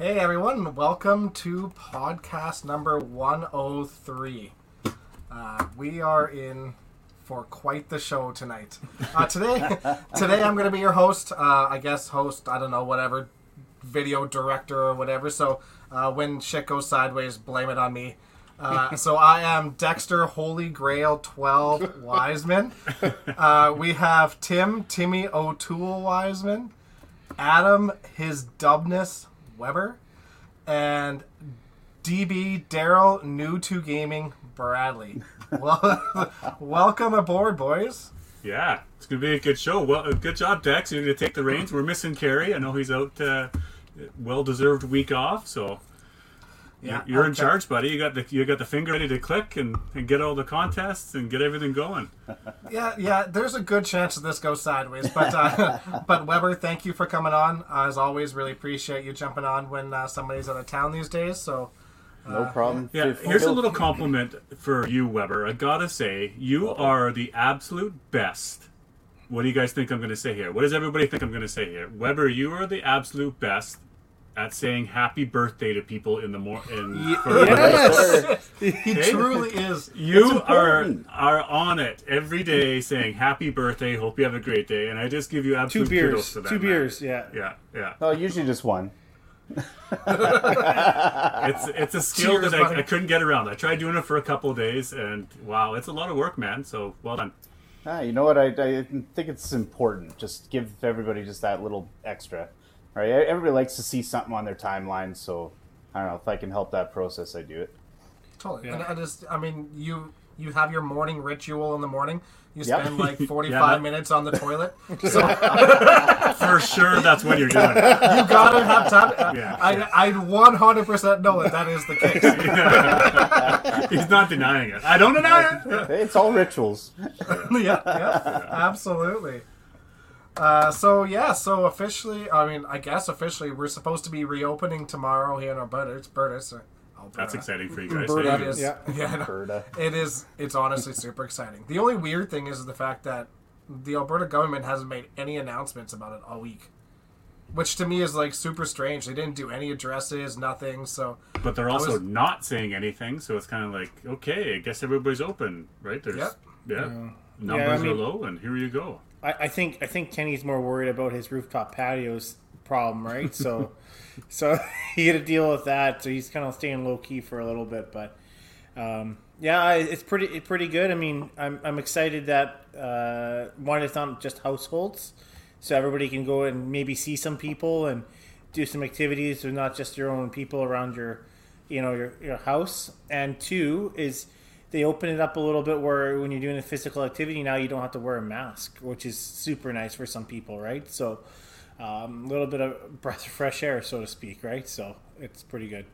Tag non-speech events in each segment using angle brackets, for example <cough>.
Hey everyone, welcome to podcast number 103. Uh, we are in for quite the show tonight. Uh, today, <laughs> today I'm going to be your host. Uh, I guess host. I don't know, whatever, video director or whatever. So uh, when shit goes sideways, blame it on me. Uh, <laughs> so I am Dexter Holy Grail 12 Wiseman. Uh, we have Tim Timmy O'Toole Wiseman, Adam his Dubness Weber, and DB Daryl New to Gaming Bradley. <laughs> Well, <laughs> welcome aboard, boys. Yeah, it's gonna be a good show. Well, uh, good job, Dex. You're gonna take the reins. We're missing Carrie. I know he's out. Uh, well-deserved week off, so Yeah, you're in charge, buddy. You got the you got the finger ready to click and, and get all the contests and get everything going. <laughs> Yeah, yeah. There's a good chance that this goes sideways, but uh, <laughs> but Weber, thank you for coming on. Uh, as always, really appreciate you jumping on when uh, somebody's out of town these days. So No problem. Yeah, Feel- here's a little compliment for you, Weber. I gotta say, you are the absolute best. What do you guys think I'm gonna say here? What does everybody think I'm gonna say here? Weber, you are the absolute best at saying happy birthday to people in the morning. Yes. he <laughs> truly is. You are are on it every day saying happy birthday, hope you have a great day, and I just give you Two absolute kudos beers. for that. Two man. beers. Yeah. Yeah, yeah. Oh, usually just one. <laughs> It's it's a skill Cheers, that I. I couldn't get around. I tried doing it for a couple of days, and wow, it's a lot of work, man. So well done. Ah, you know what? I, I think it's important. Just give everybody just that little extra. All right, everybody likes to see something on their timeline, so I don't know if I can help that process. I do it. Totally. Yeah. And I just, I mean, you you have your morning ritual in the morning. You Yep. spend like <laughs> 45 Yeah, that- minutes on the toilet. <laughs> So <laughs> For sure, that's what you're doing. you gotta have time. Yeah. I, I 100% know that that is the case. He's not denying it. I don't deny it. It's all rituals. yeah, yeah, absolutely. Uh, so yeah, so officially, I mean, I guess officially, we're supposed to be reopening tomorrow here in Alberta. It's Alberta. That's exciting for you guys. Alberta. That eh? is, Yeah. <laughs> yeah, I know. Alberta. it is. It's honestly super exciting. The only weird thing is the fact that the Alberta government hasn't made any announcements about it all week, which to me is like super strange. They didn't do any addresses, nothing. So But they're also was- not saying anything, so it's kind of like, okay, I guess everybody's open, right? There's, Yep. yeah, Yeah, numbers I are low, and here you go. I, I think I think Kenny's more worried about his rooftop patios problem, right? So, <laughs> so <laughs> he had to deal with that. So he's kind of staying low key for a little bit, but um, yeah, it's pretty pretty good. I mean, I'm I'm excited that uh, one, it's not just households, so everybody can go and maybe see some people and do some activities, with not just your own people around your, you know, your your house. And two is they open it up a little bit where when you're doing a physical activity now you don't have to wear a mask, which is super nice for some people, right? So um, a little bit of breath of <laughs> fresh air, so to speak, right? So it's pretty good.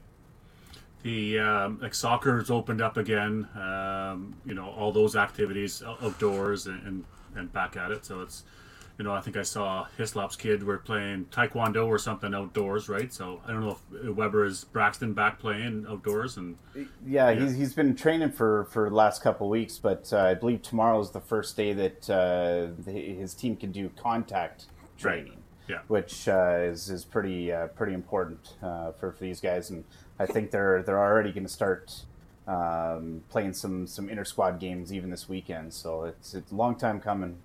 The um, like soccer's opened up again. Um, you know, all those activities outdoors and, and and back at it. So it's, you know, I think I saw Hislop's kid were playing taekwondo or something outdoors, right? So I don't know if Weber is Braxton back playing outdoors and Yeah, he's, he's been training for, for the last couple of weeks, but uh, I believe tomorrow is the first day that uh, his team can do contact training. Yeah. which uh, is is pretty uh, pretty important uh, for, for these guys, and I think they're they're already going to start um, playing some some inter squad games even this weekend. So it's it's a long time coming.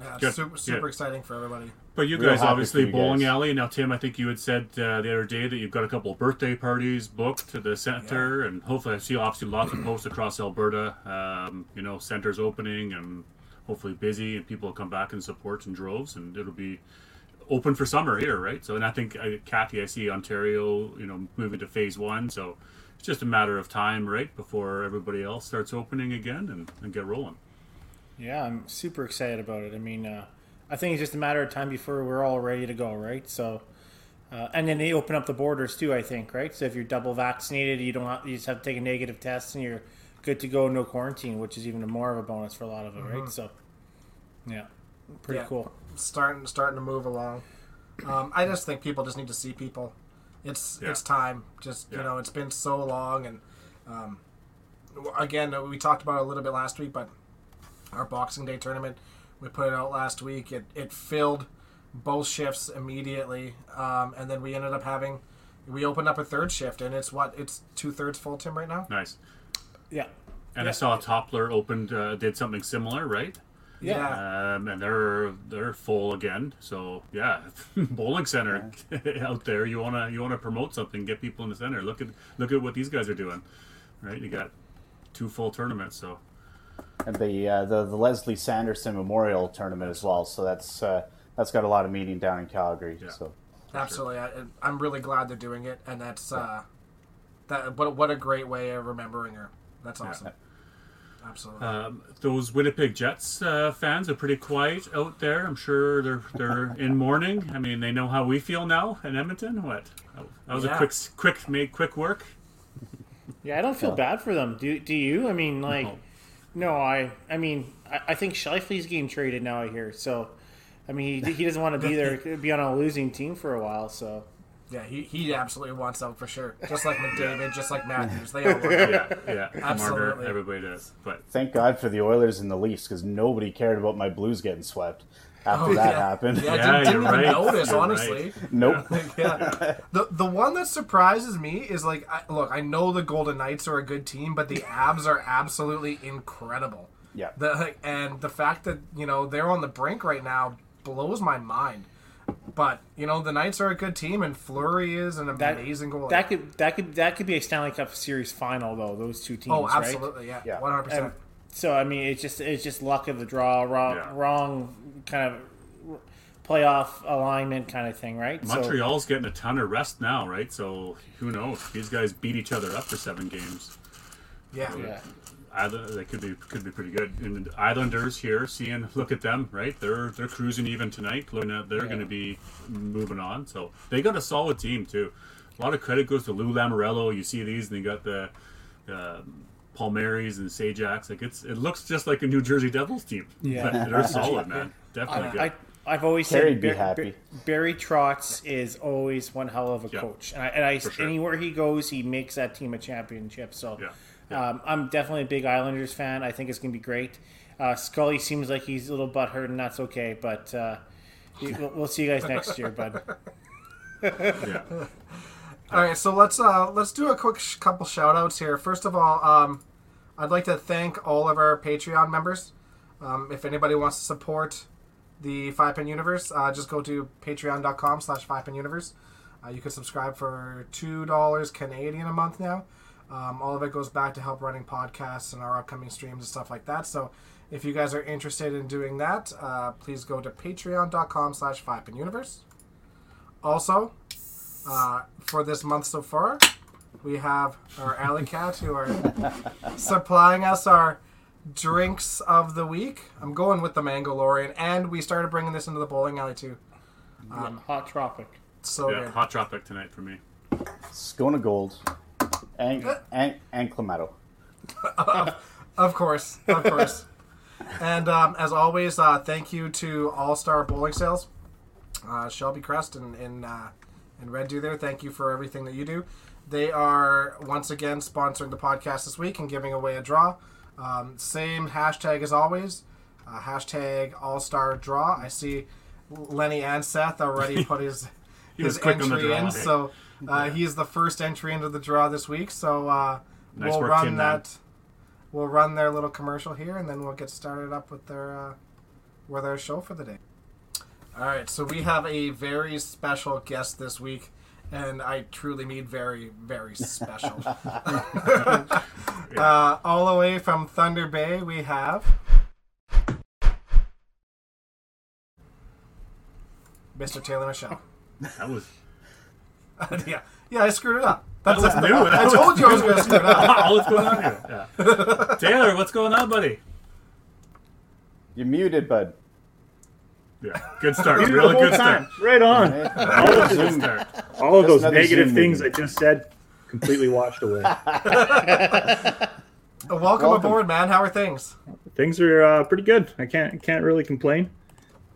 Yeah, Good. super super Yeah. exciting for everybody. But you Real guys, happy obviously, for you bowling guys. alley. Now, Tim, I think you had said uh, the other day that you've got a couple of birthday parties booked to the center, and hopefully, I see obviously lots of posts across Alberta. Um, you know, centers opening and hopefully busy, and people will come back and support in droves, and it'll be open for summer here, right? So, and I think uh, Kathy, I see Ontario, you know, moving to phase one, so it's just a matter of time, right, before everybody else starts opening again and, and get rolling. Yeah, I'm super excited about it. I mean, uh, I think it's just a matter of time before we're all ready to go, right? So, uh, and then they open up the borders too. I think, right? So if you're double vaccinated, you don't have, you just have to take a negative test, and you're good to go, no quarantine, which is even more of a bonus for a lot of it, right? So, yeah, pretty Yeah. cool. starting starting to move along. Um, I just think people just need to see people. It's Yeah. it's time. Just you know, it's been so long, and um, again, we talked about it a little bit last week, but our Boxing Day tournament, we put it out last week. It it filled both shifts immediately, um, and then we ended up having we opened up a third shift, and it's what it's two thirds full Tim right now. Nice. Yeah. And Yeah. I saw Toppler opened uh, did something similar, right? Yeah. Um, and they're they're full again. So yeah, <laughs> bowling center out there. You wanna you wanna promote something, get people in the center. Look at look at what these guys are doing, right? You got two full tournaments. So and the, uh, the the Leslie Sanderson Memorial Tournament as well. So that's uh, that's got a lot of meaning down in Calgary. Yeah. So Absolutely, I, I'm really glad they're doing it, and that's uh, that. What what a great way of remembering her. That's awesome. Absolutely. um, those Winnipeg Jets uh, fans are pretty quiet out there. I'm sure they're they're in mourning. I mean, they know how we feel now in Edmonton. What that was Yeah. a quick quick made quick work. Yeah, I don't feel Yeah. bad for them. Do do you? I mean, like, No. No, I I mean, I, I think Scheifele's getting traded now. I hear so. I mean, he, he doesn't want to be there, <laughs> be on a losing team for a while. So yeah, he, he absolutely wants out for sure. Just like McDavid, just like Matthews, they <laughs> all want out. Yeah, yeah. Marner, Absolutely. everybody does. But thank God for the Oilers and the Leafs because nobody cared about my Blues getting swept after Oh, that yeah. happened. Yeah, I didn't, didn't even right. notice, You're honestly. right. Nope. <laughs> yeah. <laughs> The the one that surprises me is like, I, look, I know the Golden Knights are a good team, but the Avs are absolutely incredible. Yeah. The and the fact that you know they're on the brink right now blows my mind. But you know the Knights are a good team, and Fleury is an that amazing goalie. that could that could that could be a Stanley Cup Series final though. Those two oh, teams, oh, absolutely, yeah, Yeah. one hundred percent. And so I mean, it's just it's just luck of the draw, wrong Yeah. wrong kind of playoff alignment kind of thing, right? So- Montreal's getting a ton of rest now, right? So who knows? These guys beat each other up for seven games. Yeah. yeah. Island, they could be could be pretty good. And Islanders here, seeing look at them, right? They're they're cruising even tonight. Looking at they're Yeah. going to be moving on. So they got a solid team too. A lot of credit goes to Lou Lamoriello. You see these, and they got the uh, Palmieris and Zajacs. Like it's it looks just like a New Jersey Devils team. Yeah. They're <laughs> solid, man. Definitely good. I, I've always Terry'd said be Bar- happy. Bar- Barry Trotz is always one hell of a Yeah. coach, and, I, and I, sure. anywhere he goes, he makes that team a championship. So, Yeah. Um, I'm definitely a big Islanders fan. I think it's going to be great. Uh, Scully seems like he's a little butthurt, and that's okay. But uh, <laughs> we'll, we'll see you guys next year, bud. <laughs> yeah. All right, so let's uh, let's do a quick sh- couple shout outs here. First of all, um, I'd like to thank all of our Patreon members. Um, if anybody wants to support the Five Pin Universe, uh, just go to patreon.com slash Five Pin Universe. Uh, you can subscribe for two dollars Canadian a month now. Um, all of it goes back to help running podcasts and our upcoming streams and stuff like that. So if you guys are interested in doing that, uh, please go to patreon.com slash Five Pin Universe. Also, uh, for this month so far, we have our Alley Kat who are supplying us our drinks of the week. I'm going with the Mango Lorian, and we started bringing this into the bowling alley too. Hot Tropic. So Yeah. good. Hot tropic tonight for me. Scona Gold and, and, and Clamato. <laughs> Of course, of course. and um, as always, uh, thank you to All Star Bowling Sales, uh, Shelby Crest and and, uh, in Red Deer. There, thank you for everything that you do. They are once again sponsoring the podcast this week and giving away a draw. Um, same hashtag as always. Uh, hashtag All Star Draw. I see Lenny and Seth already <laughs> put his <laughs> his quick on the entry draw. in. So uh, he's the first entry into the draw this week. So uh, Nice we'll run that. We'll run their little commercial here, and then we'll get started up with their uh, with their show for the day. All right, so we have a very special guest this week, and I truly mean very, very special. <laughs> <laughs> uh, all the way from Thunder Bay, we have Mr. Taylor Michelle. That was <laughs> yeah, yeah, I screwed it up. That's was it. new. I told you I was going to screw it up. all that's going on here. Yeah. Taylor, what's going on, buddy? You're muted, bud. Yeah, good start. Really good time. start. Right on. All of Good Zoom, start. All of those negative Zoom things I just said completely washed away. <laughs> Welcome, Welcome. aboard, man. How are things? things are uh, pretty good. I can't can't really complain.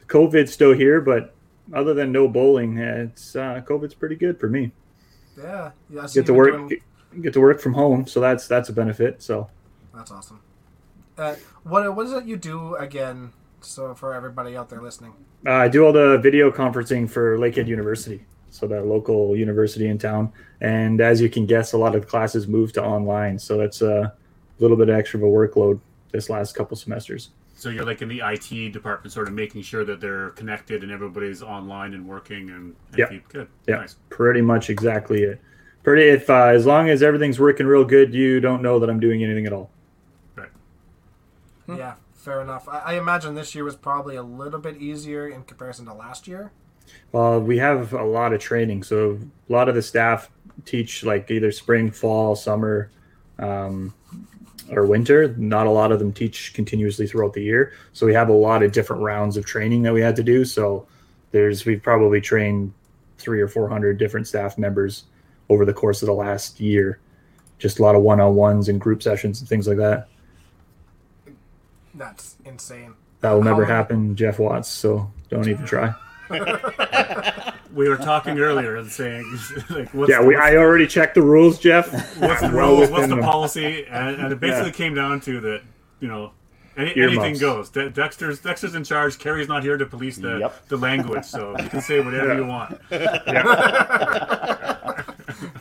COVID's still here, but other than no bowling, uh, it's uh, COVID's pretty good for me. Yeah, yeah. I see Get to work been get, get to work from home, so that's that's a benefit. So That's awesome. Uh, what what is it you do again? So for everybody out there listening. Uh, I do all the video conferencing for Lakehead University, so that local university in town. And as you can guess, a lot of the classes moved to online, so that's a little bit extra of a workload this last couple semesters. So you're like in the IT department, sort of making sure that they're connected and everybody's online and working and, and Yeah. keep good. Yeah, Nice. pretty much exactly it. Pretty if uh, as long as everything's working real good, you don't know that I'm doing anything at all. Right. Yeah, fair enough. I, I imagine this year was probably a little bit easier in comparison to last year. Well, we have a lot of training, so a lot of the staff teach like either spring, fall, summer, um, or winter. Not a lot of them teach continuously throughout the year, so we have a lot of different rounds of training that we had to do. So there's we've probably trained three or four hundred different staff members over the course of the last year. Just a lot of one-on-ones and group sessions and things like that. That's insane. That will never happen, Jeff Watts. So don't even try. <laughs> We were talking earlier and saying, <laughs> like, what's Yeah, the, we, I already checked the rules, Jeff. <laughs> what's the well rules, what's within the them. policy, and, and it basically Yeah. came down to that, you know, any, anything goes. De- Dexter's Dexter's in charge. Carrie's not here to police the, Yep. the language, so you can say whatever Yeah. you want.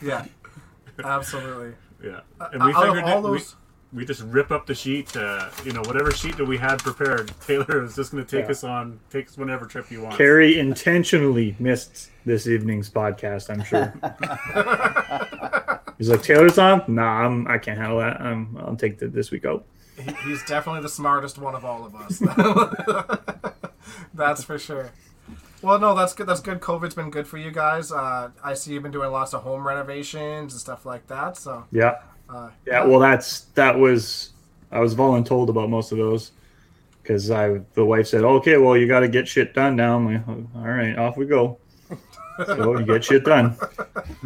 Yeah, absolutely. Yeah, and we Uh, out of figured all that we, those- we just rip up the sheet. Uh, you know, whatever sheet that we had prepared, <laughs> Taylor is just going to take Yeah. us on, take us whenever trip you want. Carrie intentionally missed this evening's podcast. I'm sure. <laughs> He's like Taylor's on. Nah, I'm, I can't handle that. I'm, I'll take the, this week out. He, he's definitely the smartest one of all of us. <laughs> that's for sure. Well, no, that's good. That's good. COVID's been good for you guys. Uh, I see you've been doing lots of home renovations and stuff like that. So, Yeah, uh, yeah. Well, that's that was I was voluntold about most of those because I the wife said, "Okay, well, you got to get shit done now." I'm like, "Oh, "All right, off we go." So you get shit done.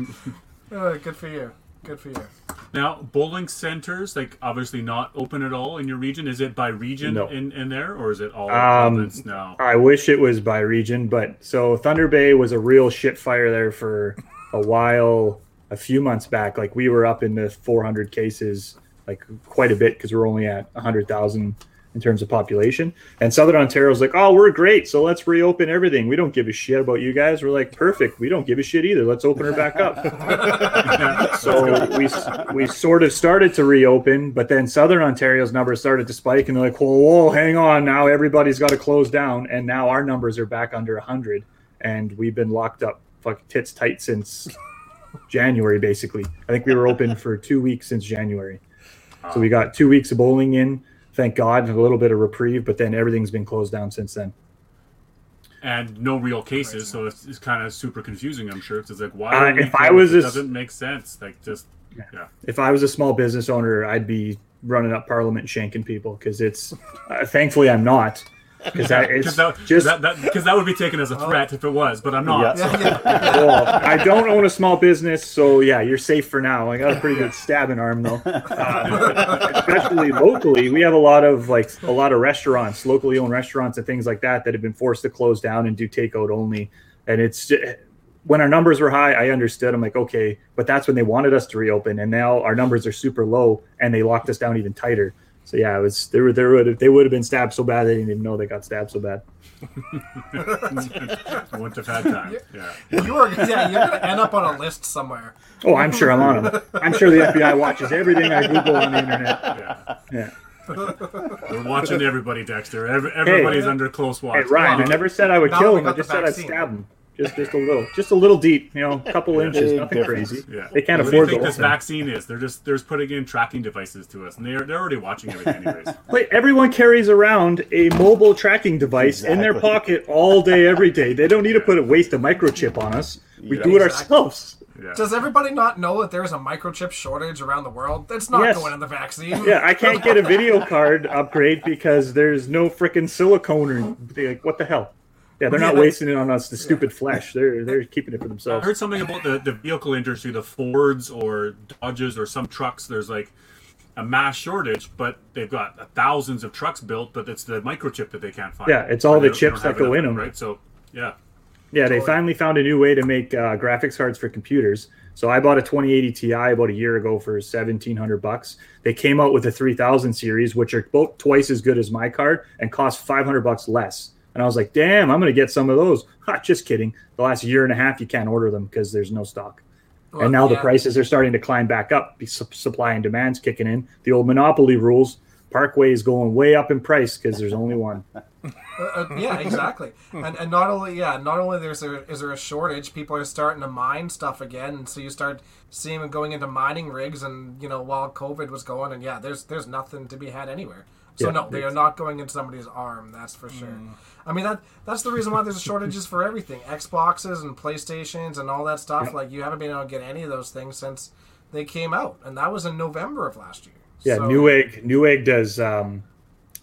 <laughs> uh, good for you. Good for you. Now, bowling centers, like obviously not open at all in your region. Is it by region No. in, in there, or is it all Um, province now? I wish it was by region, but so Thunder Bay was a real shit fire there for a while, a few months back. Like we were up in the 400 cases, like quite a bit because we're only at 100,000 in terms of population. And Southern Ontario's like, oh, we're great, so let's reopen everything. We don't give a shit about you guys. We're like, perfect. We don't give a shit either. Let's open her back up. <laughs> so we we sort of started to reopen, but then Southern Ontario's numbers started to spike, and they're like, "Whoa, whoa, hang on! Now everybody's got to close down." And now our numbers are back under hundred, and we've been locked up, fuck tits tight since January. Basically, I think we were open for two weeks since January, so we got two weeks of bowling in. Thank God, and a little bit of reprieve, but then everything's been closed down since then. and no real cases, so it's, it's kind of super confusing. I'm sure 'cause it's like why? Uh, if I was it a s- doesn't make sense. Like just yeah. if I was a small business owner, I'd be running up Parliament shanking people because it's. Uh, thankfully, I'm not because that <laughs> that, just. that, that, 'cause that would be taken as a threat if it was, but I'm not. Yeah. so- Yeah, yeah. <laughs> well, I don't own a small business, so yeah, you're safe for now. I got a pretty good stabbing arm though. Uh, <laughs> especially locally, we have a lot of like a lot of restaurants, locally owned restaurants and things like that that have been forced to close down and do takeout only. And it's when our numbers were high, I understood. I'm like, okay, but that's when they wanted us to reopen, and now our numbers are super low, and they locked us down even tighter. So yeah, it was there. were- There would have, they would have been stabbed so bad they didn't even know they got stabbed so bad. <laughs> Wouldn't have had time. Yeah. You are, yeah, you're gonna end up on a list somewhere. Oh, I'm sure I'm on them. I'm sure the FBI watches everything I Google on the internet. yeah. Yeah. We're watching everybody, Dexter. Every, everybody's under close watch. Hey, Ryan, I never said I would Now kill him. I just said I'd stab him. Just, just a little, just a little deep. You know, a couple inches, nothing difference. crazy. Yeah. They can't afford it. what do you think this thing. vaccine is? They're just they're just putting in tracking devices to us, and they're they're already watching everything anyways. <laughs> Wait, everyone carries around a mobile tracking device in their pocket all day, every day. They don't need to put a waste a microchip on us. We Yeah. do it Exactly. ourselves. Yeah. Does everybody not know that there's a microchip shortage around the world? That's not Yes. going in the vaccine. Yeah, I can't get a video card upgrade because there's no freaking silicone or they're like what the hell. Yeah, they're not Yeah. wasting it on us, the stupid flesh. They're they're keeping it for themselves. I heard something about the, the vehicle industry, the Fords or Dodges or some trucks. There's like a mass shortage, but they've got thousands of trucks built, but it's the microchip that they can't find. Yeah, it's all the they don't- they chips that go in them. Right. So yeah, Yeah, they finally found a new way to make uh, graphics cards for computers. So I bought a 2080 Ti about a year ago for 1700 bucks. They came out with a 3000 series, which are both twice as good as my card and cost 500 bucks less. And I was like, damn, I'm going to get some of those. <laughs> Ha, Just kidding. The last year and a half, you can't order them because there's no stock. Well, and now the prices are starting to climb back up. Be- Supply and demand's kicking in. The old monopoly rules. Parkway is going way up in price because there's only one. <laughs> Uh, uh, yeah, exactly. and and not only yeah, not only there's there is there a shortage, people are starting to mine stuff again, and so you start seeing them going into mining rigs, and you know while COVID was going, and yeah, there's there's nothing to be had anywhere. So Yeah, no, they are not going into somebody's arm. That's for sure. I mean that that's the reason why there's shortages for everything, Xboxes and PlayStations and all that stuff. Yeah. Like you haven't been able to get any of those things since they came out, and that was in November of last year. Yeah, So- Newegg Newegg does um,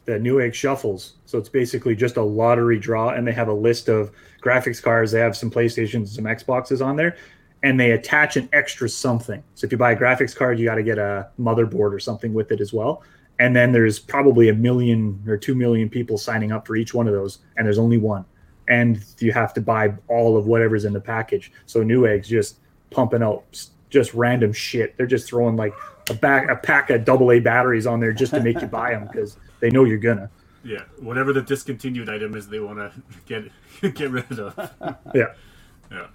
the Newegg shuffles. So it's basically just a lottery draw, and they have a list of graphics cards. They have some PlayStations, and some Xboxes on there, and they attach an extra something. So if you buy a graphics card, you got to get a motherboard or something with it as well. And then there's probably a million or two million people signing up for each one of those, and there's only one. And you have to buy all of whatever's in the package. So Newegg's just pumping out just random shit. They're just throwing like a back a pack of double A batteries on there just to make you buy them because they know you're gonna. Yeah, whatever the discontinued item is, they want to <laughs> get <laughs> get rid of. Yeah. Yeah.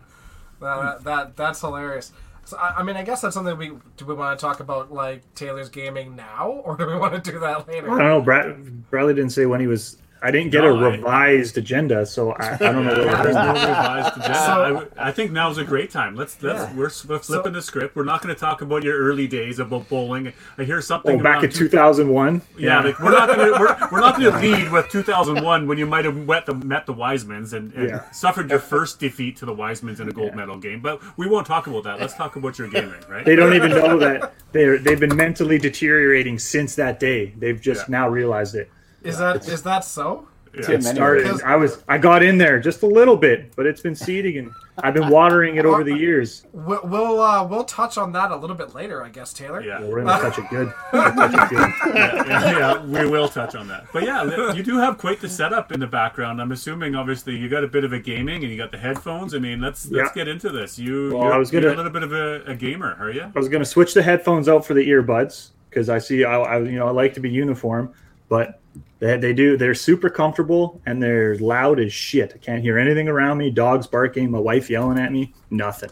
That, that that's hilarious. So I, I mean, I guess that's something we do. We want to talk about like Taylor's gaming now, or do we want to do that later? I don't know. Brad, Bradley didn't say when he was. I didn't get No, a I- revised agenda, so I, I don't know. <laughs> Yeah, What there's no revised agenda. So- I, I think now's a great time. Let's let's Yeah. we're, we're flipping the script. We're not going to talk about your early days about bowling. I hear something Oh, back in 2001. Yeah, like, we're not gonna we're, we're not gonna <laughs> lead with 2001 when you might have met the met the Wisemans and, and Yeah. suffered your first defeat to the Wisemans in a gold medal game. But we won't talk about that. Let's talk about your gaming, right? They don't even know that they're they've been mentally deteriorating since that day. They've just Yeah. now realized it. Is that is that so? Yeah. It anyway. started. I was I got in there just a little bit, but it's been seeding and I've been watering it over the years. We'll we'll, uh, we'll touch on that a little bit later, I guess, Taylor. Yeah. We're gonna touch it good. Touch it good. <laughs> yeah, yeah, we will touch on that. But yeah, you do have quite the setup in the background. I'm assuming, obviously, you got a bit of a gaming and you got the headphones. I mean, let's let's Yeah. get into this. You, Well, you're, I was you're gonna- a little bit of a, a gamer, are you? I was gonna switch the headphones out for the earbuds because I see I, I you know I like to be uniform, but they, they do they're super comfortable and they're loud as shit. I can't hear anything around me. Dogs barking, my wife yelling at me, nothing.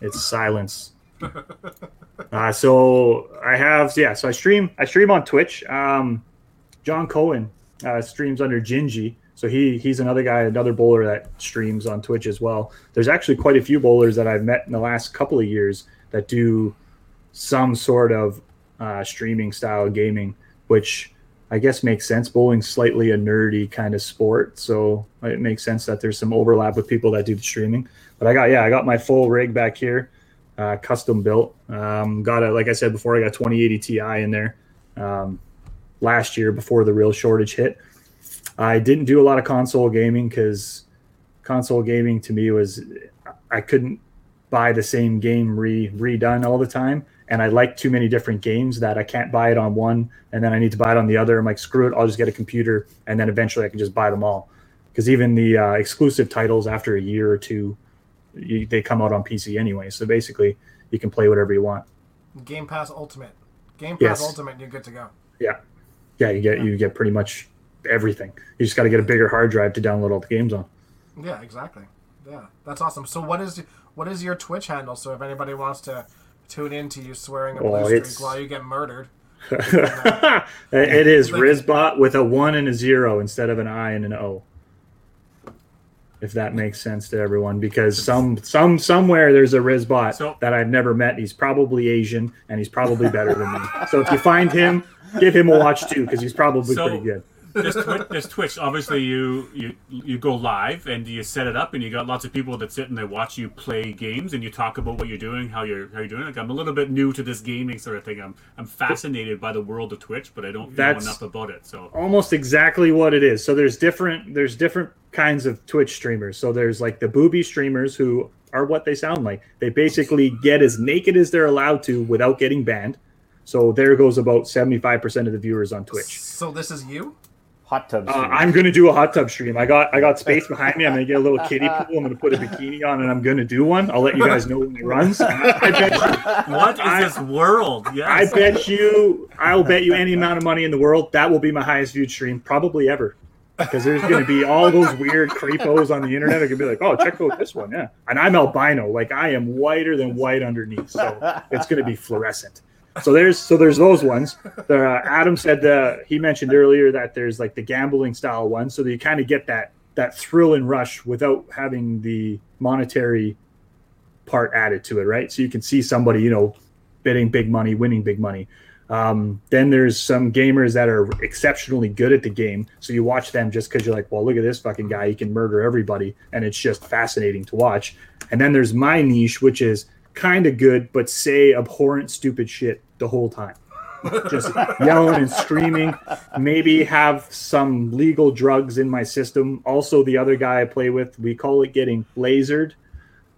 It's silence. <laughs> uh, so I have yeah. So I stream I stream on Twitch. Um, John Cohen uh, streams under Gingy. So he he's another guy, another bowler that streams on Twitch as well. There's actually quite a few bowlers that I've met in the last couple of years that do some sort of uh, streaming style gaming, which I guess makes sense. Bowling's slightly a nerdy kind of sport, so it makes sense that there's some overlap with people that do the streaming. But I got yeah, I got my full rig back here, uh, custom built. Um, got a like I said before, I got 2080 Ti in there. Um, last year before the real shortage hit. I didn't do a lot of console gaming because console gaming to me was I couldn't buy the same game re redone all the time, and I like too many different games that I can't buy it on one and then I need to buy it on the other. I'm like, screw it, I'll just get a computer, and then eventually I can just buy them all. Because even the uh, exclusive titles after a year or two, you, they come out on PC anyway. So basically, you can play whatever you want. Game Pass Ultimate. Game Pass Yes. Ultimate, you're good to go. Yeah, yeah, you get you get pretty much everything. You just got to get a bigger hard drive to download all the games on. Yeah, exactly. Yeah, that's awesome. So what is what is your Twitch handle? So if anybody wants to tune in to you swearing a blue Oh, streak it's- while you get murdered, <laughs> it is <laughs> Rizbot with a one and a zero instead of an I and an O. If that makes sense to everyone, because some some somewhere there's a Rizbot So- that I've never met. He's probably Asian and he's probably better than me. So if you find him, give him a watch too, because he's probably So- pretty good. This, Twitch, this Twitch, obviously, you, you you go live and you set it up, and you got lots of people that sit and they watch you play games, and you talk about what you're doing, how you're how you're doing. Like I'm a little bit new to this gaming sort of thing. I'm I'm fascinated by the world of Twitch, but I don't know enough about it. So almost exactly what it is. So there's different there's different kinds of Twitch streamers. So there's like the booby streamers who are what they sound like. They basically get as naked as they're allowed to without getting banned. So there goes about 75% of the viewers on Twitch. so this is you. Hot tub. Uh. I'm gonna do a hot tub stream. I got I got space <laughs> behind me. I'm gonna get a little kiddie pool. I'm gonna put a bikini on, and I'm gonna do one. I'll let you guys know when it runs. <laughs> I bet you, What is I- this world? Yes. I bet you, I'll bet you any amount of money in the world that will be my highest viewed stream, probably ever. Because there's gonna be all those weird creepos on the internet. are gonna be like, oh, check out this one, yeah. And I'm albino, like I am whiter than white underneath, so it's gonna be fluorescent. So there's so there's those ones. Uh, Adam said he mentioned earlier that there's like the gambling style one, so you kind of get that that thrill and rush without having the monetary part added to it, right? So you can see somebody, you know, bidding big money, winning big money. Um, then there's some gamers that are exceptionally good at the game, so you watch them just because you're like, well, look at this fucking guy, he can murder everybody, and it's just fascinating to watch. And then there's my niche, which is kind of good, but say abhorrent, stupid shit the whole time. just <laughs> yelling and screaming. Maybe have some legal drugs in my system. Also, the other guy I play with, we call it getting lasered.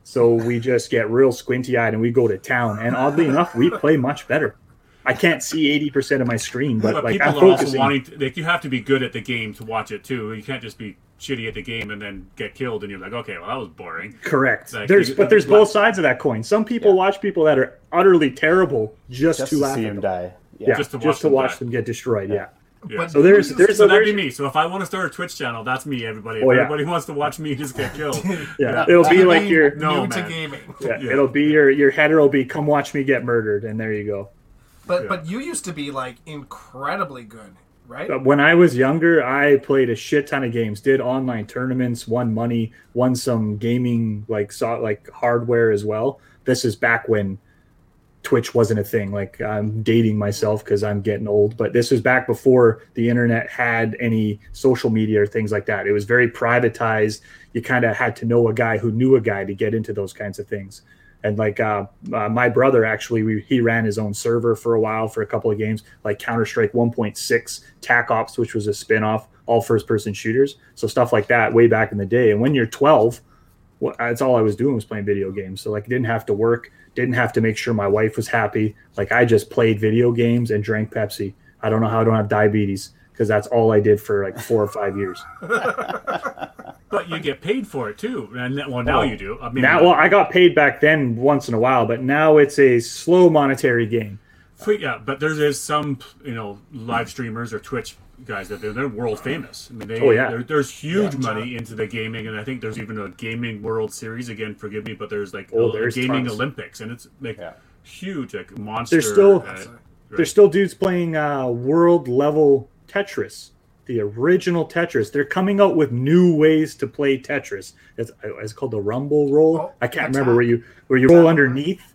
So we just get real squinty eyed and we go to town. And oddly enough, we play much better. I can't see eighty percent of my screen, but, But like people I'm are also wanting. To, like you have to be good at the game to watch it too. You can't just be shitty at the game and then get killed, and you're like, okay, well that was boring. Correct. Like, there's you- but there's like- both sides of that coin. Some people Yeah. watch people that are utterly terrible just, just to to laugh see at them. die. Yeah, Yeah. just Just to to watch, watch them, them get destroyed. Yeah. Yeah. But So there's there's So a that'd be me. So if I want to start a Twitch channel, that's me. Everybody. Oh, yeah. everybody wants to watch me just get killed. <laughs> Yeah, it'll be like being your No, new to man. gaming. yeah, Yeah. it'll be your your header will be come watch me get murdered, and there you go. But Yeah. but you used to be like incredibly good, right? Uh, when I was younger, I played a shit ton of games, did online tournaments, won money, won some gaming like saw like hardware as well. This is back when Twitch wasn't a thing. Like I'm dating myself because I'm getting old, but this was back before the internet had any social media or things like that. It was very privatized. You kind of had to know a guy who knew a guy to get into those kinds of things. And like uh, uh, my brother, actually, we, he ran his own server for a while for a couple of games, like Counter Strike 1.6, TAC Ops, which was a spin off, all first person shooters. So stuff like that way back in the day. And when you're 12, well, that's all I was doing was playing video games. So like, didn't have to work, didn't have to make sure my wife was happy. Like, I just played video games and drank Pepsi. I don't know how I don't have diabetes because that's all I did for like four or five years. <laughs> But you get paid for it too. And then- well, now Oh. you do. I mean, Now, well, I got paid back then once in a while, but now it's a slow monetary game. But yeah, but there is some you know live streamers or Twitch guys that they're, they're world famous. I mean, they, Oh, yeah. there's huge Yeah, money into the gaming, and I think there's even a gaming World Series. Again, forgive me, but there's like Oh, a there's gaming tons. Olympics, and it's like Yeah. huge, like monster. still- uh, There's still dudes playing uh, world level Tetris, the original Tetris. They're coming out with new ways to play Tetris. It's, it's called the Rumble Roll. Oh, I can't remember where you where you roll underneath.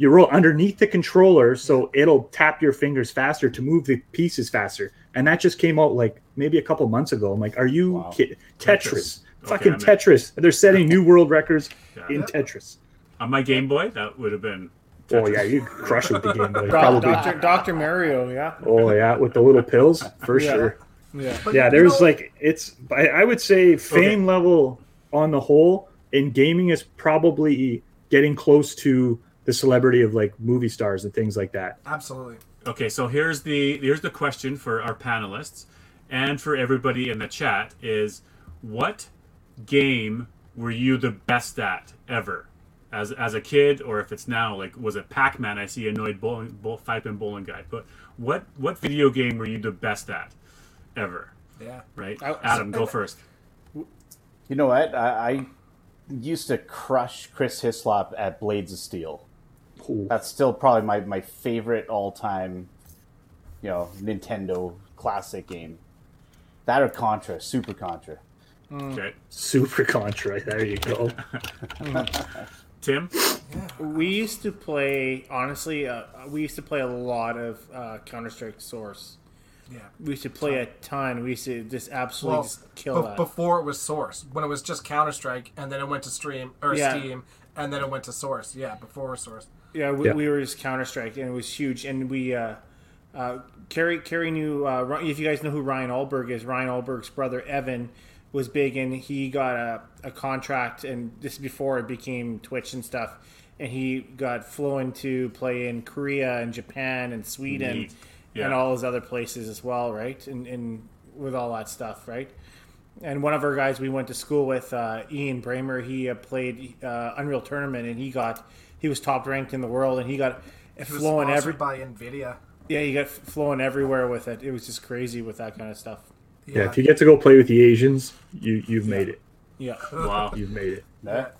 You roll underneath the controller, so it'll tap your fingers faster to move the pieces faster. And that just came out like maybe a couple months ago. I'm like, are you Wow. kidding? Tetris, Tetris. Okay, fucking I'm. Tetris. They're setting <laughs> new world records Yeah. in Tetris. on my Game Boy, that would have been. Oh yeah, you crush with the Game Boy. Probably. Doctor Doctor Mario, yeah, Oh yeah, with the little pills for Yeah. sure. yeah. But, yeah there's know, like it's I, I would say fame level on the whole in gaming is probably getting close to the celebrity of like movie stars and things like that absolutely. Okay, so here's the here's the question for our panelists and for everybody in the chat is what game were you the best at ever as as a kid or if it's now like was it Pac-Man I see annoyed bowling bowl, five pin bowling guy but what what video game were you the best at ever Yeah. right I- Adam go first You know what? I, I used to crush Chris Hislop at Blades of Steel. Ooh. That's still probably my, my favorite all time, you know, Nintendo classic game. That or Contra, Super Contra. okay super contra there you go <laughs> <laughs> Tim We used to play. Honestly, uh, we used to play a lot of uh, Counter Strike Source. Yeah. We used to play a ton. We used to just absolutely Well, just kill be- that. before it was Source, when it was just Counter Strike, and then it went to Stream or Yeah. Steam, and then it went to Source. Yeah, before Source. Yeah, we, Yeah. we were just Counter Strike, and it was huge. And we, uh, uh, Carrie, Carrie knew. Uh, if you guys know who Ryan Alberg is, Ryan Alberg's brother Evan was big, and he got a, a contract. And this is before it became Twitch and stuff. And he got flown to play in Korea and Japan and Sweden Yeah. and all those other places as well, right? And, and with all that stuff, right? And one of our guys we went to school with, uh, Ian Bramer, he uh, played uh, Unreal Tournament, and he got he was top ranked in the world, and he got It was every by Nvidia. yeah, he got f- flowing everywhere with it. It was just crazy with that kind of stuff. Yeah, if you get to go play with the Asians, you you've made it. Yeah, Wow. You've made it. That-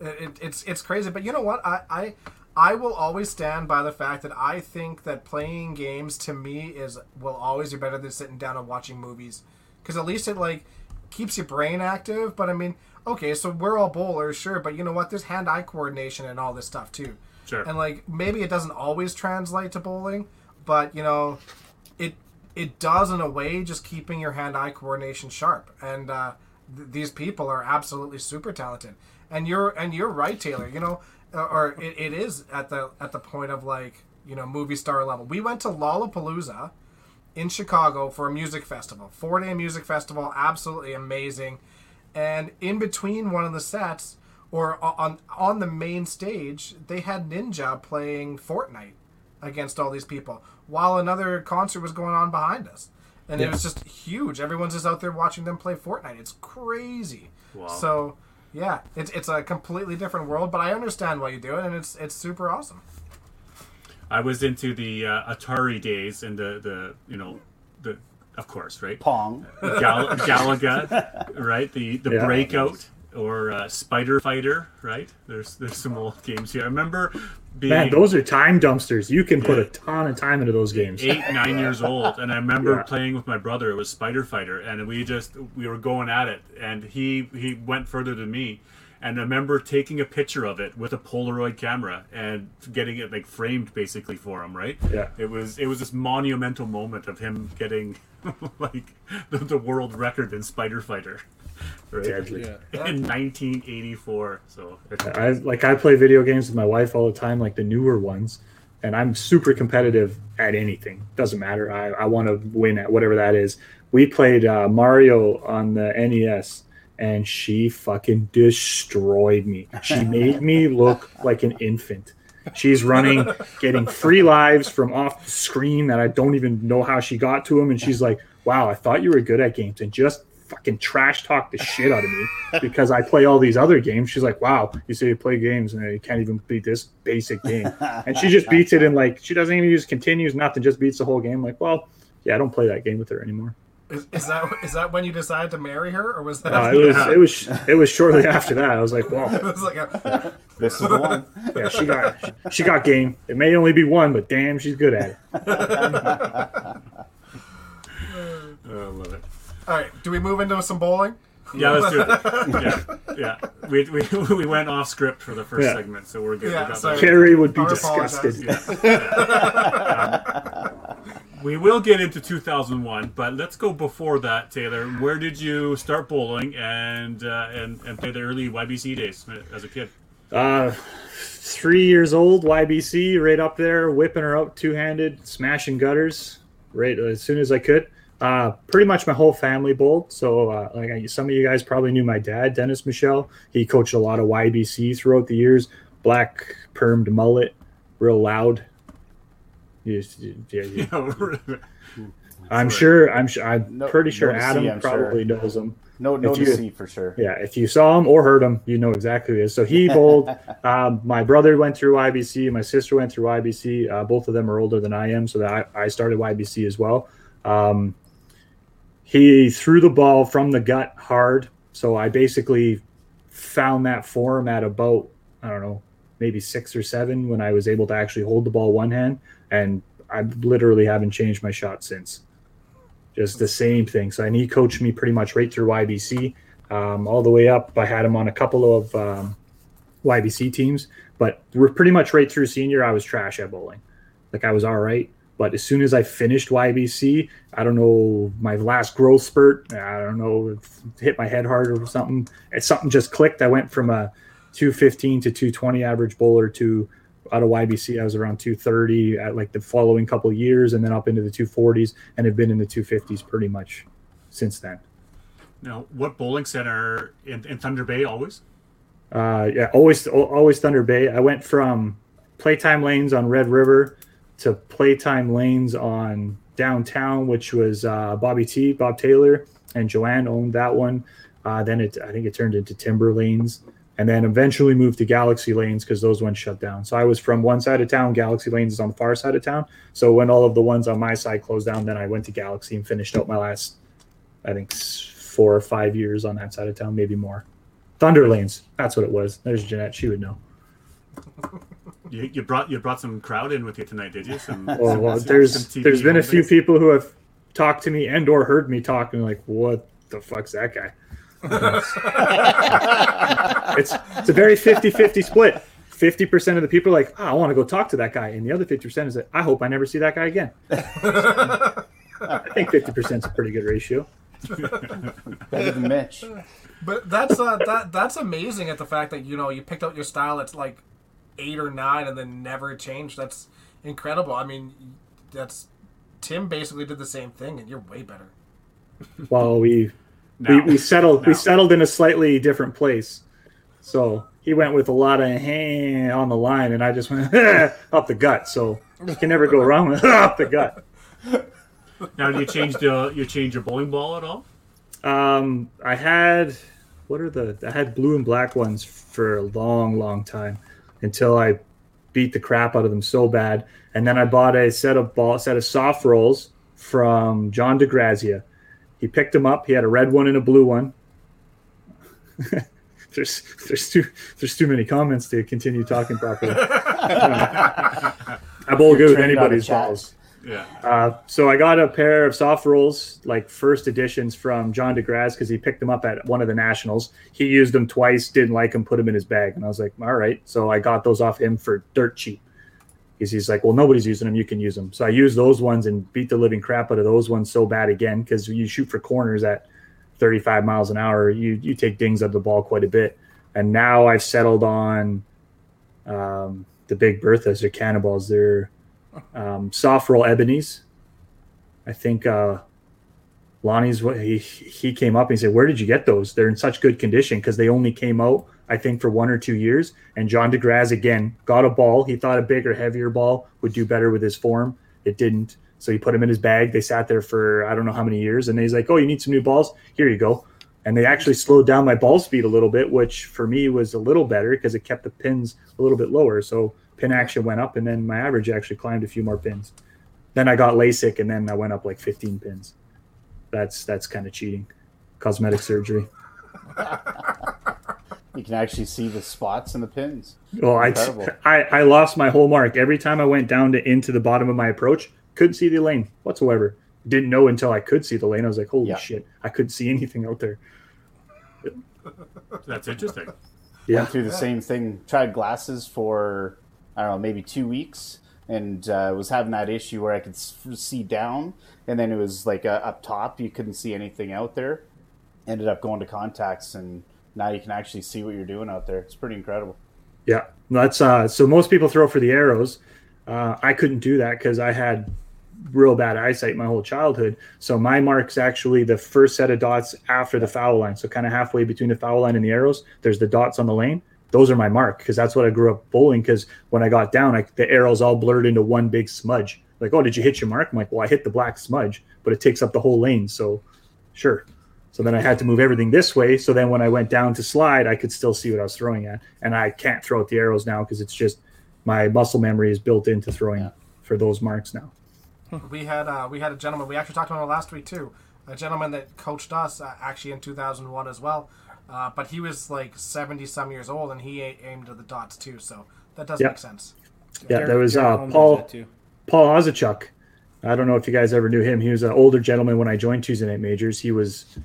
It, it, it's it's crazy, but you know what? I, I I will always stand by the fact that I think that playing games to me is will always be better than sitting down and watching movies, because at least it like keeps your brain active. But I mean, okay, so we're all bowlers, sure, but you know what? There's hand-eye coordination and all this stuff too. Sure. And like maybe it doesn't always translate to bowling, but you know, it it does in a way just keeping your hand-eye coordination sharp. And uh, th- these people are absolutely super talented. And you're and you're right, Taylor. You know, uh, or it, it is at the at the point of like you know movie star level. We went to Lollapalooza in Chicago for a music festival, four day music festival, absolutely amazing. And in between one of the sets, or on on the main stage, they had Ninja playing Fortnite against all these people, while another concert was going on behind us, and it was just huge. Everyone's just out there watching them play Fortnite. It's crazy. Wow. So yeah, it's it's a completely different world, but I understand why you do it, and it's it's super awesome. I was into the uh, Atari days and the, the you know the of course right Pong. Gal- Galaga <laughs> right the the Yeah. Breakout or uh, Spider Fighter right there's there's some old games here. I remember being Man, those are time dumpsters. You can put a ton of time into those games. eight nine years old and i remember Yeah. playing with my brother it was spider fighter and we just we were going at it and he he went further than me and i remember taking a picture of it with a polaroid camera and getting it like framed basically for him right Yeah. it was it was this monumental moment of him getting <laughs> like the, the world record in spider fighter right Deadly. yeah. <laughs> in 1984 so I like I play video games with my wife all the time, like the newer ones, and I'm super competitive at anything. Doesn't matter. I, I want to win at whatever that is. We played uh, Mario on the NES, and she fucking destroyed me. She <laughs> made me look like an infant. She's running, getting free lives from off the screen that I don't even know how she got to them, and she's like, "Wow, I thought you were good at games," and just fucking trash talk the shit out of me <laughs> because I play all these other games. She's like, "Wow, you say you play games and you can't even beat this basic game," and she just beats it in like she doesn't even use continues, nothing, just beats the whole game. Like, well, yeah, I don't play that game with her anymore. Is, is that is that when you decided to marry her, or was that? Uh, it <laughs> was it was it was shortly after that. I was like, well, <laughs> was like a, This is the one. yeah, she got she got game. It may only be one, but damn, she's good at it. oh, I love it all right. Do we move into some bowling? Yeah, let's do it. <laughs> Yeah, yeah. We, we, <laughs> we went off script for the first Yeah. segment, so we're good. Yeah, we got sorry. that. Carrie would be I apologize. disgusted. Yeah. Um, we will get into 2001, but let's go before that, Taylor. Where did you start bowling and uh, and and play the early YBC days as a kid? Uh, three years old, YBC, right up there, whipping her out two handed, smashing gutters, right as soon as I could. Uh, pretty much my whole family bowled. So, uh, like I, some of you guys probably knew my dad, Dennis Michelle. He coached a lot of YBC throughout the years. Black permed mullet, real loud. You- yeah, you- <laughs> I'm sure. I'm sure. I'm No- pretty sure no to see, Adam sure. probably knows him. No, no If to you- see for sure. Yeah, if you saw him or heard him, you know exactly who it is. So he bowled. <laughs> um, my brother went through YBC. My sister went through YBC. Uh, both of them are older than I am, so that I, I started YBC as well. Um, he threw the ball from the gut hard. So I basically found that form at about I don't know maybe six or seven when I was able to actually hold the ball one hand, and I literally haven't changed my shot since. Just the same thing. So and he coached me pretty much right through YBC um, all the way up. I had him on a couple of um, YBC teams, but we're pretty much right through senior. I was trash at bowling. Like I was all right, but as soon as I finished YBC, I don't know my last growth spurt. I don't know, if hit my head hard or something. It's something just clicked. I went from a 215 to 220 average bowler to out of YBC, I was around 230 at like the following couple of years, and then up into the 240s, and have been in the 250s pretty much since then. Now, what bowling center in, in Thunder Bay always? Uh, yeah, always, always Thunder Bay. I went from playtime lanes on Red River to playtime lanes on downtown, which was uh, Bobby T, Bob Taylor, and Joanne owned that one. Uh, then it, I think it turned into Timber Lanes, and then eventually moved to Galaxy Lanes because those ones shut down. So I was from one side of town. Galaxy Lanes is on the far side of town. So when all of the ones on my side closed down, then I went to Galaxy and finished out my last, I think, four or five years on that side of town, maybe more. Thunder Lanes, that's what it was. There's Jeanette, she would know. <laughs> You, you brought you brought some crowd in with you tonight, did you? Some, Well, some- well there's TV there's been a few base? people who have talked to me and or heard me talk and like, what the fuck's that guy? <laughs> it's it's a very 50-50 split. 50% of the people are like, oh, I want to go talk to that guy. And the other 50% is like, I hope I never see that guy again. <laughs> I think 50% is a pretty good ratio. <laughs> Better than Mitch. But that's uh, that that's amazing at the fact that you know you picked out your style It's like eight or nine and then never changed. That's incredible. I mean, that's Tim basically did the same thing, and you're way better. <laughs> Well, we Now, we, we settled we settled in a slightly different place. So he went with a lot of hey on the line, and I just went <laughs> up the gut. So you can never go wrong with <laughs> up the gut. Now, do you change the you change your bowling ball at all? Um, I had what are the I had blue and black ones for a long, long time until I beat the crap out of them so bad, and then I bought a set of ball set of soft rolls from John DeGrazia. He picked them up. He had a red one and a blue one. <laughs> there's there's too there's too many comments to continue talking properly. <laughs> I bowl good with trained on a anybody's balls. Yeah. Uh, so I got a pair of soft rolls, like first editions from John DeGrasse, because he picked them up at one of the nationals. He used them twice, didn't like them, put them in his bag, and I was like, all right. So I got those off him for dirt cheap. Because he's like, well, nobody's using them, you can use them. So I used those ones and beat the living crap out of those ones so bad again, because you shoot for corners at 35 miles an hour, you you take dings of the ball quite a bit. And now I've settled on um, the Big Berthas or Cannonballs. They're um, soft roll ebonies. I think uh, Lonnie's what he he came up and he said, "Where did you get those? They're in such good condition because they only came out, I think, for one or two years." And John DeGraz again got a ball. He thought a bigger, heavier ball would do better with his form. It didn't, so he put them in his bag. They sat there for I don't know how many years, and he's like, "Oh, you need some new balls? Here you go." And they actually slowed down my ball speed a little bit, which for me was a little better because it kept the pins a little bit lower. So pin action went up, and then my average actually climbed a few more pins. Then I got LASIK, and then I went up like 15 pins. That's that's kind of cheating, cosmetic surgery. <laughs> You can actually see the spots and the pins. Well, I, <laughs> I I lost my whole mark every time I went down to into the bottom of my approach. Couldn't see the lane whatsoever. Didn't know until I could see the lane. I was like, holy Yeah. shit! I couldn't see anything out there. That's interesting. Yeah. Went through the same thing. Tried glasses for I don't know, maybe two weeks, and uh, was having that issue where I could see down, and then it was like uh, up top, you couldn't see anything out there. Ended up going to contacts, and now you can actually see what you're doing out there. It's pretty incredible. Yeah, that's uh. So most people throw for the arrows. Uh, I couldn't do that because I had real bad eyesight my whole childhood. So my mark's actually the first set of dots after the foul line. So kind of halfway between the foul line and the arrows, there's the dots on the lane. Those are my mark because that's what I grew up bowling. Because when I got down, I, the arrows all blurred into one big smudge. Like, oh, did you hit your mark? I'm like, well, I hit the black smudge, but it takes up the whole lane. So, sure. So then I had to move everything this way. So then when I went down to slide, I could still see what I was throwing at. And I can't throw at the arrows now because it's just my muscle memory is built into throwing Yeah. for those marks now. We had uh, we had a gentleman. We actually talked about him last week too. A gentleman that coached us uh, actually in 2001 as well. Uh, but he was like 70 some years old, and he a- aimed at the dots too. So that does Yeah. make sense. Yeah, Derek- there was uh, Paul. Paul Ozachuk. I don't know if you guys ever knew him. He was an older gentleman when I joined Tuesday Night Majors. He was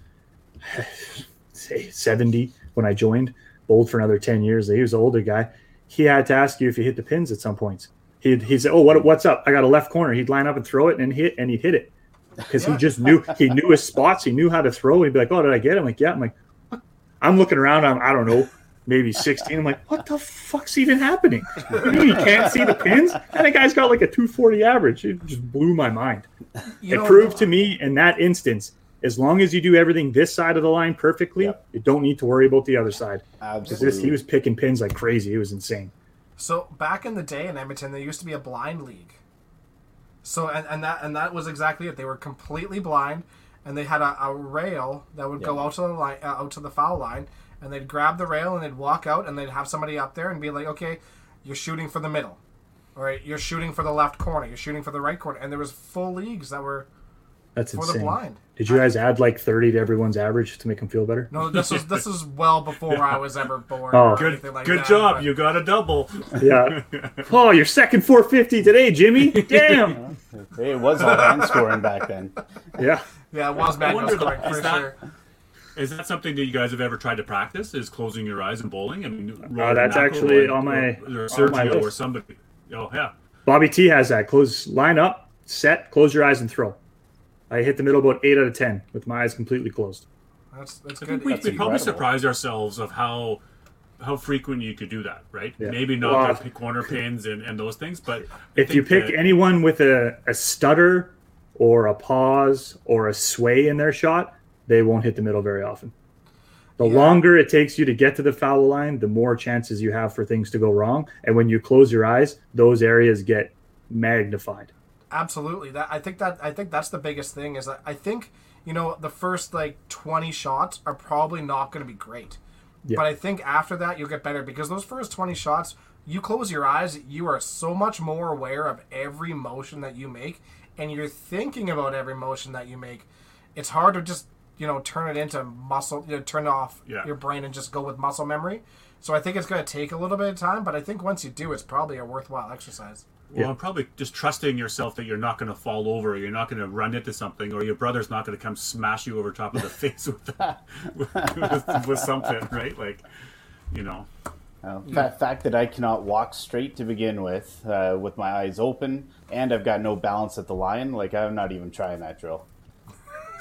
<sighs> say 70 when I joined, old for another 10 years. He was an older guy. He had to ask you if you hit the pins at some points. He'd, he'd say, Oh, what, what's up? I got a left corner. He'd line up and throw it and hit, and he'd hit it because he just knew he knew his spots. He knew how to throw. He'd be like, Oh, did I get him?" I'm like, Yeah. I'm like, what? I'm looking around. I'm, I don't know, maybe 16. I'm like, What the fuck's even happening? What do you mean you can't see the pins? And the guy's got like a 240 average. It just blew my mind You it know, proved to me in that instance as long as you do everything this side of the line perfectly Yep. you don't need to worry about the other side. Absolutely. this, he was picking pins like crazy it was insane So back in the day in Edmonton, there used to be a blind league. So and, and that and that was exactly it. They were completely blind, and they had a, a rail that would go out to the line, uh, out to the foul line, and they'd grab the rail and they'd walk out, and they'd have somebody up there and be like, "Okay, you're shooting for the middle, all right, you're shooting for the left corner, you're shooting for the right corner," and there was full leagues that were That's for insane. the blind. Did you guys add like 30 to everyone's average to make them feel better? No, this was this is well before I was ever born. Oh. Good, like good that, job. but- You got a double. <laughs> Yeah. oh, your second 450 today, Jimmy. <laughs> Damn. Hey, it was all hand scoring back then. Yeah. Yeah, it was I wonder, scoring is for that- sure. Is that something that you guys have ever tried to practice? Is closing your eyes and bowling? I mean, Uh, that's actually or- on my- or, on my Sergio or somebody. Oh yeah. Bobby T has that. Close, line up, set, close your eyes and throw. I hit the middle about 8 out of 10 with my eyes completely closed. That's that's I good. think we, That's we probably incredible. surprised ourselves of how how frequent you could do that, right? Yeah. Maybe not Well, the corner pins and, and those things, but I If you pick that- anyone with a, a stutter or a pause or a sway in their shot, they won't hit the middle very often. The Yeah. longer it takes you to get to the foul line, the more chances you have for things to go wrong. And when you close your eyes, those areas get magnified. Absolutely. That I think that I think that's the biggest thing is that I think you know the first like twenty shots are probably not going to be great, Yeah. but I think after that you'll get better because those first twenty shots, you close your eyes, you are so much more aware of every motion that you make, and you're thinking about every motion that you make. It's hard to just you know turn it into muscle, you know, turn off Yeah. your brain and just go with muscle memory. So I think it's going to take a little bit of time, but I think once you do, it's probably a worthwhile exercise. Well, and probably just trusting yourself that you're not going to fall over, you're not going to run into something, or your brother's not going to come smash you over top of the <laughs> face with, <laughs> with, with something, right? Like, you know. Uh, fa- fact that I cannot walk straight to begin with, uh, with my eyes open, and I've got no balance at the line. Like I'm not even trying that drill.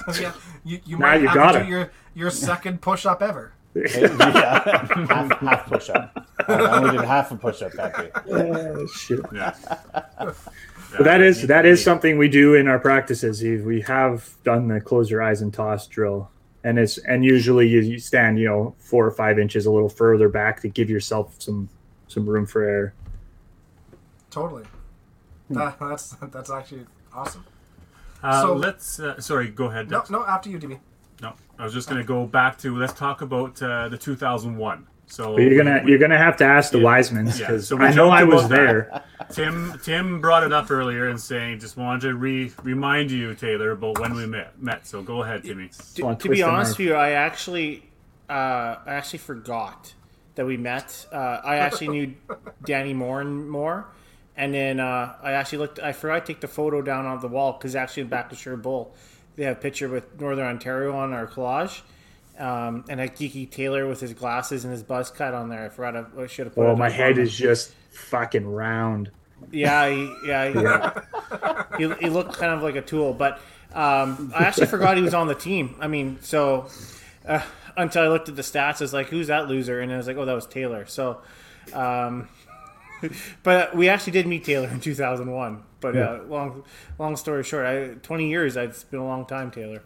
<laughs> yeah, you, you Now might you have gotta. to do your, your second push up ever. <laughs> yeah, half, half push up. I only did half a push up that day. <laughs> Oh, shit. Yeah. But that is that is something we do in our practices. We we have done the close your eyes and toss drill, and it's and usually you, you stand you know four or five inches a little further back to give yourself some some room for air. Totally. That, that's that's actually awesome. Uh, So- let's. Uh, sorry, go ahead. No, Dex. no, after you, DB. No, I was just going to go back to let's talk about uh, the 2001. So But you're gonna we- you're gonna have to ask the Yeah. Wisemans Yeah, because so I know I was about there. <laughs> Tim Tim brought it up earlier and saying just wanted to re- remind you Taylor about when we met. Met. So go ahead, Timmy. To, Wanna be honest with you, I actually, uh, I actually forgot that we met. Uh, I actually knew <laughs> Danny Moore more, and then uh, I actually looked. I forgot to take the photo down on the wall because actually in the back of Sure Bull, they have a picture with Northern Ontario on our collage. Um, and a geeky Taylor with his glasses and his buzz cut on there. I forgot. I, I should have put. Well, it my head is just fucking round. yeah, he, yeah, he, <laughs> he, he looked kind of like a tool, but um, I actually forgot he was on the team. I mean, so uh, until I looked at the stats, I was like, "Who's that loser?" And I was like, "Oh, that was Taylor." So, um, <laughs> but we actually did meet Taylor in 2001. But Yeah. uh, long, long story short, I, 20 years. It's been a long time, Taylor.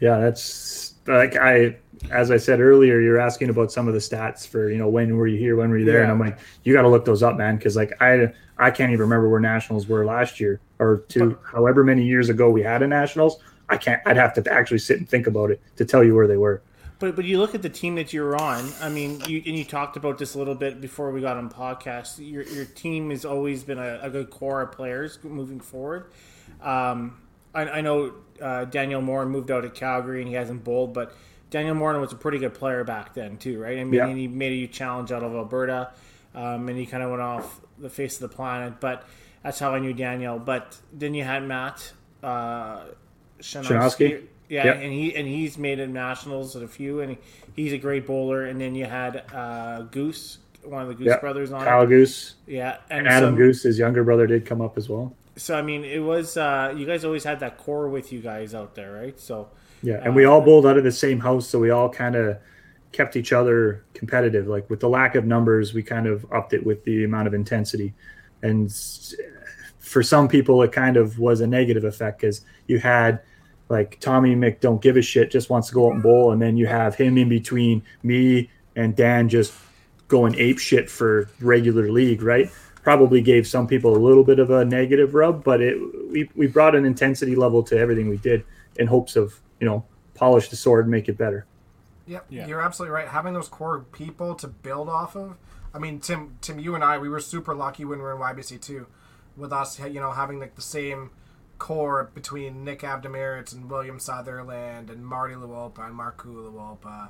Yeah, that's like I as I said earlier, you're asking about some of the stats for, you know, when were you here, when were you there? And I'm like, you gotta look those up, man, because like I I can't even remember where nationals were last year or two however many years ago we had a nationals. I can't I'd have to actually sit and think about it to tell you where they were. But but you look at the team that you're on. I mean, you and you talked about this a little bit before we got on podcast. Your your team has always been a, a good core of players moving forward. Um, I, I know uh, Daniel Moore moved out of Calgary and he hasn't bowled, but Daniel Moore was a pretty good player back then too, right? I mean, Yeah. he made a challenge out of Alberta, um, and he kind of went off the face of the planet. But that's how I knew Daniel. But then you had Matt uh, Shanowski? yeah, Yep. and he and he's made it nationals at a few, and he, he's a great bowler. And then you had uh, Goose, one of the Goose Yeah, brothers on Kyle it. Goose Yeah, and and Adam so, Goose, his younger brother, did come up as well. So I mean, it was uh, you guys always had that core with you guys out there, right? So Yeah, and we all bowled out of the same house, so we all kind of kept each other competitive. Like with the lack of numbers, we kind of upped it with the amount of intensity. And for some people, it kind of was a negative effect because you had like Tommy Mick don't give a shit, just wants to go out and bowl, and then you have him in between me and Dan just going ape shit for regular league, right? Probably gave some people a little bit of a negative rub, but it we, we brought an intensity level to everything we did in hopes of you know polish the sword and make it better. Yep, Yeah. you're absolutely right. Having those core people to build off of. I mean, Tim, Tim, you and I, we were super lucky when we were in YBC too, with us, you know, having like the same core between Nick Abdemeritz and William Sutherland and Marty Luolpa and Marku Luolpa,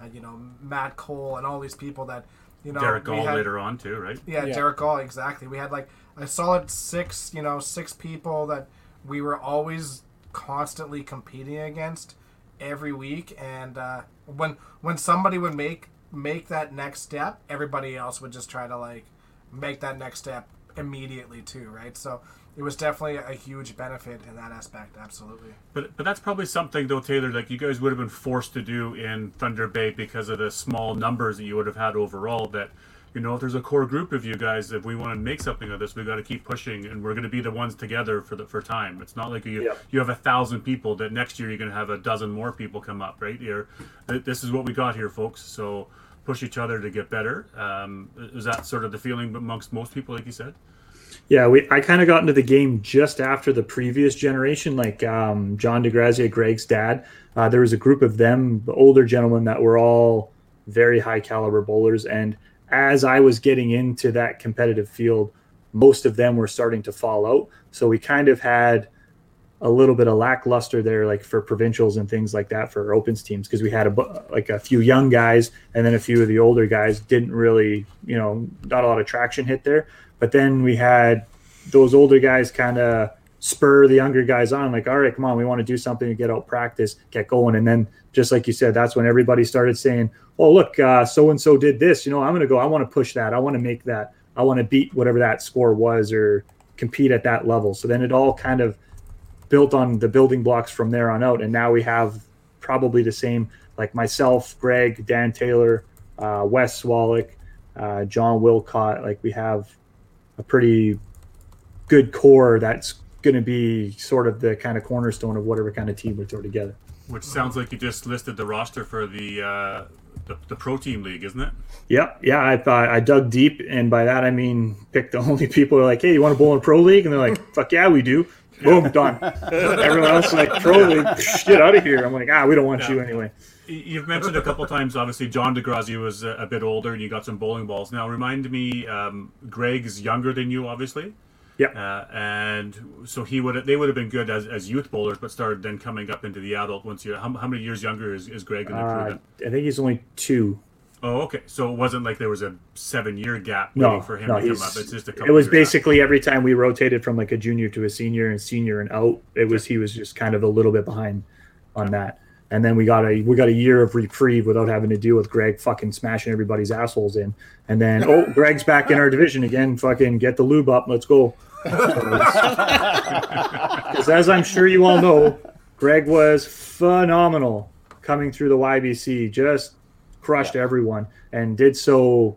and you know Matt Cole and all these people that you know Derek we Gall had- later on too, right? Yeah, Yeah. Derek Gall, exactly. We had like a solid six, you know, six people that we were always constantly competing against every week, and uh, when when somebody would make make that next step, everybody else would just try to like make that next step immediately too, right? So it was definitely a huge benefit in that aspect. Absolutely. But but that's probably something though, Taylor. Like you guys would have been forced to do in Thunder Bay because of the small numbers that you would have had overall. That you know, if there's a core group of you guys, if we want to make something of this, we got to keep pushing, and we're going to be the ones together for the for time. It's not like you Yeah. you have a thousand people that next year you're going to have a dozen more people come up, right? Here, this is what we got here, folks. So push each other to get better. Um, is that sort of the feeling amongst most people, like you said? Yeah, we I kind of got into the game just after the previous generation, like um, John DeGrazia, Greg's dad. Uh, there was a group of them, the older gentlemen, that were all very high caliber bowlers. And as I was getting into that competitive field, most of them were starting to fall out. So we kind of had a little bit of lackluster there, like for provincials and things like that for opens teams, because we had a like a few young guys and then a few of the older guys didn't really, you know, not a lot of traction hit there. But then we had those older guys kind of spur the younger guys on, like, all right, come on, we want to do something to get out practice, get going. And then, just like you said, that's when everybody started saying, oh, look, so and so did this. You know, I'm going to go, I want to push that. I want to make that. I want to beat whatever that score was or compete at that level. So then it all kind of built on the building blocks from there on out. And now we have probably the same, like myself, Greg, Dan Taylor, uh, Wes Swallick, uh, John Wilcott. Like we have a pretty good core that's going to be sort of the kind of cornerstone of whatever kind of team we throw together. Which sounds like you just listed the roster for the uh, the, the pro team league, isn't it? Yep. Yeah. I thought I dug deep. And by that, I mean, pick the <laughs> only people who are like, hey, you want to bowl in pro league? And they're like, fuck yeah, we do. Boom, done. <laughs> Everyone else is like, pro league, get out of here. I'm like, ah, we don't want Yeah. you anyway. You've mentioned a couple times, obviously, John DeGrazia was a, a bit older and you got some bowling balls. Now, remind me, um, Greg's younger than you, obviously. Yeah. Uh, and so he would they would have been good as, as youth bowlers, but started then coming up into the adult once you. How, how many years younger is, is Greg in the crew? Uh, then? I think he's only two. Oh, okay. So it wasn't like there was a seven year gap No, waiting for him no, to come up. It's just a couple it was years after. basically every time we rotated from like a junior to a senior and senior and out, it was he was just kind of a little bit behind on that. And then we got a we got a year of reprieve without having to deal with Greg fucking smashing everybody's assholes in. And then oh, Greg's back in our division again. Fucking get the lube up. Let's go. <laughs> Because as I'm sure you all know, Greg was phenomenal coming through the YBC. Just crushed everyone and did so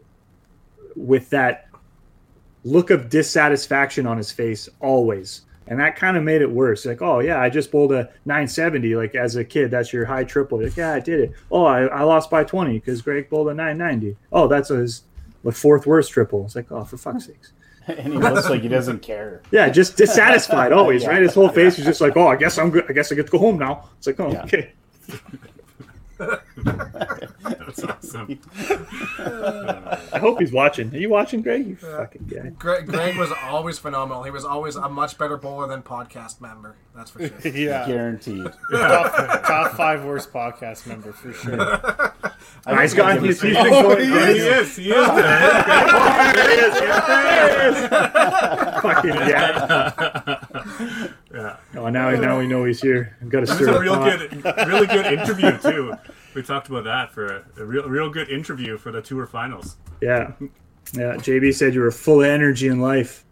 with that look of dissatisfaction on his face always. And that kind of made it worse. Like, oh yeah, I just bowled a 970. Like as a kid, that's your high triple. Like, yeah, I did it. Oh, I, I lost by 20 because Greg bowled a 990. Oh, that's his the fourth worst triple. It's like, oh, for fuck's <laughs> sakes. and he looks like he doesn't care. <laughs> Yeah, just dissatisfied always, <laughs> Yeah. right? His whole face is just like, oh, I guess I'm good. I guess I get to go home now. It's like, oh, Yeah. okay. <laughs> That's awesome. <laughs> I hope he's watching. Are you watching, Greg? You fucking guy. Greg, Greg was <laughs> always phenomenal. He was always a much better bowler than podcast member. That's for sure. Yeah, Guaranteed. top, top five worst podcast member for sure. I He's think gone. I'll He's, give he's it- been going. Oh, he is. Oh, he is. fucking yeah. yeah. Oh, now now we know he's here. I've got to It's stir a the real pot. good, really good interview too. We talked about that for a, a real, real good interview for the tour finals. Yeah, yeah. JB said you were full of energy in life.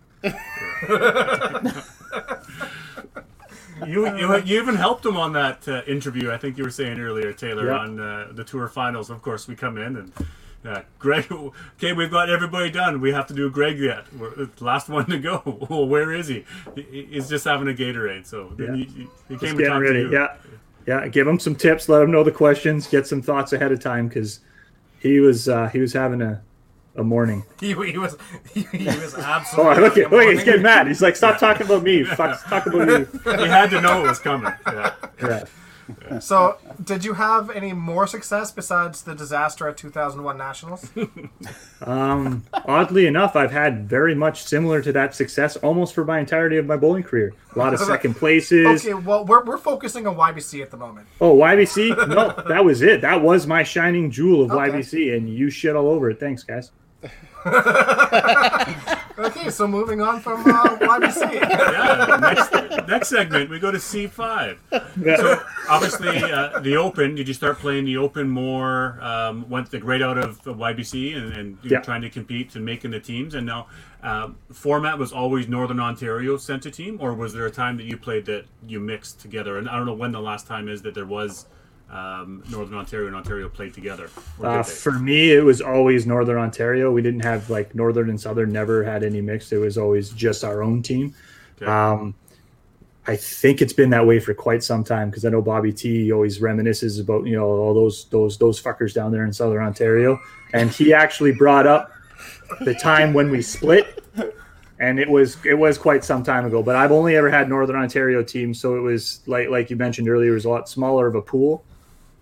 You, you, you even helped him on that uh, interview. I think you were saying earlier, Taylor, Yeah. on uh, the tour finals. Of course, we come in and uh, Greg. <laughs> Okay, we've got everybody done. We have to do Greg yet. We're the last one to go. <laughs> Well, where is he? He- He's just having a Gatorade. So then Yeah. he, he- he Just came and getting ready. to you. Yeah, yeah. Give him some tips. Let him know the questions. Get some thoughts ahead of time because he was uh, he was having a a morning. <laughs> He, he was he, he was <laughs> Oh, look at look, he's getting mad. He's like, "Stop talking about me. Fuck, talk about you." <laughs> You had to know it was coming. Yeah. Yeah. So, did you have any more success besides the disaster at 2001 Nationals? <laughs> Um, oddly enough, I've had very much similar to that success almost for my entirety of my bowling career. A lot of <laughs> second places. Okay, well, we're, we're focusing on YBC at the moment. Oh, YBC? No, <laughs> that was it. That was my shining jewel of Okay. YBC, and you shit all over it. Thanks, guys. <laughs> Okay, so moving on from uh, YBC. <laughs> Yeah, next, next segment, we go to C5. So, obviously, uh, the Open, did you start playing the Open more? Um, went the grade out of YBC and, and you Yeah. trying to compete and making the teams? And now, uh, format was always Northern Ontario sent a team, or was there a time that you played that you mixed together? And I don't know when the last time is that there was um, Northern Ontario and Ontario played together. Uh, for me, it was always Northern Ontario. We didn't have like Northern and Southern. Never had any mixed. It was always just our own team. Okay. Um, I think it's been that way for quite some time because I know Bobby T always reminisces about you know all those those those fuckers down there in Southern Ontario, and he actually brought up the time when we split, and it was it was quite some time ago. But I've only ever had Northern Ontario teams, so it was like like you mentioned earlier, it was a lot smaller of a pool,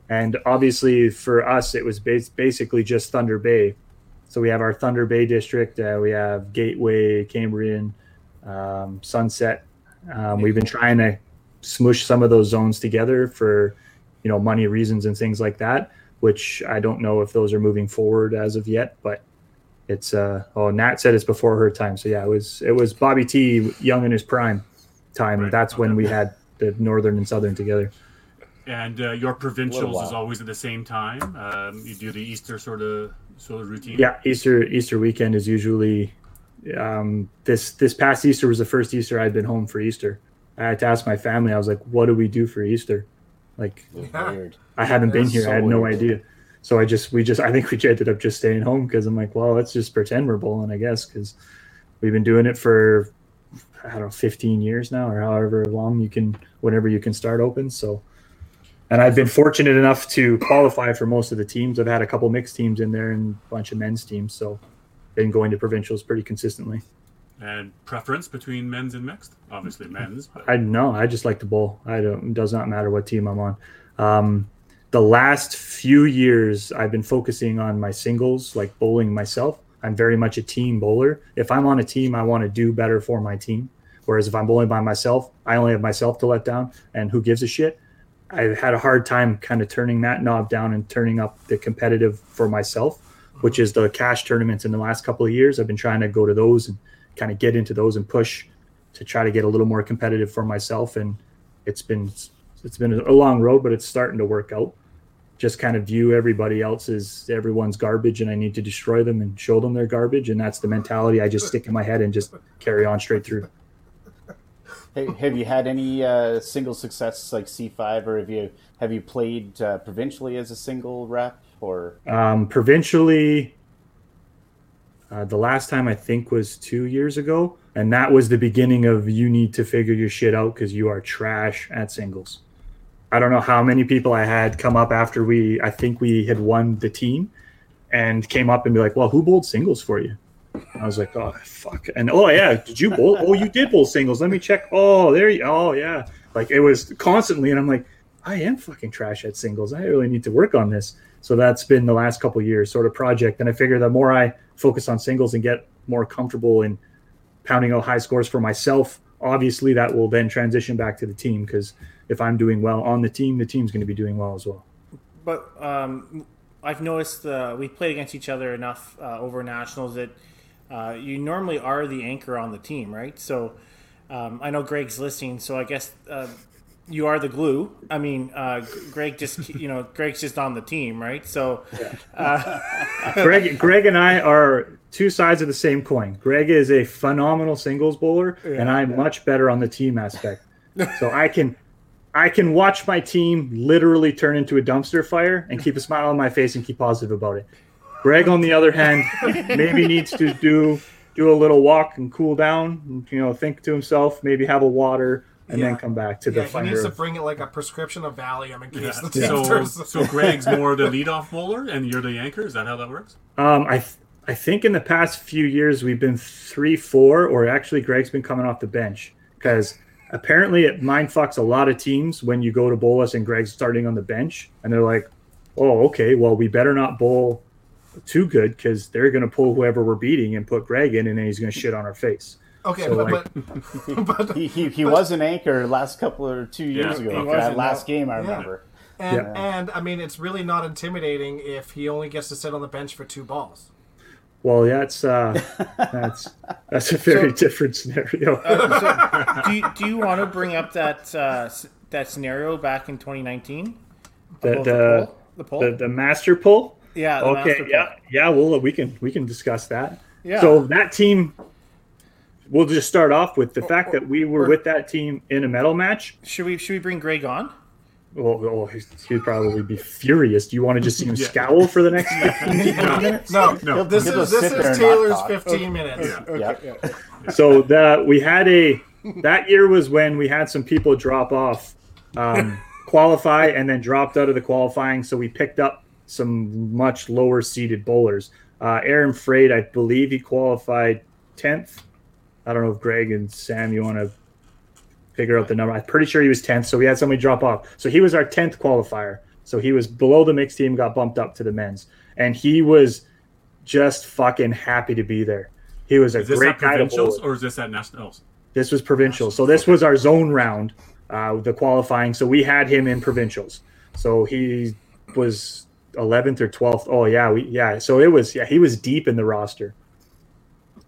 and obviously for us it was bas- basically just Thunder Bay. So we have our Thunder Bay district, uh, we have Gateway, Cambrian, um, Sunset. Um, we've been trying to smush some of those zones together for, you know, money reasons and things like that. Which I don't know if those are moving forward as of yet, but it's uh oh Nat said it's before her time, so yeah, it was it was Bobby T young in his prime time. Right, That's when we had the northern and southern together. And uh, your provincials is always at the same time. Um, you do the Easter sort of sort of routine. Yeah, Easter Easter weekend is usually um, this this past Easter was the first Easter I'd been home for Easter. I had to ask my family. I was like, "What do we do for Easter?" Like, Yeah. <laughs> I hadn't been here. so I had no weird. idea. So I just we just I think we ended up just staying home because I'm like, well, let's just pretend we're bowling, I guess, because we've been doing it for I don't know, 15 years now, or however long you can, whenever you can start open. So, and I've been fortunate enough to qualify for most of the teams. I've had a couple mixed teams in there and a bunch of men's teams. So, been going to provincials pretty consistently. And preference between men's and mixed? Obviously men's. But I know. I just like to bowl. I don't. It does not matter what team I'm on. Um, the last few years, I've been focusing on my singles, like bowling myself. I'm very much a team bowler. If I'm on a team, I want to do better for my team. Whereas if I'm bowling by myself, I only have myself to let down, and who gives a shit? I've had a hard time kind of turning that knob down and turning up the competitive for myself, which is the cash tournaments in the last couple of years. I've been trying to go to those and kind of get into those and push to try to get a little more competitive for myself. And it's been it's been a long road but it's starting to work out. Just kind of view everybody else as everyone's garbage and i need to destroy them and show them their garbage. And that's the mentality i just stick in my head and just carry on straight through Hey, have you had any uh, single success like C5, or have you have you played uh, provincially as a single rep, or? Um, provincially uh, the last time i think was two years ago and that was the beginning of you need to figure your shit out because you are trash at singles. I don't know how many people i had come up after we i think we had won the team and came up and be like well who bowled singles for you i was like oh fuck. And oh yeah did you bowl oh you did bowl singles. Let me check. Oh there you oh yeah. Like it was constantly and i'm like i am fucking trash at singles. I really need to work on this. So that's been the last couple years sort of project. And I figure the more I focus on singles and get more comfortable in pounding out high scores for myself, obviously that will then transition back to the team because if I'm doing well on the team, the team's going to be doing well as well. But um, I've noticed uh, we played against each other enough uh, over nationals that uh, you normally are the anchor on the team, right? So um, I know Greg's listening, so I guess uh, you are the glue. I mean, uh, Greg just <laughs> you know Greg's just on the team, right? So <laughs> Greg, Greg and I are two sides of the same coin. Greg is a phenomenal singles bowler, and I'm much better on the team aspect. So I can, I can watch my team literally turn into a dumpster fire and keep a smile on my face and keep positive about it. Greg, on the other hand, <laughs> maybe needs to do do a little walk and cool down. You know, think to himself, maybe have a water, and Yeah. then come back to Yeah, the he fire. needs to bring it like a prescription of Valium in case the So, teamsters. so Greg's more the leadoff bowler and you're the anchor. Is that how that works? Um, I th- I think in the past few years we've been three four, or actually Greg's been coming off the bench because apparently it mind fucks a lot of teams when you go to bowl us and Greg's starting on the bench, and they're like, "Oh, okay, well we better not bowl too good because they're going to pull whoever we're beating and put Greg in, and then he's going to shit on our face." Okay, So, but, like- but <laughs> but He, he, he was an anchor last couple or two years Yeah, ago. that last game, I Yeah. remember. and Yeah. and I mean it's really not intimidating if he only gets to sit on the bench for two balls. Well, yeah, it's uh, that's that's a very different scenario. <laughs> Uh, so do you, do you want to bring up that uh, that scenario back in 2019? the, About the, poll? the poll? the the master pull. Yeah. The okay, master yeah, poll. yeah. Well, we can we can discuss that. Yeah. So that team, we'll just start off with the fact that we were or- with that team in a medal match. Should we should we bring Greg on? Well, well he's- he'd probably be furious. Do you want to just <laughs> see him scowl for the next <laughs> 15 minutes? No, No. this He'll is this is there is and not Taylor's talk. 15 minutes. Yeah. So that we had a that year was when we had some people drop off, um, <laughs> qualify, and then dropped out of the qualifying. So we picked up some much lower seeded bowlers. Uh, Aaron Frade, I believe he qualified tenth. I don't know if Greg and Sam, you want to figure out the number. I'm pretty sure he was tenth. So we had somebody drop off. So he was our tenth qualifier. So he was below the mixed team, got bumped up to the men's, and he was just fucking happy to be there. He was a Is this great at guy provincials or is this at nationals? This was provincial. So this was our zone round, uh, the qualifying. So we had him in provincials. So he was 11th or 12th. Oh yeah, we yeah. So it was yeah. He was deep in the roster.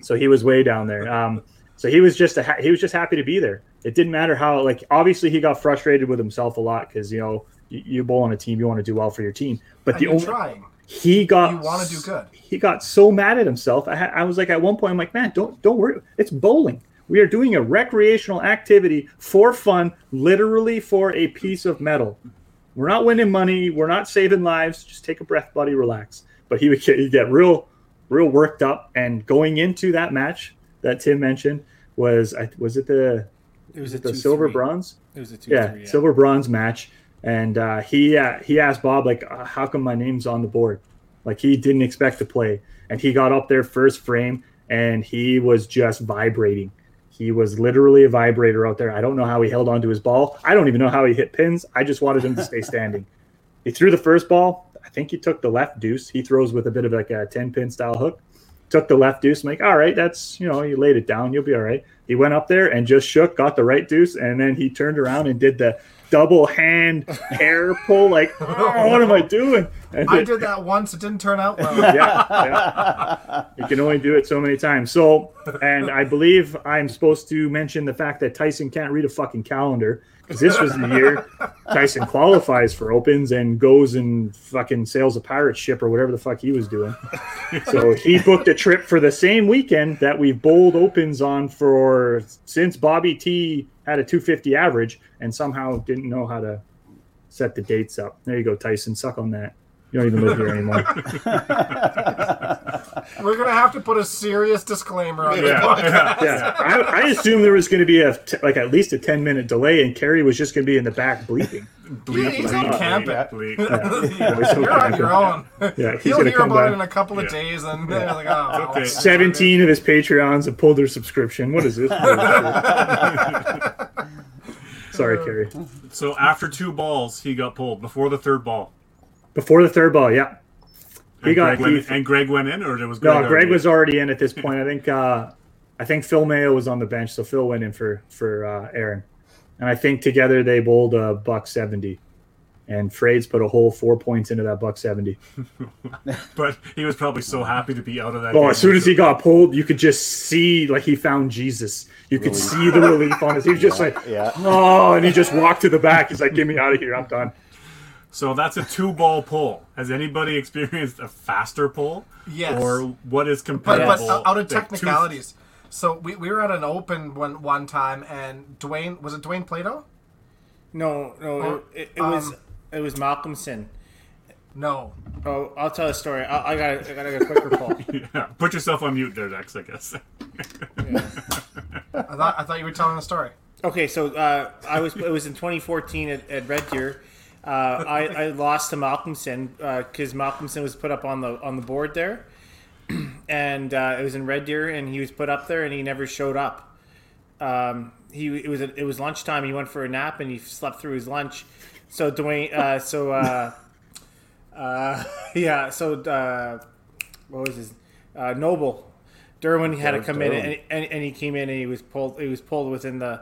So he was way down there. Um, so he was just a ha- he was just happy to be there. It didn't matter how like obviously he got frustrated with himself a lot because you know you, you bowl on a team you want to do well for your team. But And the only trying. he got You wanna do good. He got so mad at himself. I, I was like, at one point, I'm like, man, don't don't worry. It's bowling. We are doing a recreational activity for fun, literally for a piece of metal. We're not winning money. We're not saving lives. Just take a breath, buddy. Relax. But he would get, he'd get real, real worked up. And going into that match that Tim mentioned was, I was it the It was a the two, silver three. bronze? It was a two yeah, three. Yeah. silver bronze match. And uh, he uh, he asked Bob like, uh, "How come my name's on the board?" Like he didn't expect to play, and he got up there first frame, and he was just vibrating. He was literally a vibrator out there. I don't know how he held onto his ball. I don't even know how he hit pins. I just wanted him to stay <laughs> standing. He threw the first ball. I think he took the left deuce. He throws with a bit of like a ten pin style hook. Took the left deuce. I'm like, all right, that's you know, you laid it down. You'll be all right. He went up there and just shook, got the right deuce, and then he turned around and did the double hand <laughs> hair pull. Like, oh, what am I doing? <laughs> I did that once. It didn't turn out well. <laughs> yeah, yeah. You can only do it so many times. So, and I believe I'm supposed to mention the fact that Tyson can't read a fucking calendar because this was the year Tyson qualifies for opens and goes and fucking sails a pirate ship or whatever the fuck he was doing. So he booked a trip for the same weekend that we've bowled opens on for since Bobby T had a 250 average and somehow didn't know how to set the dates up. There you go, Tyson. Suck on that. You don't even live here anymore. <laughs> We're gonna have to put a serious disclaimer on this Yeah. podcast. yeah, I, I assumed there was going to be a t- like at least a ten minute delay, and Carrie was just going to be in the back bleeping. <laughs> He- <laughs> he's on camping. Bleak. You're on your own. Yeah, he's He'll going to hear come about back. it in a couple of Yeah. days, and they're like, oh, okay. Seventeen of his Patreons have pulled their subscription. What is this? Sorry, Carrie. So after two balls, he got pulled before the third ball. Before the third ball, yeah. He And got Greg went, and Greg went in, or it was Greg no. Greg already? was already in at this point. I think uh, I think Phil Mayo was on the bench, so Phil went in for for uh, Aaron, and I think together they bowled a buck seventy, and Frades put a whole four points into that buck seventy. <laughs> but he was probably so happy to be out of that. Oh, game. as soon as he got pulled, you could just see like he found Jesus. You could Relief. see the relief on his. He was just like, <laughs> Yeah. oh, and he just walked to the back. He's like, get me out of here. I'm done. So that's a two ball pull. Has anybody experienced a faster pull? Yes. Or what is But, comparable? but out of to two- technicalities, so we, we were at an open one one time, and Dwayne was it Dwayne Plato? No, no, Or, it, it was um, it was Malcolmson. No, Oh, I'll tell a story. I, I got I got a quicker pull. <laughs> Yeah, put yourself on mute there, Dex. I guess. I thought I thought you were telling a story. Okay, so uh, I was it was in 2014 at, at Red Deer. Uh, I, I lost to Malcolmson because Malcolmson was put up on the on the board there, <clears throat> and uh, it was in Red Deer, and he was put up there, and he never showed up. Um, he it was it was lunchtime. He went for a nap, and he slept through his lunch. So Dwayne, uh, so uh, <laughs> uh, <laughs> yeah, so uh, what was his uh, Noble Derwin had to Derwin- come in, and, and, and he came in, and he was pulled. He was pulled within the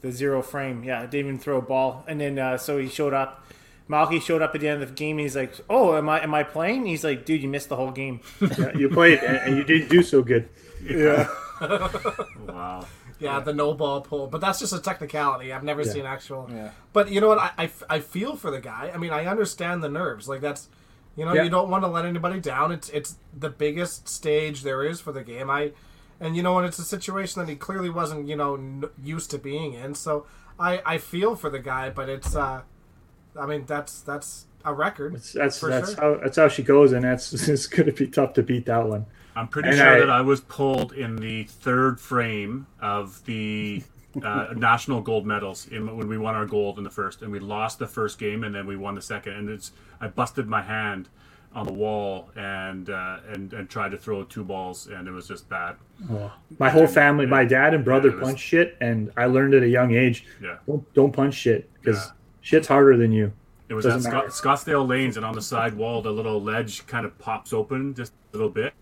the zero frame. Yeah, didn't even throw a ball, and then uh, so he showed up. Malky showed up at the end of the game. And he's like, "Oh, am I am I playing?" He's like, "Dude, you missed the whole game." Yeah, you played and, and you didn't do so good. Yeah, <laughs> Wow. Yeah, the no ball pull, but that's just a technicality. I've never seen actual. Yeah. But you know what? I, I, I feel for the guy. I mean, I understand the nerves. Like that's, you know, Yeah. you don't want to let anybody down. It's it's the biggest stage there is for the game. I, and you know, and it's a situation that he clearly wasn't, you know, n- used to being in. So I I feel for the guy, but it's, uh, I mean, that's that's a record. That's that's, For that's sure. how that's how she goes, and that's <laughs> it's going to be tough to beat that one. I'm pretty And sure I- that I was pulled in the third frame of the uh, <laughs> national gold medals in, when we won our gold in the first, and we lost the first game, and then we won the second. And it's I busted my hand on the wall and uh, and and tried to throw two balls, and it was just bad. My whole family, my dad and brother Yeah, it punch shit, and I learned at a young age. Yeah. Don't don't punch shit because Yeah. Shit's harder than you. It was Doesn't Scott. Scottsdale Lanes, and on the side wall, the little ledge kind of pops open just a little bit,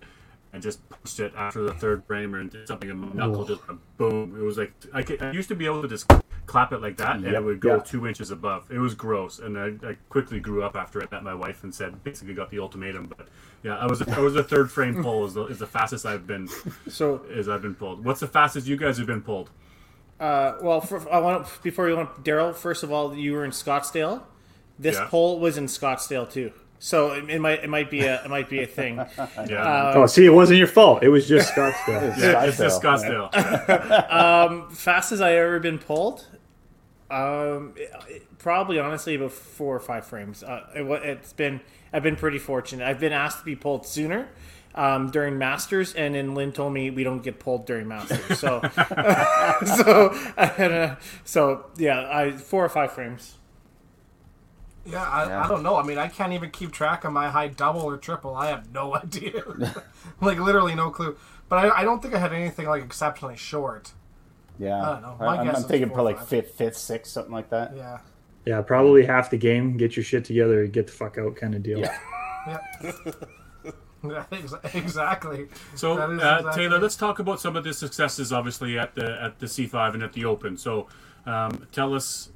and just punched it after the third framer and did something, and my knuckle just went boom. It was like I, ca- I used to be able to just clap it like that, and Yep. it would go Yeah. two inches above. It was gross, and I, I quickly grew up after I met my wife and said basically got the ultimatum. But yeah, I was a, I was a third frame pull is the, is the fastest I've been <laughs> so is I've been pulled. What's the fastest you guys have been pulled? Uh, well, for, I want before you went, Daryl. First of all, you were in Scottsdale. This Yeah. poll was in Scottsdale too, so it, it might it might be a it might be a thing. <laughs> Yeah, oh, see, it wasn't your fault. It was just Scottsdale. <laughs> yeah it's just Scottsdale. <laughs> Scottsdale. Fastest I ever been pulled. Um, it- it- probably honestly about four or five frames. Uh, it, it's been I've been pretty fortunate. I've been asked to be pulled sooner. Um, during Masters, and then Lynn told me we don't get pulled during Masters. So, <laughs> <laughs> so, I had so yeah, I four or five frames. Yeah, I, Yeah. I don't know. I mean, I can't even keep track of my high double or triple. I have no <laughs> idea. like, literally no clue. But I, I don't think I had anything, like, exceptionally short. Yeah, I don't know. My I, am guess I'm is thinking probably like fifth, fifth, sixth, something like that. Yeah. Yeah, probably half the game. Get your shit together, get the fuck out, kind of deal. Yeah. Yeah. <laughs> Yeah, ex- exactly. So, That is uh, exactly Taylor, let's talk about some of the successes, obviously at the at the C5 and at the Open. So, um, tell us,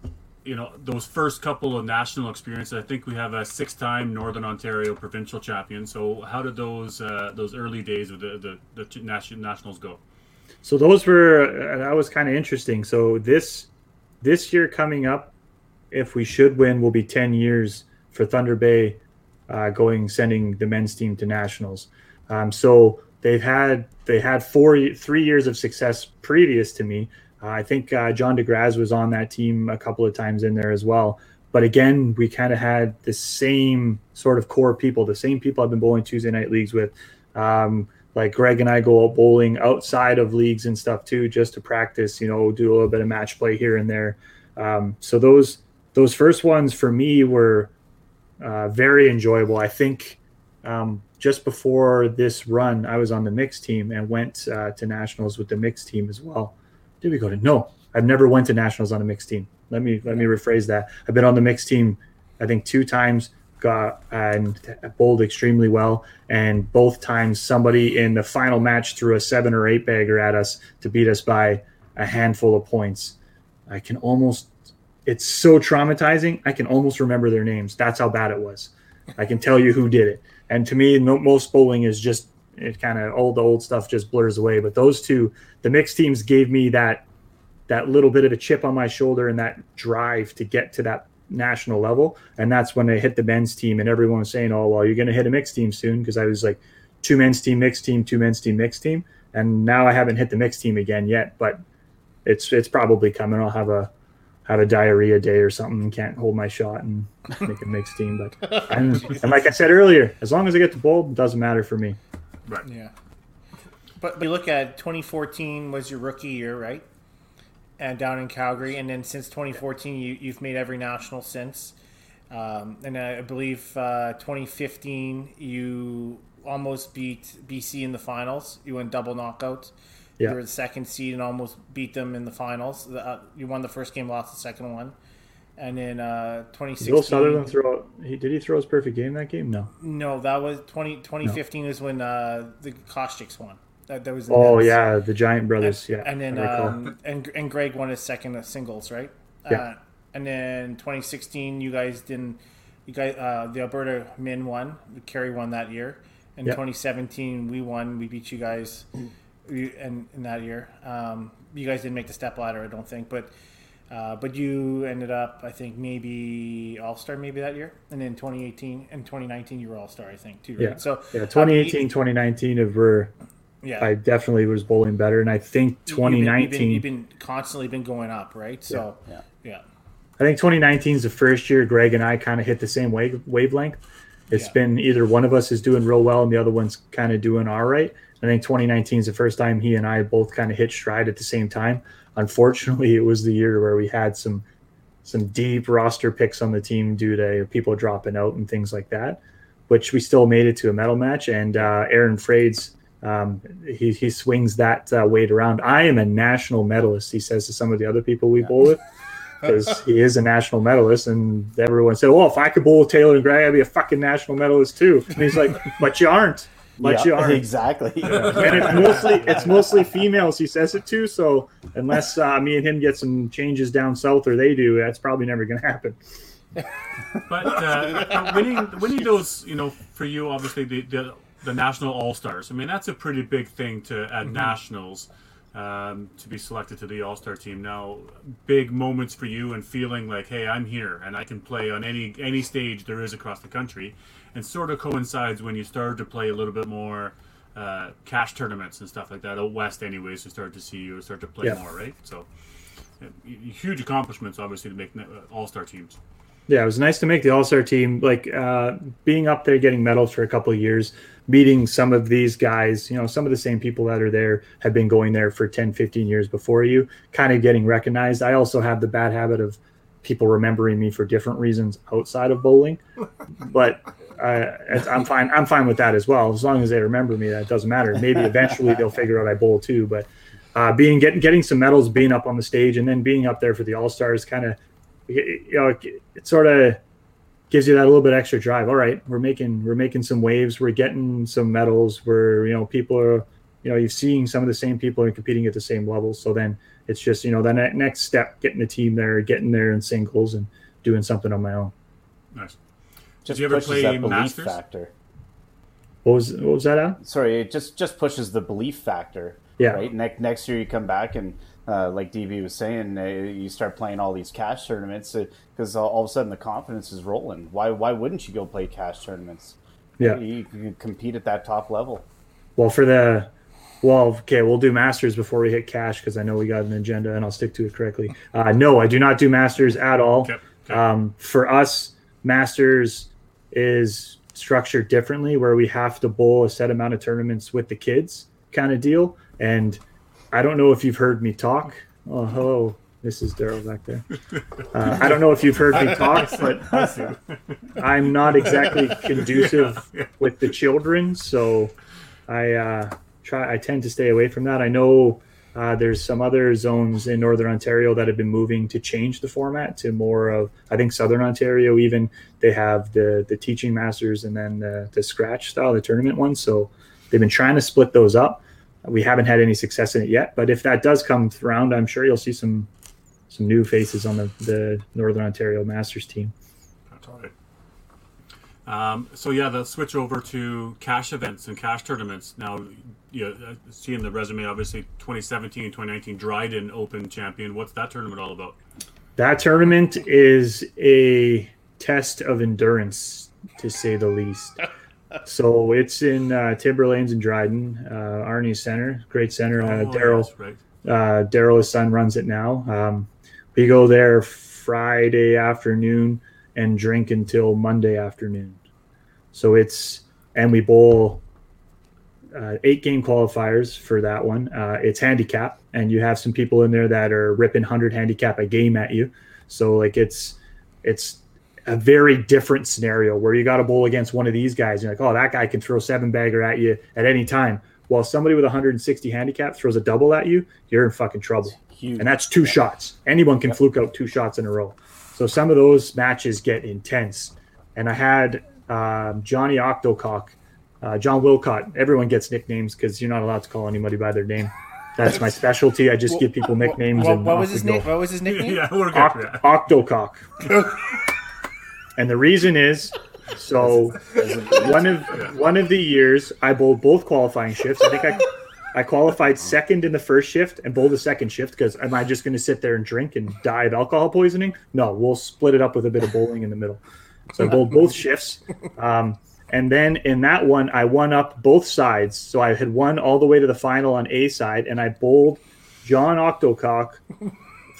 you know, those first couple of national experiences. I think we have a six-time Northern Ontario provincial champion. So, how did those uh, those early days of the the, the ch- nationals go? So those were uh, that was kind of interesting. So this this year coming up, if we should win, will be ten years for Thunder Bay uh, going sending the men's team to nationals. Um, so they've had they had four three years of success previous to me. Uh, I think uh, John DeGraz was on that team a couple of times in there as well. But again, we kind of had the same sort of core people, the same people I've been bowling Tuesday night leagues with. Um, like Greg and I go out bowling outside of leagues and stuff too, just to practice. You know, do a little bit of match play here and there. Um, so those those first ones for me were uh, very enjoyable. I think um, just before this run, I was on the mixed team and went uh, to nationals with the mixed team as well. Did we go to? No, I've never went to nationals on a mixed team. Let me let me rephrase that. I've been on the mixed team, I think two times. Got and bowled extremely well, and both times somebody in the final match threw a seven or eight bagger at us to beat us by a handful of points. I can almost it's so traumatizing. I can almost remember their names. That's how bad it was. I can tell you who did it. And to me, no, most bowling is just it kind of all the old stuff just blurs away. But those two, the mixed teams, gave me that that little bit of a chip on my shoulder and that drive to get to that national level. And that's when I hit the men's team, and everyone was saying, "Oh, well, you're going to hit a mixed team soon," because I was like two men's team, mixed team, two men's team, mixed team, and now I haven't hit the mixed team again yet, but it's it's probably coming. I'll have a have a diarrhea day or something and can't hold my shot and make a mixed team. But <laughs> and, and like I said earlier, as long as I get the bowl, it doesn't matter for me. Right. Yeah. But, but you look at 2014 was your rookie year, right? And down in Calgary, and then since 2014, you, you've made every national since. Um, and I believe uh, 2015 you almost beat BC in the finals. You went double knockouts. Yeah. You were the second seed and almost beat them in the finals. The, uh, you won the first game, lost the second one. And then uh, 2016. Will Sutherland throw? He, did he throw his perfect game that game? No. No, that was 20, 2015 is when uh, the Kostiks won. That, that was the Oh Nets. yeah, the Giant Brothers. Yeah. And then um, and and Greg won his second of singles, right? Yeah. Uh, and then 2016, you guys didn't. You guys, uh, the Alberta men won. The Kerry won that year. In Yeah. 2017, we won. We beat you guys, we, and in that year, um, you guys didn't make the step ladder, I don't think, but. Uh, but you ended up, I think, maybe All Star, maybe that year, and then 2018 and 2019, you were All Star, I think, too. Right? Yeah. So yeah, 2018, 2019 of were yeah, I definitely was bowling better, and I think You've been- 2019. You've been, you've been constantly been going up, right? So Yeah. yeah. I think 2019 is the first year Greg and I kind of hit the same wave wavelength. It's Yeah. been either one of us is doing real well and the other one's kind of doing all right. I think 2019 is the first time he and I both kind of hit stride at the same time. Unfortunately, it was the year where we had some some deep roster picks on the team due to people dropping out and things like that. Which we still made it to a medal match, and uh, Aaron Frades um, he, he swings that uh, weight around. I am a national medalist, he says to some of the other people we bowl with because <laughs> he is a national medalist, and everyone said, "Well, if I could bowl with Taylor and Gray, I'd be a fucking national medalist too." And he's like, "But you aren't. But Yeah, you aren't." exactly. <laughs> And it's mostly it's mostly females he says it to. So unless uh, me and him get some changes down south or they do, that's probably never going to happen. But uh, winning winning those, you know, for you obviously the the, the national all stars. I mean, that's a pretty big thing to at nationals um, to be selected to the all star team. Now, big moments for you and feeling like, hey, I'm here and I can play on any any stage there is across the country, and sort of coincides when you start to play a little bit more. Uh, cash tournaments and stuff like that out west, anyways, to start to see you start to play Yeah. more, right? So, uh, huge accomplishments, obviously, to make all star teams. Yeah, it was nice to make the All Star team. Like uh, being up there, getting medals for a couple of years, meeting some of these guys. You know, some of the same people that are there have been going there for 10, 15 years before you. Kind of getting recognized. I also have the bad habit of people remembering me for different reasons outside of bowling, <laughs> but uh, I'm fine. I'm fine with that as well. As long as they remember me, that doesn't matter. Maybe eventually they'll figure out I bowl too. But uh, being getting getting some medals, being up on the stage, and then being up there for the All Stars, kind of you know, it, it sort of gives you that little bit extra drive. All right, we're making we're making some waves. We're getting some medals. We're you know people are you know you're seeing some of the same people are competing at the same level. So then it's just you know the ne- next step, getting the team there, getting there in singles, and doing something on my own. Nice. just you ever play that belief Masters? factor. What was what was that? Al? Sorry, it just just pushes the belief factor. Yeah. Right. Next next year you come back and uh, like DB was saying, uh, you start playing all these cash tournaments because all, all of a sudden the confidence is rolling. Why why wouldn't you go play cash tournaments? Yeah. You can compete at that top level. Well, for the well, okay, we'll do masters before we hit cash because I know we got an agenda and I'll stick to it correctly. Uh, no, I do not do masters at all. Okay. okay. Um, for us, masters is structured differently, where we have to bowl a set amount of tournaments with the kids, kind of deal. And I don't know if you've heard me talk. Oh, hello, this is Daryl back there. Uh, I don't know if you've heard me talk, <laughs> but I'm not exactly <laughs> conducive with the children, so I uh, try. I tend to stay away from that. I know uh, there's some other zones in Northern Ontario that have been moving to change the format to more of. I think Southern Ontario even they have the the teaching masters and then the, the scratch style, the tournament ones. So they've been trying to split those up. We haven't had any success in it yet, but if that does come around, I'm sure you'll see some some new faces on the, the Northern Ontario Masters team. Right. Um, so yeah, the switch over to cash events and cash tournaments. Now, you know, seeing the resume, obviously 2017 and 2019 Dryden Open champion. What's that tournament all about? That tournament is a test of endurance, to say the least. <laughs> so it's in uh, Timber Lanes in Dryden, uh, Arnie Center, great center. Uh, Oh, Daryl, right? uh, Daryl, his son, runs it now. Um, we go there Friday afternoon and drink until Monday afternoon. So it's and we bowl uh, eight game qualifiers for that one. Uh, it's handicap, and you have some people in there that are ripping hundred handicap a game at you. So like it's it's a very different scenario where you got to bowl against one of these guys. You're like, oh, that guy can throw seven bagger at you at any time. While somebody with 160 handicap throws a double at you, you're in fucking trouble. Huge. And that's two shots. Anyone can fluke out two shots in a row. So some of those matches get intense. And I had um, Johnny Octocock, uh, John Wilcott. Everyone gets nicknames because you're not allowed to call anybody by their name. That's my specialty. I just give people nicknames. What, and what was his go. name? What was his <laughs> nickname? yeah, we're good. Oct- Octocock. <laughs> and the reason is so one of one of the years I bowled both qualifying shifts. I think I I qualified second in the first shift and bowled the second shift because am I just going to sit there and drink and die of alcohol poisoning? No, we'll split it up with a bit of bowling in the middle. So I bowled both shifts. Um, and then in that one, I won up both sides. So I had won all the way to the final on A side, and I bowled John Octocock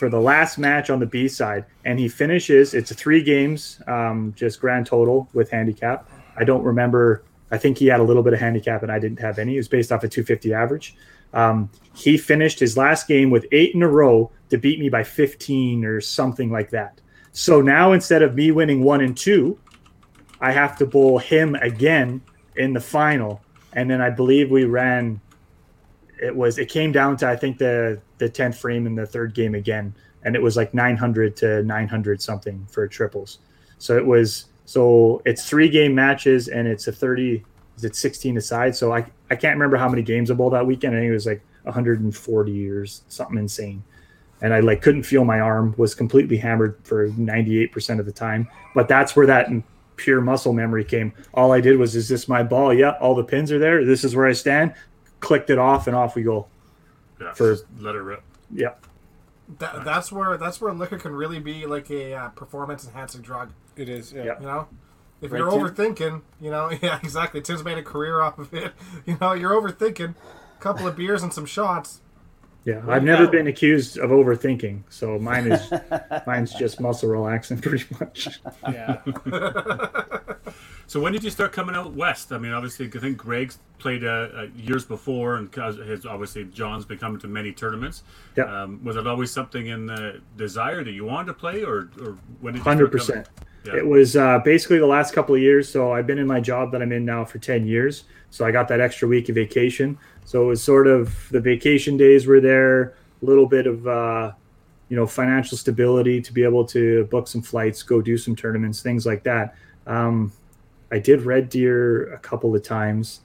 for the last match on the B side, and he finishes. It's three games, um, just grand total with handicap. I don't remember. I think he had a little bit of handicap, and I didn't have any. It was based off a 250 average. Um, he finished his last game with eight in a row to beat me by 15 or something like that. So now instead of me winning one and two, I have to bowl him again in the final, and then I believe we ran. It was it came down to I think the the tenth frame in the third game again, and it was like nine hundred to nine hundred something for triples. So it was so it's three game matches and it's a thirty. Is it sixteen aside? So I I can't remember how many games I bowled that weekend. I think it was like one hundred and forty or something insane and I like couldn't feel my arm was completely hammered for 98% of the time but that's where that pure muscle memory came all I did was is this my ball yeah all the pins are there this is where I stand clicked it off and off we go Yeah, for- just let it rip. yeah That, that's where that's where liquor can really be like a uh, performance enhancing drug. It is. Yeah. Yeah. You know, if Right, you're Tim? overthinking, you know, <laughs> yeah, exactly. Tim's made a career off of it. <laughs> You know, you're overthinking. A couple of beers and some shots. yeah I've never got- been accused of overthinking so mine is <laughs> mine's just muscle relaxing pretty much Yeah. So when did you start coming out west? I mean, obviously, I think Greg's played uh, uh, years before, and his obviously John's been coming to many tournaments. Yeah. Um, was it always something in the desire that you wanted to play, or, or when did you Hundred percent. Yeah. It was uh, basically the last couple of years. So I've been in my job that I'm in now for ten years. So I got that extra week of vacation. So it was sort of the vacation days were there, a little bit of uh, you know financial stability to be able to book some flights, go do some tournaments, things like that. Um, I did Red Deer a couple of times.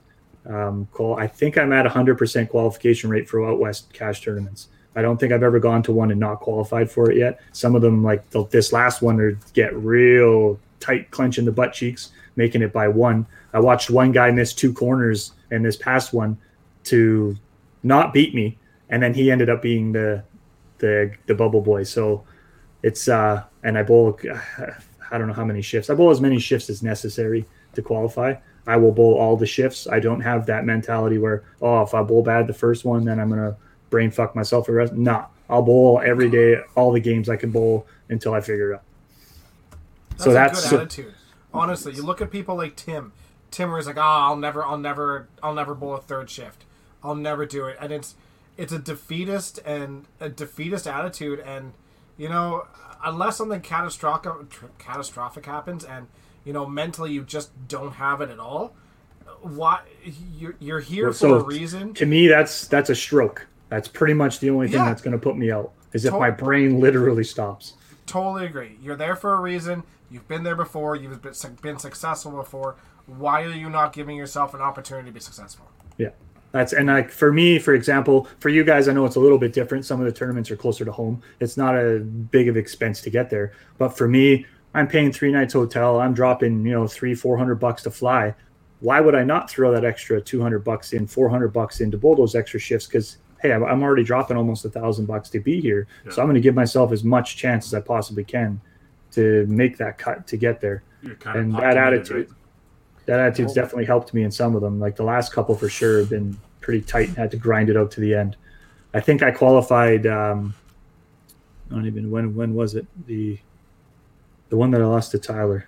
Um, qual- I think I'm at 100% qualification rate for out west cash tournaments. I don't think I've ever gone to one and not qualified for it yet. Some of them, like the, this last one, are get real tight, clenching the butt cheeks, making it by one. I watched one guy miss two corners in this past one to not beat me, and then he ended up being the the the bubble boy. So it's uh, and I bowl. <sighs> I don't know how many shifts. I bowl as many shifts as necessary to qualify. I will bowl all the shifts. I don't have that mentality where, oh, if I bowl bad the first one, then I'm gonna brain fuck myself for the rest. Nah, I'll bowl every day, all the games I can bowl until I figure it out. That's so a that's good so, attitude. Honestly, you look at people like Tim. Tim was like, "Oh, I'll never, I'll never, I'll never bowl a third shift. I'll never do it." And it's, it's a defeatist and a defeatist attitude. And you know, unless something catastrophic, catastrophic happens, and you know, mentally you just don't have it at all. Why you're you're here Well, for so a reason. to me, that's that's a stroke. That's pretty much the only thing Yeah. that's going to put me out. Is if To- my brain literally stops. Totally agree. You're there for a reason. You've been there before. You've been, been successful before. Why are you not giving yourself an opportunity to be successful? Yeah. That's and like for me, for example, for you guys, I know it's a little bit different. Some of the tournaments are closer to home. It's not a big of expense to get there. But for me, I'm paying three nights hotel. I'm dropping, you know, three, four hundred bucks to fly. Why would I not throw that extra two hundred bucks in, four hundred bucks in to bowl those extra shifts? Because hey, I'm already dropping almost a thousand bucks to be here. So I'm going to give myself as much chance as I possibly can to make that cut to get there and that attitude that attitude's definitely helped me in some of them like the last couple for sure have been pretty tight and had to grind it out to the end i think i qualified um i don't even when when was it the the one that i lost to tyler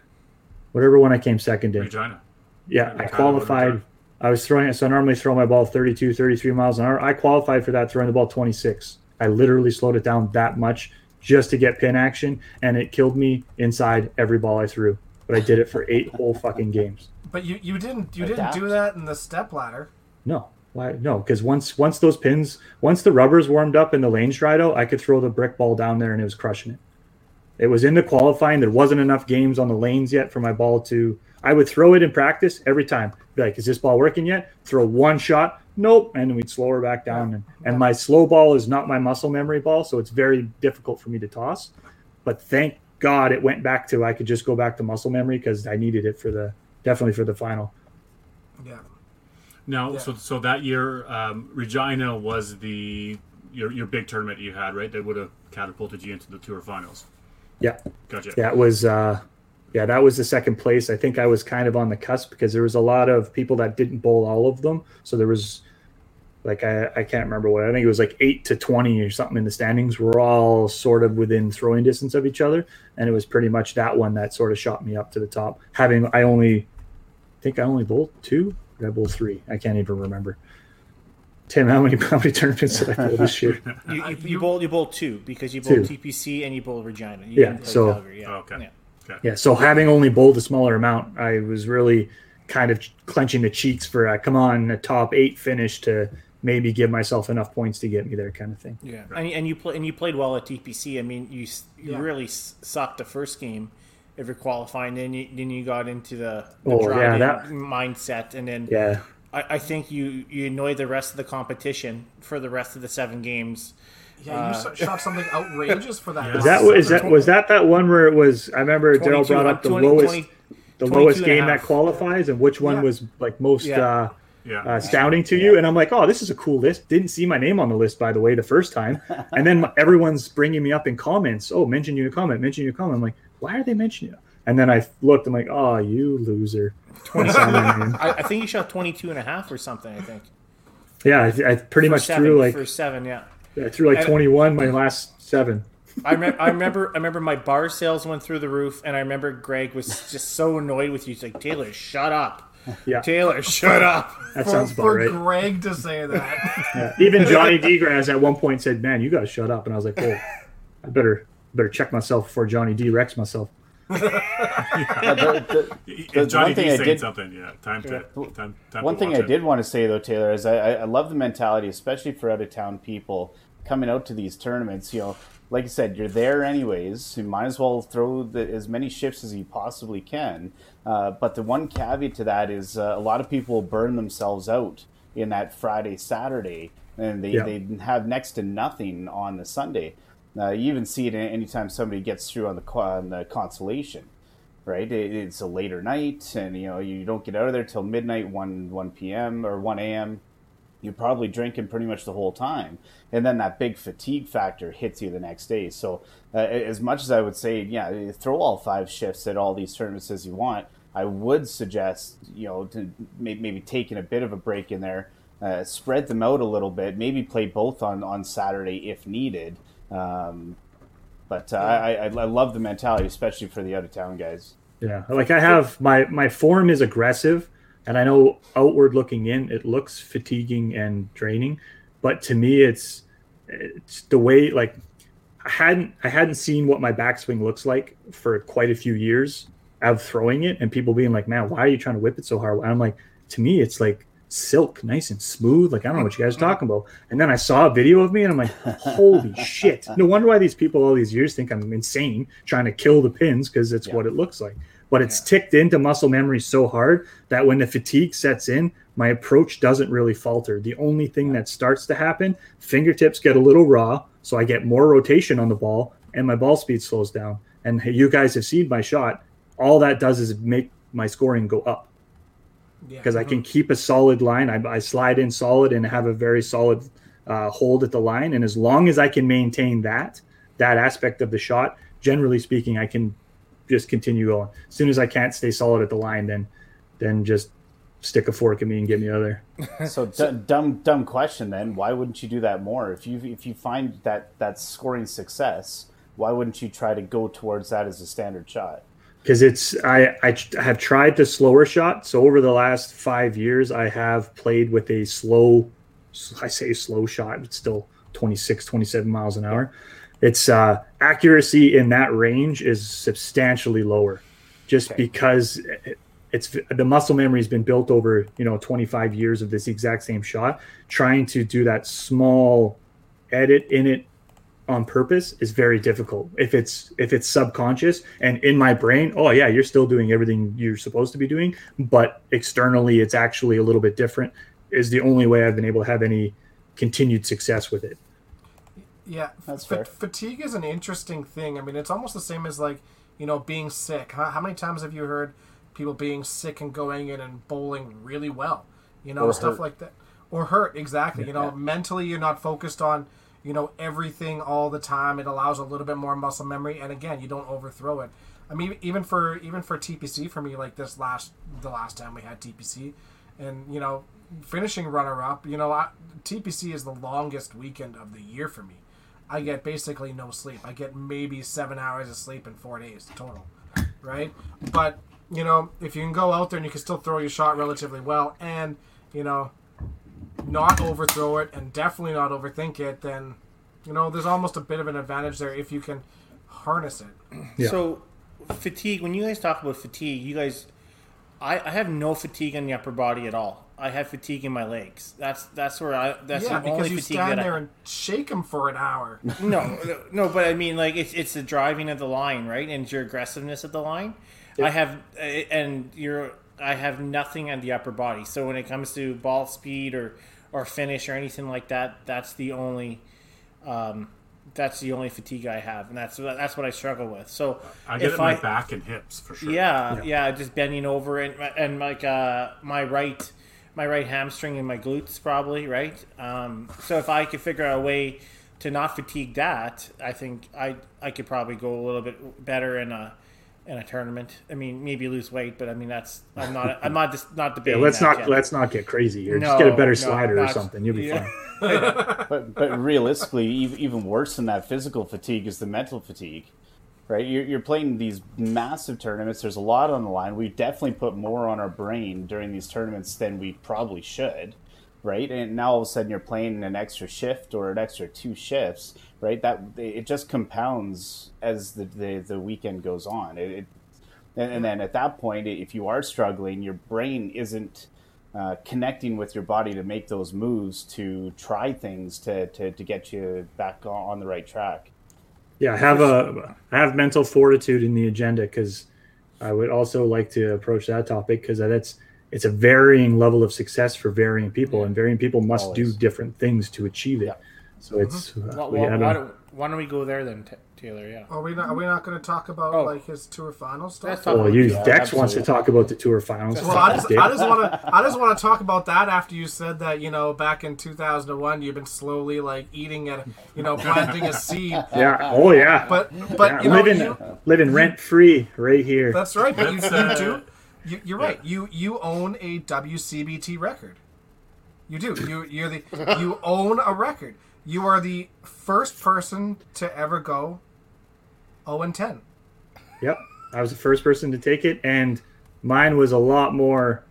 whatever one i came second in Regina. yeah Yeah, i Tyler qualified i was throwing it. so i normally throw my ball 32 33 miles an hour i qualified for that throwing the ball 26 i literally slowed it down that much just to get pin action, and it killed me inside every ball I threw. But I did it for eight whole fucking games. But you, you didn't you Adapt. didn't do that in the step ladder. No, why? No, because once once those pins, once the rubbers warmed up and the lanes dried out, I could throw the brick ball down there and it was crushing it. It was into qualifying. There wasn't enough games on the lanes yet for my ball to. I would throw it in practice every time. Be like, is this ball working yet? Throw one shot. Nope. And then we'd slow her back down. And, and my slow ball is not my muscle memory ball, so it's very difficult for me to toss. But thank God it went back to I could just go back to muscle memory because I needed it for the definitely for the final. Yeah. Now, Yeah. so so that year, um, Regina was the your your big tournament you had, right? That would have catapulted you into the tour finals. Yeah. Gotcha. that was uh yeah that was the second place. I think i was kind of on the cusp because there was a lot of people that didn't bowl all of them. So there was like i, I can't remember what i think it was like 8 to 20 or something in the standings we're all sort of within throwing distance of each other. And it was pretty much that one that sort of shot me up to the top. Having i only I think i only bowled two. Did i bowl three? I can't even remember tim how many how many tournaments did i bowl this year <laughs> You, you, uh, you- you bowled you bowled two because you bowled Two. TPC and you bowled Regina. You Yeah, so- Calgary, yeah. Oh, okay. Yeah. Yeah, so having only bowled a smaller amount, I was really kind of clenching the cheeks for a come on a top eight finish to maybe give myself enough points to get me there, kind of thing. Yeah, and, and you play and you played well at TPC. I mean, you you Yeah. really s- sucked the first game if you're qualifying. Then you then you got into the, the Oh, draw yeah, that- mindset, and then Yeah, I, I think you you annoyed the rest of the competition for the rest of the seven games. Yeah, you Uh, shot something outrageous for that. Yeah. is that last that was that that one where it was? I remember Daryl brought up the 20 lowest 20 the lowest game that half. qualifies and which one Yeah. was like most Yeah. uh, Yeah. uh, astounding to you. And I'm like, oh, this is a cool list. Didn't see my name on the list, by the way, the first time. And then everyone's bringing me up in comments. Oh, mention you in a comment, mention you in a comment. I'm like, why are they mentioning you? And then I looked, I'm like, oh, you loser. I saw my name. I, I think you shot 22 and a half or something. I think yeah, I, I pretty for much seven, threw like for seven. Yeah, I threw like and- 21 my last seven. I, rem- I remember I remember my bar sales went through the roof, and I remember Greg was just so annoyed with you. He's like, Taylor, shut up. Yeah. Taylor, shut up. That For, sounds about for right. Greg to say that. Yeah. Even Johnny Degrass at one point said, "Man, you got to shut up." And I was like, "Oh, I better better check myself before Johnny D wrecks myself." <laughs> Uh, the- the- the Johnny one thing D I saying did- something. Yeah. Time to time. time One to thing watch I it. did want to say though, Taylor, is I, I I love the mentality, especially for out of town people coming out to these tournaments. You know, like I said, you're there anyways. You might as well throw the, as many shifts as you possibly can. Uh, but the one caveat to that is uh, a lot of people burn themselves out in that Friday, Saturday, and they, Yeah. they have next to nothing on the Sunday. Uh, you even see it anytime somebody gets through on the on the consolation right? It, it's a later night, and you know you don't get out of there till midnight, one one p.m. or one a.m. You're probably drinking pretty much the whole time, and then that big fatigue factor hits you the next day. So, uh, as much as I would say, yeah, throw all five shifts at all these tournaments as you want, I would suggest you know to may- maybe taking a bit of a break in there, uh, spread them out a little bit, maybe play both on on Saturday if needed. Um, but uh, I, I, I love the mentality, especially for the out of town guys. Yeah, like I have my my form is aggressive, and I know outward looking in, it looks fatiguing and draining, but to me, it's it's the way like I hadn't I hadn't seen what my backswing looks like for quite a few years of throwing it, and people being like, "Man, why are you trying to whip it so hard?" And I'm like, to me, it's like silk, nice and smooth. Like I don't know what you guys are talking about. And then I saw a video of me, and I'm like, "Holy <laughs> shit!" No wonder why these people all these years think I'm insane trying to kill the pins because it's Yeah. what it looks like. But it's ticked into muscle memory so hard that when the fatigue sets in, my approach doesn't really falter. The only thing that starts to happen, fingertips get a little raw, so I get more rotation on the ball, and my ball speed slows down. And you guys have seen my shot. All that does is make my scoring go up Yeah. because I can keep a solid line. I, I slide in solid and have a very solid uh, hold at the line. And as long as I can maintain that that aspect of the shot, generally speaking, I can just continue going. As soon as I can't stay solid at the line, then then just stick a fork in me and get me out of there. <laughs> So, d- dumb, dumb question. Then, why wouldn't you do that more? If you if you find that that scoring success, why wouldn't you try to go towards that as a standard shot? Because it's I, I have tried the slower shot. So over the last five years, I have played with a slow, I say slow shot. It's still 26, 27 miles an hour. it's uh, accuracy in that range is substantially lower, just Okay. because it, it's the muscle memory has been built over you know 25 years of this exact same shot. Trying to do that small edit in it on purpose is very difficult if it's if it's subconscious and in my brain oh yeah you're still doing everything you're supposed to be doing but externally it's actually a little bit different is the only way i've been able to have any continued success with it Yeah, That's fa- fair. fatigue is an interesting thing. I mean, it's almost the same as like you know being sick. How, how many times have you heard people being sick and going in and bowling really well? You know, Or stuff hurt. like that, or hurt exactly. You know, mentally you're not focused on you know everything all the time. It allows a little bit more muscle memory, and again, you don't overthrow it. I mean, even for even for TPC for me, like this last the last time we had TPC, and you know, finishing runner up, you know, I, TPC is the longest weekend of the year for me. I get basically no sleep. I get maybe seven hours of sleep in four days total, right? But you know, if you can go out there and you can still throw your shot relatively well, and you know, not overthrow it and definitely not overthink it, then you know, there's almost a bit of an advantage there if you can harness it. Yeah. So, fatigue. When you guys talk about fatigue, you guys, I, I have no fatigue in the upper body at all. I have fatigue in my legs. That's that's where I. That's yeah, the only because you fatigue stand that there I, and shake them for an hour. <laughs> no, no, no, but I mean, like it's it's the driving of the line, right, and it's your aggressiveness at the line. I have, uh, and you're, I have nothing on the upper body. So when it comes to ball speed or or finish or anything like that, that's the only, um, that's the only fatigue I have, and that's that's what I struggle with. So I get if it in my I- back and hips for sure. yeah, yeah, just bending over and and like uh, my right my right hamstring and my glutes probably right. Um, so if I could figure out a way to not fatigue that, I think I I could probably go a little bit better in a in a tournament. I mean, maybe lose weight, but I mean that's I'm not I'm not just not <laughs> yeah debating. let's that not yet. let's not get crazy here just get a better no, slider or something you'll be yeah. fine <laughs> but but realistically, ev- even worse than that physical fatigue is the mental fatigue, right? You're, you're playing these massive tournaments. There's a lot on the line. We definitely put more on our brain during these tournaments than we probably should, right? And now all of a sudden you're playing an extra shift or an extra two shifts, right? That it just compounds as the the, the weekend goes on. It, it and, and then at that point, if you are struggling, your brain isn't uh, connecting with your body to make those moves to try things to, to, to get you back on, the right track. Yeah, I have a I have mental fortitude in the agenda because I would also like to approach that topic because that's it's a varying level of success for varying people, and varying people must Always. do different things to achieve it. Yeah. So it's uh, Well, we well, why, don't, why don't we go there then, Ta- Taylor? Yeah. Are we not? Are we not going to talk about Oh. like his tour final stuff? Let's well, you Yeah, Dex wants to talk about the tour finals. Well, I just, I just want to, I just want to talk about that after you said that, you know, back in 2001, you've been slowly like eating at, you know, planting a seed. <laughs> yeah. Oh yeah. But, but yeah, you know, living you, living rent free right here. that's right. But you, That's, you uh, do, you, you're right. You you own a WCBT record. You do. You you're the you own a record. You are the first person to ever go 0 and 10. Yep, I was the first person to take it, and mine was a lot more.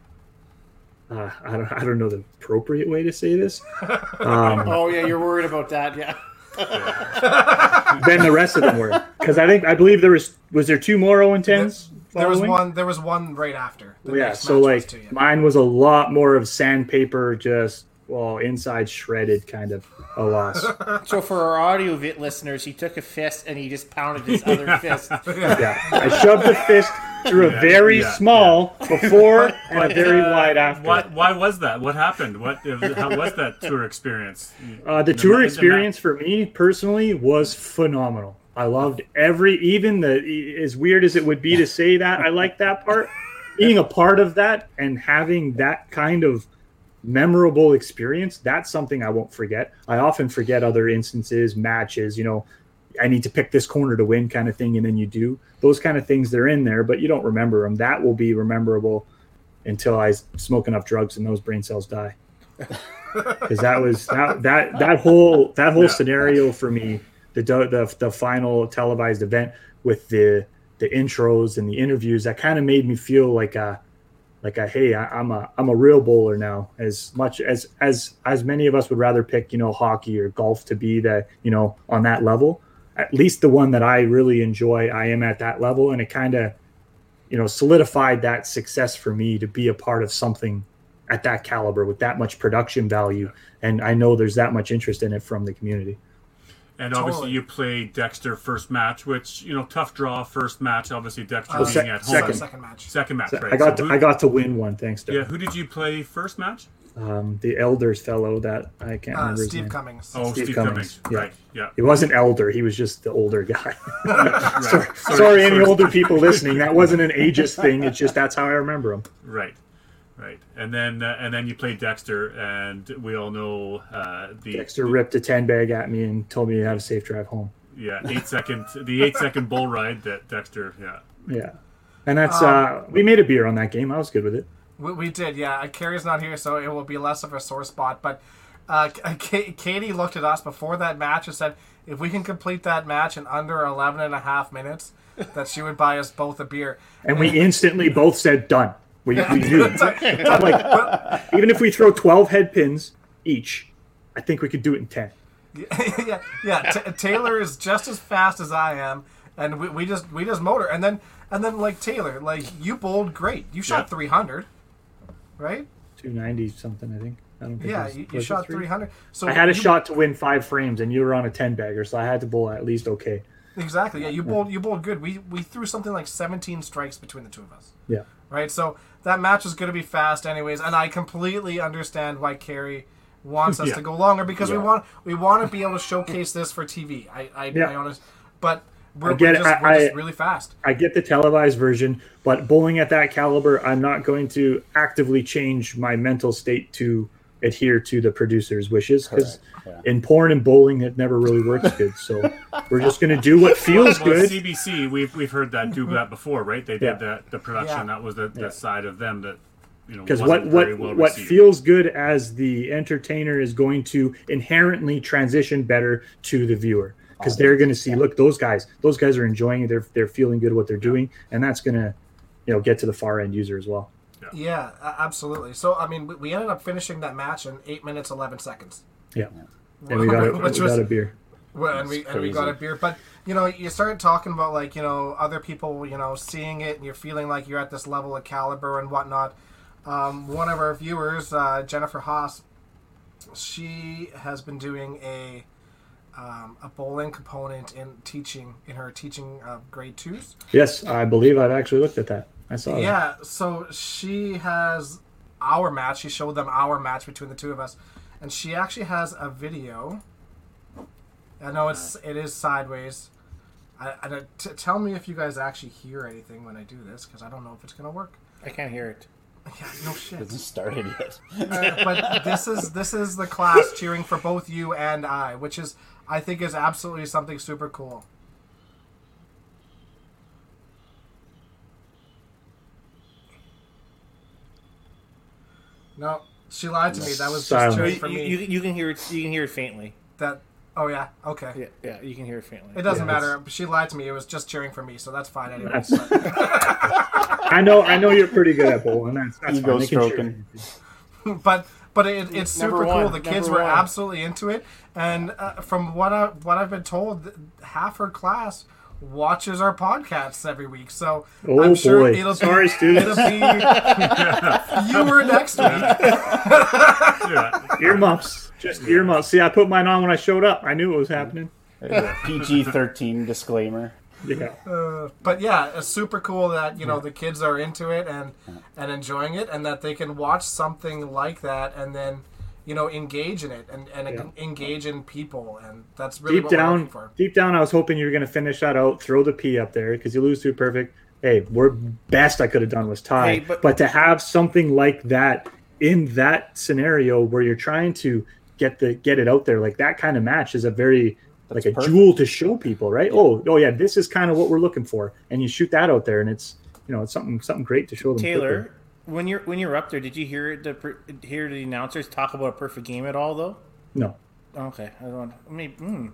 Uh, I don't. I don't know the appropriate way to say this. <laughs> Um, Oh yeah, you're worried about that. Yeah. <laughs> than the rest of them were, because I think I believe there was was there two more 0 and 10s. There was one. There was one right after. Yeah, so match was like to mine was a lot more of sandpaper, just well inside shredded kind of a loss. <laughs> So for our audio vid listeners, he took a fist and he just pounded his other fist. <laughs> yeah, I shoved the fist through a very yeah, small before and a very Uh, wide after. Why, why was that? What happened? What? How was that tour experience? Uh, the tour in experience for me personally was phenomenal. I loved every, even the as weird as it would be to say that I like that part. <laughs> Being a part of that and having that kind of memorable experience, that's something I won't forget. I often forget other instances, matches. You know, I need to pick this corner to win, kind of thing, and then you do those kind of things. They're in there, but you don't remember them. That will be memorable until I smoke enough drugs and those brain cells die <laughs> because that was that that that whole that whole Yeah. scenario for me the, the the final televised event with the the intros and the interviews that kind of made me feel like a like a hey I, I'm a I'm a real bowler now. As much as as as many of us would rather pick you know hockey or golf to be that you know on that level at least the one that I really enjoy, I am at that level, and it kind of, you know, solidified that success for me to be a part of something at that caliber with that much production value, and I know there's that much interest in it from the community. And obviously, Totally. you played Dexter first match, which you know, tough draw first match. Obviously, Dexter Uh, being sec- at home. second. Second match. Second match, So right? I got So to, who- I got to win one thanks to Yeah, who did you play first match? um, the elders fellow that I can't Uh, remember his Steve name. Cummings. Oh, Steve Steve, Cummings, Cummings. yeah. Right. Yeah. He wasn't elder; he was just the older guy. <laughs> <laughs> Right. sorry, Sorry- sorry, any sorry. older people listening. That wasn't an ageist thing. It's just that's how I remember him. Right. Right. And then uh, and then you played Dexter, and we all know uh, the Dexter ripped a ten bag at me and told me to have a safe drive home. yeah eight second the eight second bull ride that Dexter yeah Yeah, and that's uh, we made a beer on that game. I was good with it. We, we did, yeah. Uh, Carrie's not here, so it will be less of a sore spot. But uh, K- Katie looked at us before that match and said, if we can complete that match in under 11 and a half minutes, that she would buy us both a beer. And we instantly both said done. We, we knew. I'm like, even if we throw twelve head pins each, I think we could do it in ten. <laughs> yeah, yeah. T- Taylor is just as fast as I am, and we, we just we just motor. And then and then like Taylor, like you bowled great. You shot Yeah. 300, right? Two ninety something, I think. I don't think. Yeah, was- you, you shot 300. So I had a you- shot to win five frames, and you were on a ten bagger, so I had to bowl at least okay. Exactly. Yeah, you bowled you bowled good. We we threw something like 17 strikes between the two of us. Yeah. right? So that match is going to be fast, anyways, and I completely understand why Carrie wants us Yeah. to go longer because we want we want to be able to showcase this for TV. I I, Yeah. I honest, but we're, we're, just, I- we're just really fast. I get the televised version, but bowling at that caliber, I'm not going to actively change my mental state to adhere to the producer's wishes because Correct, in porn and bowling, it never really works good. So we're just going to do what feels well, good. CBC we've we've heard that do that before right they did Yeah. that the production Yeah. that was the, the side of them that you know Because what what well what feels good as the entertainer is going to inherently transition better to the viewer because they're going to see, look, those guys, those guys are enjoying it. They're they're feeling good what they're doing, and that's going to, you know, get to the far end user as well. Yeah, a- absolutely. So I mean, we, we ended up finishing that match in eight minutes eleven seconds. Yeah, and we got a, <laughs> we was- got a beer. Well, and we and we got a beer, but you know, you started talking about like you know other people, you know, seeing it, and you're feeling like you're at this level of caliber and whatnot. Um, one of our viewers, uh, Jennifer Haas, she has been doing a um, a bowling component in teaching in her teaching of grade twos. Yes, I believe I've actually looked at that. I saw that. Yeah, so she has our match. She showed them our match between the two of us, and she actually has a video. I know it's it is sideways. I, I tell me if you guys actually hear anything when I do this, because I don't know if it's gonna work. I can't hear it. Yeah, no <laughs> shit. Hasn't started yet. Uh, but this is this is the class cheering for both you and I, which is I think is absolutely something super cool. No, she lied to me. That was just Silence. cheering You, for me. you, you can hear it. You can hear it faintly. that oh yeah, okay. Yeah, yeah, you can hear it faintly. It doesn't Yeah, matter. She lied to me. It was just cheering for me, so that's fine anyway. That's- <laughs> I know, I know you're pretty good at bowling. That's, that's Ego fine. They can cheer stroking. you. <laughs> but but it, it's Number super cool. one, The kids number were one. absolutely into it, and uh, from what I what I've been told, th- half her class watches our podcasts every week. So Oh I'm sure boy! it'll be, Sorry, it'll students. be <laughs> fewer next week. yeah. Earmuffs, just earmuffs. See, I put mine on when I showed up. I knew it was happening. PG thirteen disclaimer. Yeah. Uh, but yeah, it's super cool that you know the kids are into it and and enjoying it, and that they can watch something like that and then you know engage in it and and Yeah. engage in people, and that's really deep what we're down, looking for. deep down, I was hoping you were going to finish that out, throw the P up there because you lose to perfect. Hey, we're best I could have done was tie, Hey, but- but, to have something like that in that scenario where you're trying to get the get it out there, like that kind of match is a very like a perfect. jewel to show people, right? Oh, oh yeah, this is kind of what we're looking for, and you shoot that out there, and it's you know it's something something great to show them. Taylor, quickly. When you're when you're up there, did you hear the hear the announcers talk about a perfect game at all though? no, Okay, I don't. Maybe. Mm,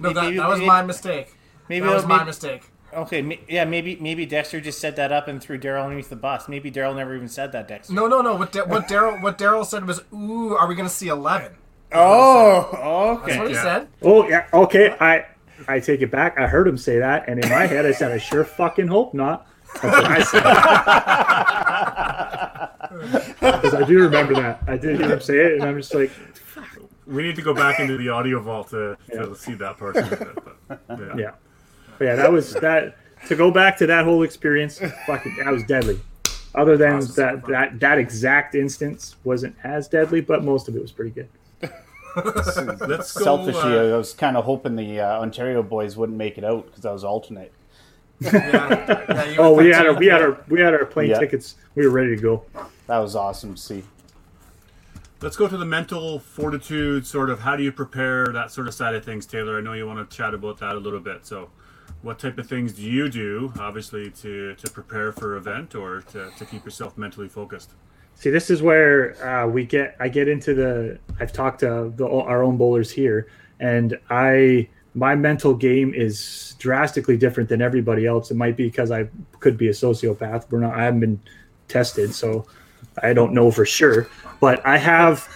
No, that, maybe- that was maybe- my mistake. maybe that was my mistake. Okay, ma- yeah, maybe maybe Dexter just set that up and threw Daryl underneath the bus. Maybe Daryl never even said that, Dexter. No, no, no. What Da- what Daryl what Daryl said was, "Ooh, are we going to see 11? Oh, okay. That's what okay. he Yeah. said. oh yeah, okay, I I take it back. I heard him say that, and in my head, I said, "I sure fucking hope not." That's what I said. Because I do remember that. I did hear him say it, and I'm just like, We need to go back into the audio vault to, to see that part. of it, but, yeah. yeah, but yeah. That was that. To go back to that whole experience, fucking, that was deadly. Other than Process that, that that exact instance wasn't as deadly, but most of it was pretty good. Let's go. Selfishly, uh, I was kind of hoping the uh, Ontario boys wouldn't make it out because I was alternate. Yeah, <laughs> yeah, Oh, we had our we had our we had our plane Yeah. tickets. We were ready to go. That was awesome to see. Let's go to the mental fortitude, sort of how do you prepare that sort of side of things, Taylor. I know you want to chat about that a little bit. So, what type of things do you do, obviously, to, to prepare for event or to, to keep yourself mentally focused? See, this is where uh, we get. I get into the. I've talked to the, our own bowlers here, and I my mental game is drastically different than everybody else. It might be because I could be a sociopath. We're not. I haven't been tested, so I don't know for sure. But I have.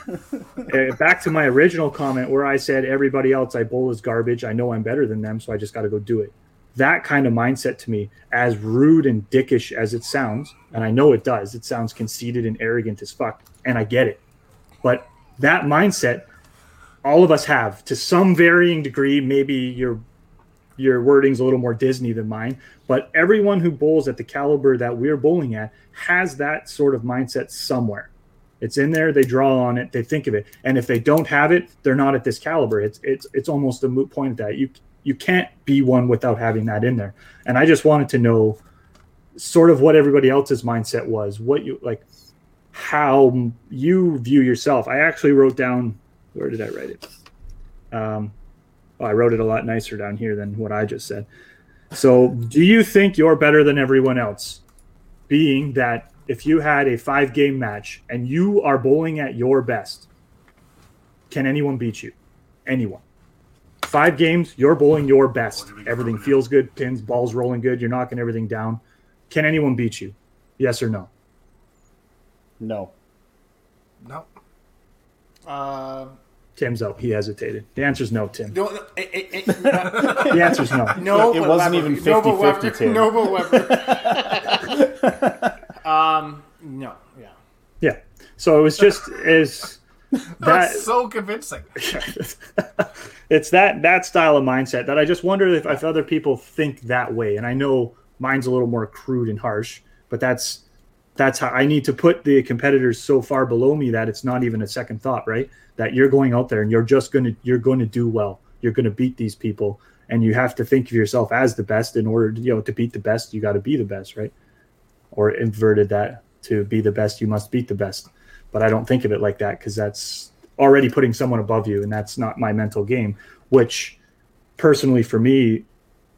uh, <laughs> back to my original comment where I said everybody else I bowl is garbage. I know I'm better than them, so I just got to go do it. That kind of mindset to me, as rude and dickish as it sounds, and I know it does, it sounds conceited and arrogant as fuck, and I get it. But that mindset, all of us have to some varying degree. Maybe your your wording's a little more Disney than mine, but everyone who bowls at the caliber that we're bowling at has that sort of mindset somewhere. It's in there. They draw on it. They think of it, and if they don't have it, they're not at this caliber. It's it's it's almost a moot point at that. You you can't be one without having that in there. And I just wanted to know, sort of what everybody else's mindset was. What you like, how you view yourself. I actually wrote down. Where did I write it? Um, oh, I wrote it a lot nicer down here than what I just said. So, do you think you're better than everyone else? Being that if you had a five game match and you are bowling at your best, can anyone beat you? Anyone. Five games, you're bowling your best. Everything feels good, pins, balls rolling good, you're knocking everything down. Can anyone beat you? Yes or no? No. No. Uh, Tim's up. He hesitated. The answer's no, Tim. no, no, eh, eh, eh, <laughs> The answer's no. <laughs> no, It but wasn't Weber. even No, but 50-50, Weber. Tim. No, but Weber. <laughs> um, no, yeah. Yeah. So it was just is that That's so convincing. it's that that style of mindset that I just wonder if, if other people think that way. And I know mine's a little more crude and harsh, but that's that's how I need to put the competitors so far below me that it's not even a second thought, right? That you're going out there and you're just gonna you're going to do well. You're going to beat these people, and you have to think of yourself as the best in order, to, you know, to beat the best. You got to be the best, right? Or inverted that to be the best, you must beat the best. But I don't think of it like that because that's already putting someone above you, and that's not my mental game. Which, personally, for me,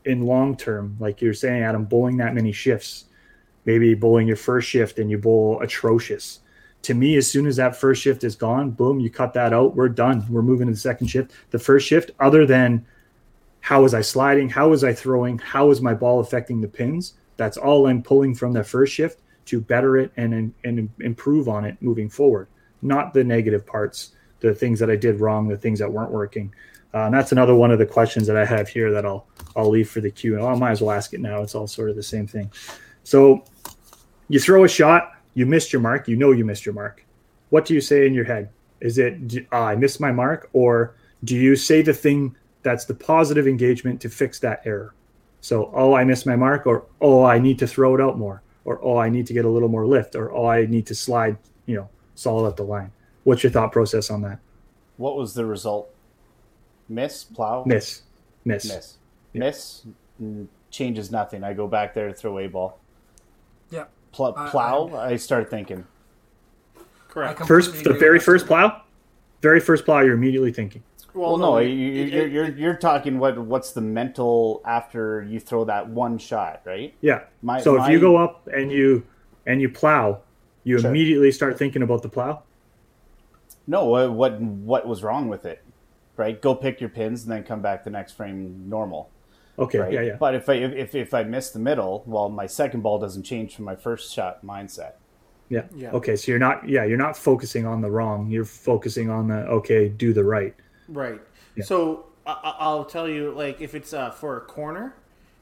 in long term, like you're saying, Adam, bowling that many shifts, maybe bowling your first shift and you bowl atrocious. To me, as soon as that first shift is gone, boom, you cut that out. We're done. We're moving to the second shift. The first shift, other than how was I sliding, how was I throwing, how was my ball affecting the pins, that's all I'm pulling from the first shift to better it and and improve on it moving forward. Not the negative parts, the things that I did wrong, the things that weren't working. Uh, and that's another one of the questions that I have here that I'll I'll leave for the Q. And I might as well ask it now. It's all sort of the same thing. So you throw a shot, you missed your mark. You know you missed your mark. What do you say in your head? Is it d- ah, I missed my mark, or do you say the thing that's the positive engagement to fix that error? So oh, I missed my mark, or oh, I need to throw it out more, or oh, I need to get a little more lift, or oh, I need to slide, you know, solid up the line. What's your thought process on that? What was the result? Miss? Plow? Miss, miss. Miss. Miss mm, changes nothing. I go back there to throw a ball. Yeah. Pl- I- plow, I, start thinking. Correct. First, the very first too. plow, very first plow, you're immediately thinking. Well, no, it- you, it- you're, you're you're talking what what's the mental after you throw that one shot, right? Yeah. My- so if you go up and you and you plow, you Sure. immediately start thinking about the plow. No, uh, what what was wrong with it? Right? Go pick your pins and then come back the next frame normal. Okay. Right? Yeah. Yeah. But if I if if I miss the middle, well, my second ball doesn't change from my first shot mindset. Yeah. Yeah. Okay. So you're not. Yeah. You're not focusing on the wrong. You're focusing on the okay. Do the right. Right. So I, I'll tell you, like if it's uh, for a corner,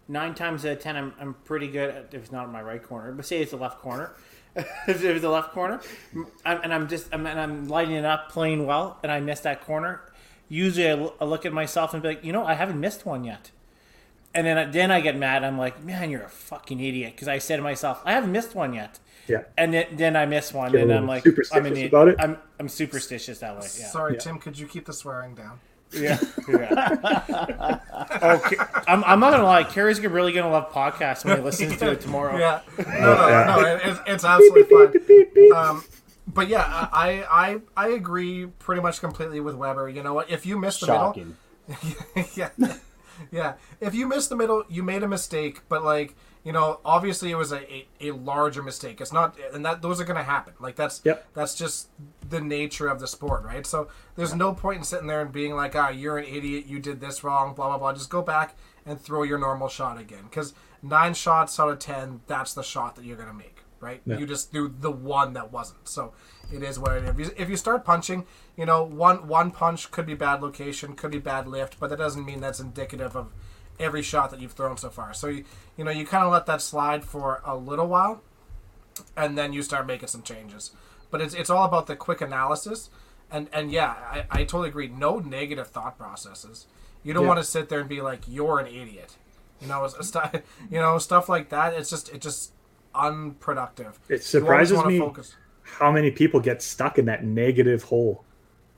nine times out of ten, I'm, I'm pretty good. At, if it's not in my right corner, but say it's the left corner. <laughs> if it's the left corner, I'm, and I'm just I'm, and I'm lighting it up, playing well, and I miss that corner. Usually, I, l- I look at myself and be like, you know, I haven't missed one yet. And then I, then I get mad. I'm like, man, you're a fucking idiot because I said to myself, I haven't missed one yet. Yeah. And then, then I miss one, Get and I'm like, superstitious I'm an idiot. about it? I'm I'm superstitious that way. Yeah. Sorry, Tim. Could you keep the swearing down? Yeah. yeah. <laughs> okay. I'm, I'm not gonna lie. Carrie's really gonna love podcasts when he listens to it tomorrow. <laughs> Yeah. No, no, no. It, it's, it's absolutely fine. Um, but yeah, I, I I agree pretty much completely with Weber. You know what? If you miss the Shocking. middle, <laughs> yeah, yeah. If you miss the middle, you made a mistake. But like, you know, obviously it was a, a, a larger mistake. It's not, and that those are going to happen. Like that's Yep. that's just the nature of the sport, right? So there's no point in sitting there and being like, ah, you're an idiot. You did this wrong. Blah blah blah. Just go back and throw your normal shot again. Because nine shots out of ten, that's the shot that you're going to make, right? Yeah. You just do the one that wasn't. So it is what it is. If you, if you start punching, you know, one one punch could be bad location, could be bad lift, but that doesn't mean that's indicative of every shot that you've thrown so far. So you you know you kind of let that slide for a little while, and then you start making some changes. But it's it's all about the quick analysis, and and yeah, I, I totally agree. No negative thought processes. You don't Yeah. want to sit there and be like you're an idiot. You know, stuff <laughs> you know stuff like that. It's just it just unproductive. It surprises me Focus. how many people get stuck in that negative hole.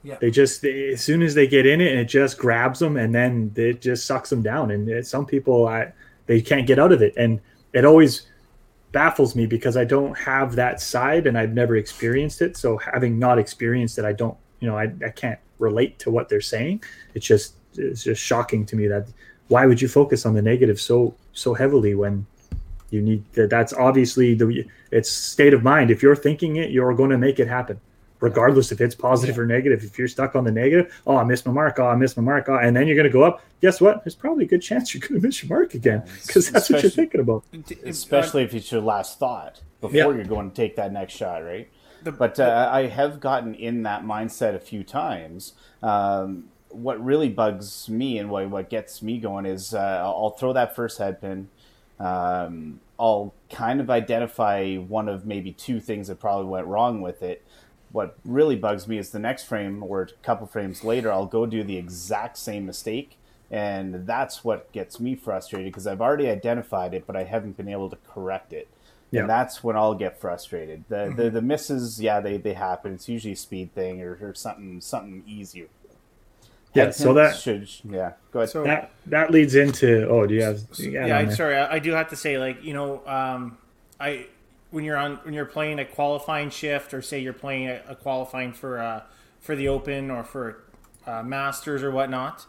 Yeah. They just as soon as they get in it, and it just grabs them, and then it just sucks them down. And it, some people, I they can't get out of it, and it always baffles me because I don't have that side, and I've never experienced it. So having not experienced it, I don't, you know, I, I can't relate to what they're saying. It's just it's just shocking to me that why would you focus on the negative so so heavily when you need that that's obviously the it's state of mind if you're thinking it you're going to make it happen regardless if it's positive or negative if you're stuck on the negative oh i missed my mark oh i missed my mark oh, and then you're going to go up guess what there's probably a good chance you're going <laughs> to miss your mark again because that's what you're thinking about especially if it's your last thought before Yeah. you're going to take that next shot, right? The- but uh, I have gotten in that mindset a few times. Um, what really bugs me and what, what gets me going is uh, I'll throw that first head pin. Um, I'll kind of identify one of maybe two things that probably went wrong with it. What really bugs me is the next frame or a couple frames later, I'll go do the exact same mistake. And that's what gets me frustrated because I've already identified it, but I haven't been able to correct it. Yeah. And that's when I'll get frustrated. The, the the misses, yeah, they, they happen. It's usually a speed thing or, or something something easier. Yeah so that should yeah. Go ahead. So that that leads into oh do you have you got yeah, I'm sorry. I, I do have to say, like you know, um, I when you're on when you're playing a qualifying shift, or say you're playing a, a qualifying for uh, for the Open or for uh, Masters or whatnot,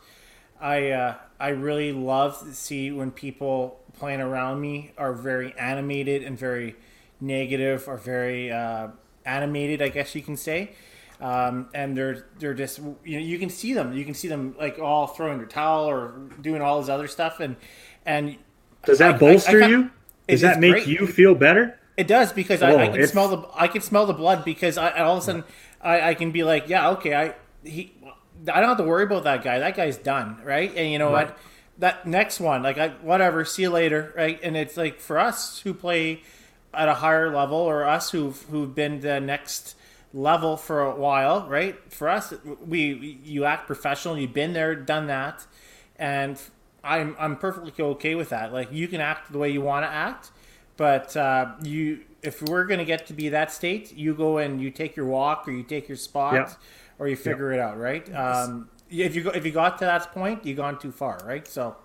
I uh, I really love to see when people playing around me are very animated and very negative or very uh, animated, I guess you can say. Um, and they're they're just you know you can see them. You can see them like all throwing their towel or doing all this other stuff. And and does I- I- that bolster I ca- you does that make great. you feel better? It does because I, Oh, I can it's- smell the I can smell the blood because I all of a sudden I, I can be like yeah okay I he I don't have to worry about that guy. That guy's done right? And you know what? That next one like I whatever see you later right? And it's like for us who play at a higher level or us who've who've been the next level for a while right for us we you act professional you've been there done that and I'm I'm perfectly okay with that like you can act the way you want to act but uh, you, if we're going to get to be that state, you go and you take your walk, or you take your spot, Yeah. or you figure it out, right? Um, if you go, if you got to that point, you've gone too far, right? So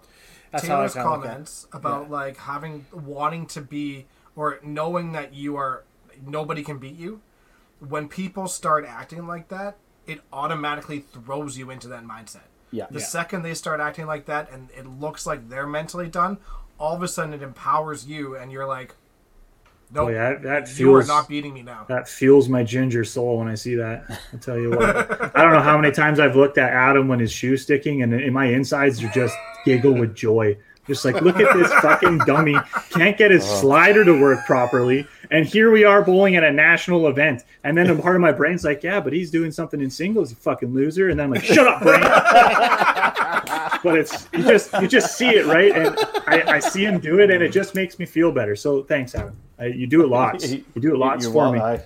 that's Taylor's how I kind of look at it. comments about like having wanting to be or knowing that you are nobody can beat you. When people start acting like that, it automatically throws you into that mindset. Yeah. The Yeah. second they start acting like that and it looks like they're mentally done, all of a sudden it empowers you and you're like, no, Oh, yeah, that you are not beating me now. That fuels my ginger soul when I see that. I'll tell you what. I don't know how many times I've looked at Adam when his shoe's sticking, and in my insides are just giggle with joy. Just like, look at this fucking dummy. Can't get his uh-huh. slider to work properly. And here we are bowling at a national event. And then a part of my brain's like, yeah, but he's doing something in singles, you fucking loser. And then I'm like, shut up, brain. <laughs> but it's you just you just see it, right? And I, I see him do it and it just makes me feel better. So thanks, Adam. I, you do it lots. <laughs> You do it lots You're for wel- me. I,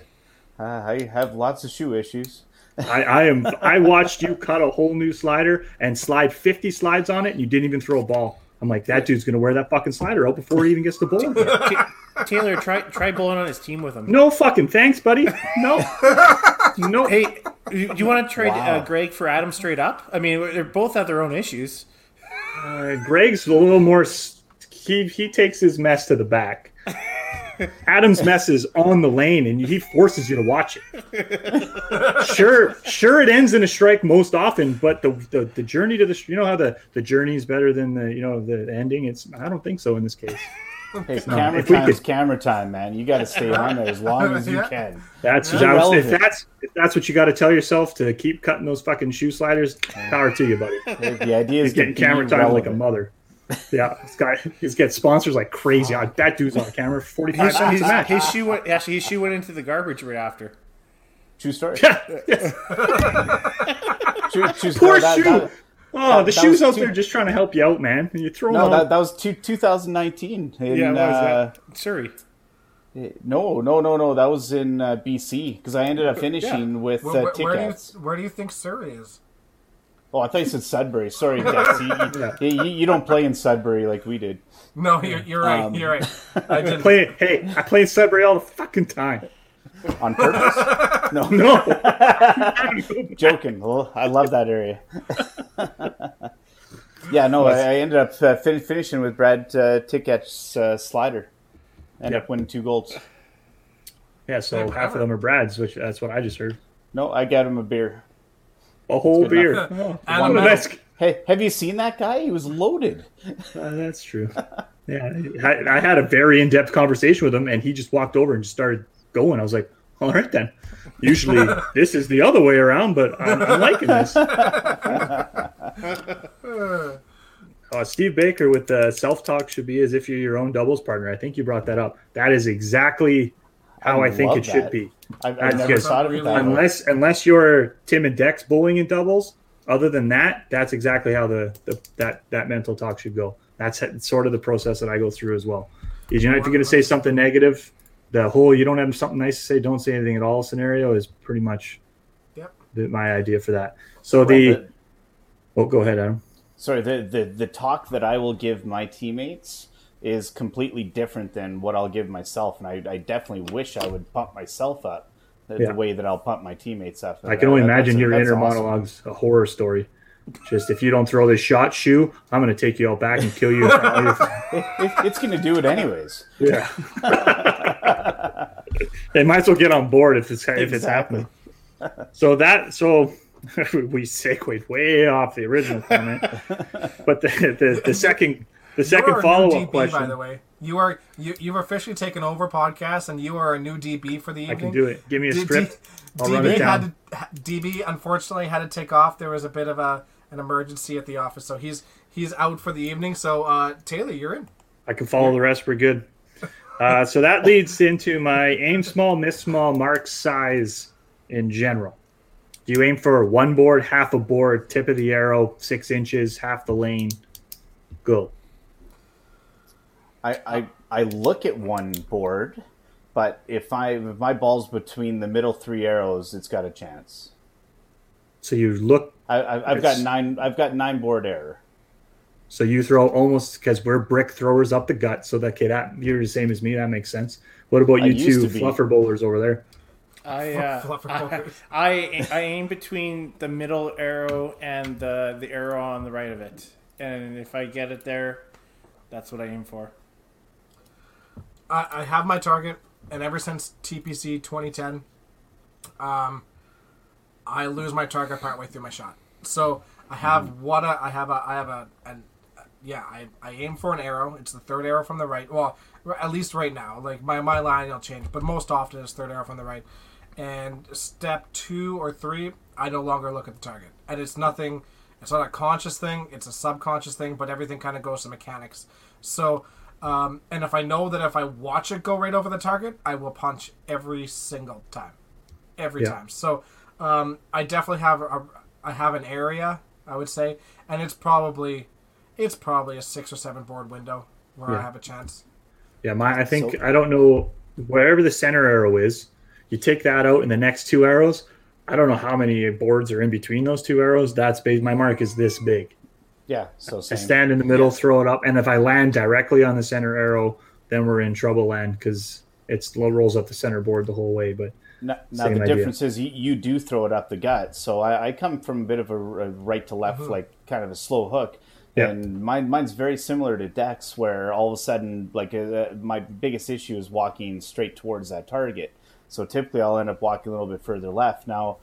I have lots of shoe issues. I, I am. I watched you cut a whole new slider and slide 50 slides on it, and you didn't even throw a ball. I'm like, that dude's gonna wear that fucking slider out before he even gets to bowl. <laughs> again. Ta- Taylor, try try bowling on his team with him. No fucking thanks, buddy. No, <laughs> no. Hey, you, you want to trade Wow. uh, Greg for Adam straight up? I mean, they're both have their own issues. Uh, Greg's a little more. He he takes his mess to the back. <laughs> Adam's mess is on the lane, and he forces you to watch it. Sure, sure, it ends in a strike most often, but the the, the journey to the you know how the the journey is better than the you know the ending. It's I don't think so in this case. Hey, camera if we time's could- camera time, man. You got to stay on there as long as you Yeah. can. That's Yeah. that was- if that's if that's what you got to tell yourself to keep cutting those fucking shoe sliders. Power to you, buddy. The, the idea is getting camera time like a mother. Yeah, this guy he's getting sponsors like crazy. Ah, That dude's on camera for forty five His, minutes his, a match. his shoe went actually his shoe went into the garbage right after. True story. Yeah. <laughs> True, true Poor. That- shoe. that- Oh, the that shoes out too- there just trying to help you out, man. And you throw no, them that, that was two, 2019. In, Yeah, what was uh. Surrey. No, no, no, no. That was in uh, BC because I ended up finishing with Where, uh, where, where do you tickets. where do you think Surrey is? Oh, I thought you said Sudbury. Sorry, <laughs> Dex. You, you, you, you don't play in Sudbury like we did. No, you're, you're right. Um, you're right. <laughs> I didn't. Play, hey, I play in Sudbury all the fucking time. On purpose? <laughs> no, No, joking. Well, I love that area. yeah, no, I, I ended up uh, fin- finishing with Brad uh, Ticket's uh, slider. Ended Yep. up winning two golds. yeah. So half of them are Brad's, which that's what I just heard. No, I got him a beer. A whole beer. Oh, And one a of medal. that's, Hey, have you seen that guy? He was loaded. uh, that's true. Yeah, I, I had a very in depth conversation with him, and he just walked over and just started going. I was like, all right then. Usually <laughs> this is the other way around, but I'm, I'm liking this. <laughs> Uh, Steve Baker with the self talk should be as if you're your own doubles partner. I think you brought that up. That is exactly how I I, think love it should be. I've, I've never thought of it that way. Unless unless you're Tim and Dex bowling in doubles. Other than that, that's exactly how the, the that that mental talk should go. That's sort of the process that I go through as well. Is you know if you're going to say something negative, the whole you don't have something nice to say, don't say anything at all scenario is pretty much Yep. the, my idea for that. So Well, the the- oh, go ahead, Adam. sorry, the, the the talk that I will give my teammates is completely different than what I'll give myself, and I, I definitely wish I would pump myself up the, Yeah. the way that I'll pump my teammates up. I can only That- that's- imagine your inner awesome. monologue's a horror story. Just if you don't throw this shot shoe, I'm going to take you out back and kill you. in front of your- It- it's going to do it anyways. Yeah. <laughs> they might as well get on board if it's if it's happening. So that so <laughs> we segued way off the original comment, <laughs> but the the, the second the second follow up question. by the way. You are you you've officially taken over podcast, and you are a new DB for the evening. I can do it. Give me a D- script. D- DB had to, DB unfortunately had to take off. There was a bit of a an emergency at the office, so he's he's out for the evening. So uh, Taylor, you're in. I can follow the rest. We're good. Uh, so that leads into my aim small, miss small, mark size in general. Do you aim for one board, half a board, tip of the arrow, six inches, half the lane? Go. I, I I look at one board, but if I if my ball's between the middle three arrows, it's got a chance. So you look. I, I, I've got nine. I've got nine board error. So you throw almost because we're brick throwers up the gut. So that kid, that, you're the same as me. That makes sense. What about you two fluffer bowlers over there? I, uh, <laughs> Fluffer I, bowlers. <laughs> I I aim between the middle arrow and the the arrow on the right of it, and if I get it there, that's what I aim for. I, I have my target, and ever since TPC 2010, um, I lose my target partway through my shot. So I have what a, I have a I have a an yeah I, I aim for an arrow. It's the third arrow from the right. Well, r- at least right now. Like my my line will change, but most often it's third arrow from the right. And step two or three, I no longer look at the target, and it's nothing. It's not a conscious thing; it's a subconscious thing. But everything kind of goes to mechanics. So Um, and if I know that if I watch it go right over the target, I will punch every single time, every Yeah. time. So um, I definitely have a, I have an area I would say, and it's probably it's probably a six or seven board window where I have a chance. Yeah, my I think So- I don't know wherever the center arrow is. You take that out, and the next two arrows. I don't know how many boards are in between those two arrows. That's big. My mark is this big. Yeah, so I stand in the middle, throw it up, and if I land directly on the center arrow, then we're in trouble land because it's it rolls up the center board the whole way. But Now, now the idea. difference is you, you do throw it up the gut. So I, I come from a bit of a, a right to left, like kind of a slow hook. Yeah. And mine, mine's very similar to Dex, where all of a sudden, like uh, my biggest issue is walking straight towards that target. So typically, I'll end up walking a little bit further left. Now,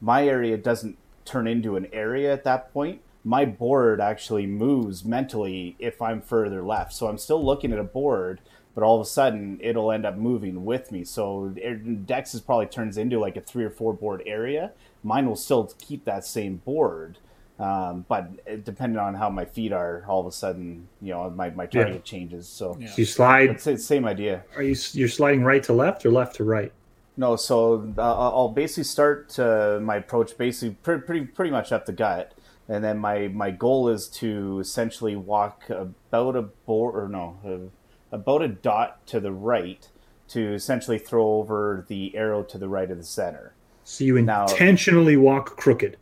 my area doesn't turn into an area at that point. My board actually moves mentally if I'm further left. So I'm still looking at a board, but all of a sudden it'll end up moving with me. So it- Dex's probably turns into like a three or four board area. Mine will still keep that same board. Um, but it, depending on how my feet are, all of a sudden, you know, my, my target Yeah. changes. So Yeah. you slide. it's the same idea. Are you you're sliding right to left or left to right? No, so uh, I'll basically start uh, my approach basically pretty, pretty pretty much up the gut, and then my my goal is to essentially walk about a board or no, uh, about a dot to the right to essentially throw over the arrow to the right of the center. So you Now- intentionally walk crooked.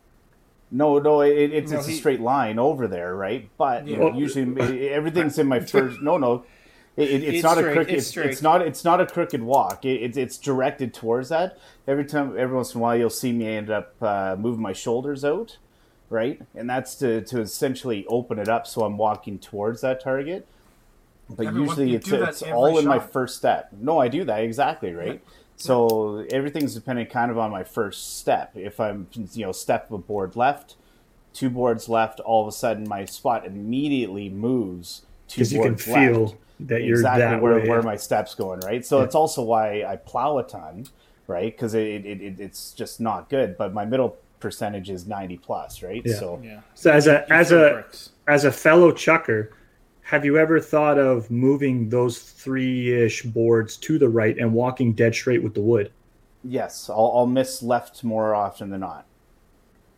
No, no, it, it's No, it's he- a straight line over there, right? But Yeah. usually everything's in my <laughs> first. No, no, it, it- it's, It's not a crooked. it's It's, it's not. It's not a crooked walk. It, it's it's directed towards that. Every time, every once in a while, you'll see me end up uh, moving my shoulders out, right? And that's to to essentially open it up so I'm walking towards that target. But Everyone- usually it's it's every all in my first step. No, I do that exactly right. So everything's depending kind of on my first step. If I'm you know step a board left, two boards left, all of a sudden my spot immediately moves two because you can boards feel left. that you're exactly that where, way. where my steps going, right? So it's also why I plow a ton, right? Because it, it, it it's just not good. But my middle percentage is ninety plus, right? Yeah. So Yeah. so as a as a bricks. as a fellow chucker, have you ever thought of moving those three-ish boards to the right and walking dead straight with the wood? yes, I'll, I'll miss left more often than not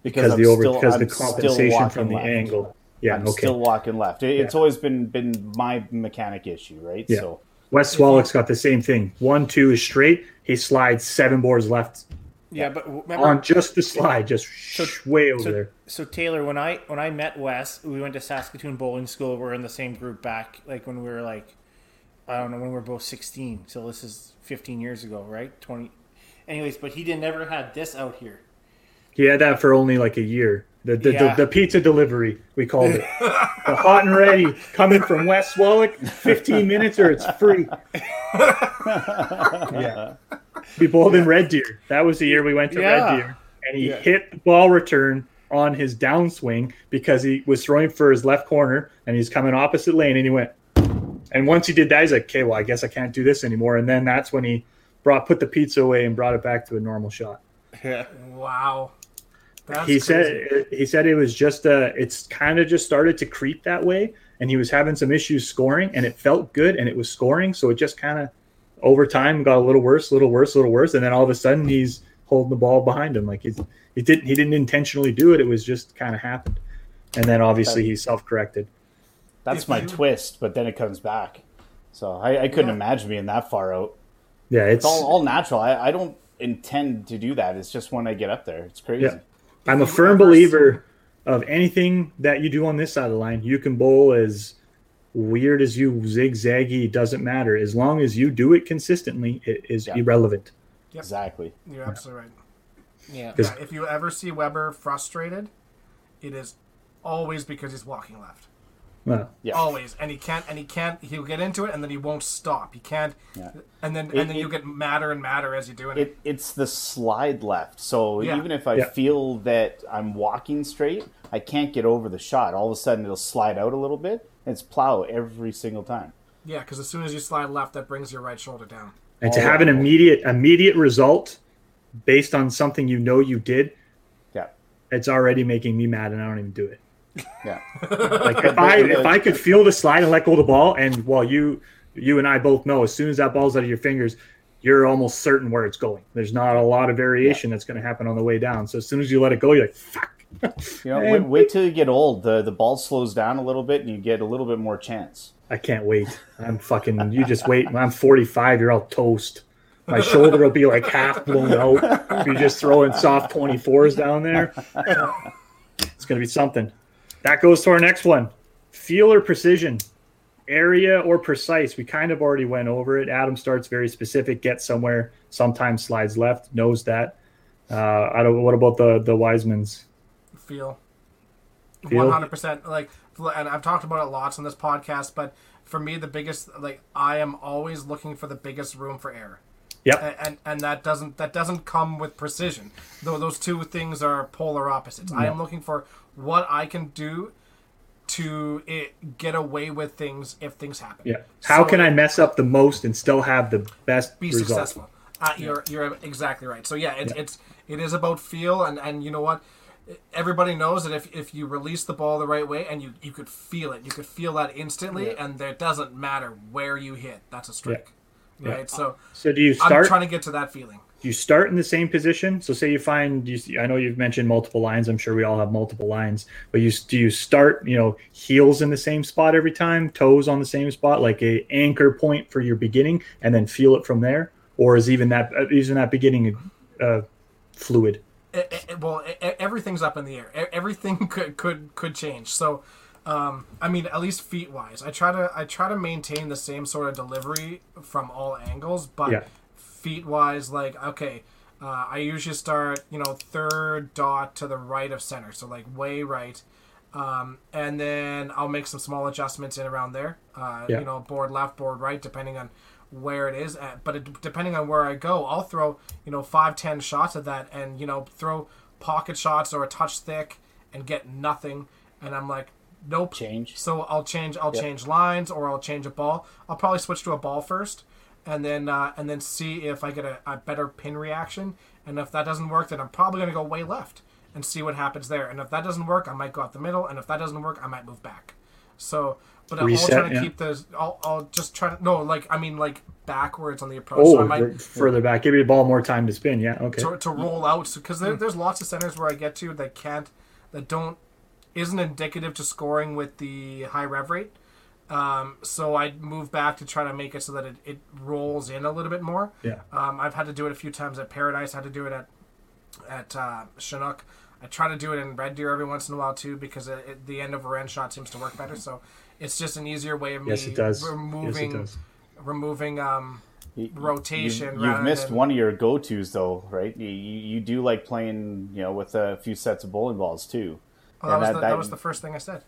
Because I'm the over still- because the I'm still compensation from the left. angle. Yeah, I'm okay. still walking left. It, It's always been been my mechanic issue, right? Yeah. So Wes Swallock's got the same thing. One, two is straight. He slides seven boards left Yeah, but remember, on just the slide, just way over so, there. so Taylor, when I when I met Wes, we went to Saskatoon Bowling School. We're in the same group back, like when we were like, I don't know, when we were both sixteen. So this is fifteen years ago, right? Twenty. Anyways, but he did never had this out here. He had that for only like a year. The the, Yeah. the, the pizza delivery, we called it. the hot and ready coming from Wes Swallock, 15 minutes or it's free. <laughs> yeah. We bowled in Red Deer. That was the year we went to Yeah. Red Deer. And he Yeah. hit the ball return on his downswing because he was throwing for his left corner and he's coming opposite lane and he went. And once he did that, he's like, okay, well, I guess I can't do this anymore. And then that's when he brought put the pizza away and brought it back to a normal shot Yeah. Wow. That's he crazy. said he said it was just uh it's kind of just started to creep that way and he was having some issues scoring and it felt good and it was scoring so it just kind of over time got a little worse a little worse a little worse and then all of a sudden he's holding the ball behind him like he's he didn't he didn't intentionally do it it was just kind of happened and then obviously he self-corrected that's my twist, but then it comes back. So I, I couldn't Yeah. imagine being that far out. yeah it's It's all, all natural. I, I don't intend to do that. It's just when I get up there. It's crazy. Yeah. i'm a firm believer of anything that you do on this side of the line you can bowl as weird as you zigzaggy doesn't matter as long as you do it consistently it is Yeah. irrelevant Exactly. You're absolutely right. Yeah. 'Cause- Yeah, if you ever see Weber frustrated, it is always because he's walking left. well, Yeah. Always, and he can't, and he can't. He'll get into it, and then he won't stop. He can't, Yeah. and then It- and then it- you get madder and madder as you're doing it. It, it's the slide left. So Yeah. even if I Yeah. feel that I'm walking straight, I can't get over the shot. All of a sudden, it'll slide out a little bit. And it's plow every single time. Yeah, because as soon as you slide left, that brings your right shoulder down. and to All have an oh. immediate immediate result based on something you know you did Yeah. it's already making me mad and i don't even do it <laughs> Yeah. <laughs> Like if I if I could feel the slide and let go of the ball, and well, you you and I both know as soon as that ball's out of your fingers, you're almost certain where it's going. There's not a lot of variation that's going to happen on the way down. So as soon as you let it go, you're like, fuck. You know, wait, wait till you get old. The the ball slows down a little bit, and you get a little bit more chance. I can't wait. I'm fucking. You just wait. When I'm 45, you're all toast. My shoulder will be like half blown out. You're just throwing soft 24s down there. It's gonna be something. That goes to our next one. Feel or precision, area or precise. We kind of already went over it. Adam starts very specific, gets somewhere. Sometimes slides left. Knows that. Uh, I don't. What about the the Wisemans? Feel. One hundred percent. Like, and I've talked about it lots on this podcast, but for me, the biggest like I am always looking for the biggest room for error. Yep. A- and and that doesn't that doesn't come with precision. Though those two things are polar opposites. I am looking for what I can do to it, get away with things if things happen. Yeah. How So can I mess up the most and still have the best be result? successful? Uh, you're you're exactly right. So yeah, it's it's it is about feel and and you know what. Everybody knows that if, if you release the ball the right way and you, you could feel it, you could feel that instantly, and it doesn't matter where you hit. That's a strike, right? So So do you I'm start? trying to get to that feeling. you start in the same position. So say you find you. see- I know you've mentioned multiple lines. I'm sure we all have multiple lines. But you do you start you know heels in the same spot every time, toes on the same spot, like a anchor point for your beginning, and then feel it from there, or is even that uh, even that beginning uh, fluid? It, it- well, everything's up in the air. Everything <laughs> could could could change. So, um, I mean, at least feet wise, I try to I try to maintain the same sort of delivery from all angles. But Yeah. feet wise, like okay, uh, I usually start you know third dot to the right of center, so like way right. Um, and then I'll make some small adjustments in around there. Uh, Yeah. You know, board left, board right, depending on where it is. At. But it, depending on where I go, I'll throw you know five, ten shots of that, and you know throw pocket shots or a touch thick and get nothing. And I'm like, nope. Change. So I'll change. I'll change lines or I'll change a ball. I'll probably switch to a ball first, and then uh, and then see if I get a, a better pin reaction. And if that doesn't work, then I'm probably gonna go way left and see what happens there. And if that doesn't work, I might go out the middle. And if that doesn't work, I might move back. So, but I'm all Reset, trying to yeah. keep the. I'll, I'll just try to no, like I mean, like backwards on the approach. Oh, so I might further back, give me your ball more time to spin. Yeah, okay. to, to roll out because there, there's lots of centers where I get to that can't that don't isn't indicative to scoring with the high rev rate. Um, so I move back to try to make it so that it, it rolls in a little bit more. Yeah. Um, I've had to do it a few times at Paradise. I had to do it at at uh, Chinook. I try to do it in Red Deer every once in a while too because it, it, the end of a Ren shot seems to work better. So it's just an easier way of me Yes, it does. Yes, it removing does. removing um, You- rotation. You've, you've missed than- one of your go tos though, right? You, you you do like playing, you know, with a few sets of bowling balls too. Oh, that, was that- the, that that- was the first thing I said.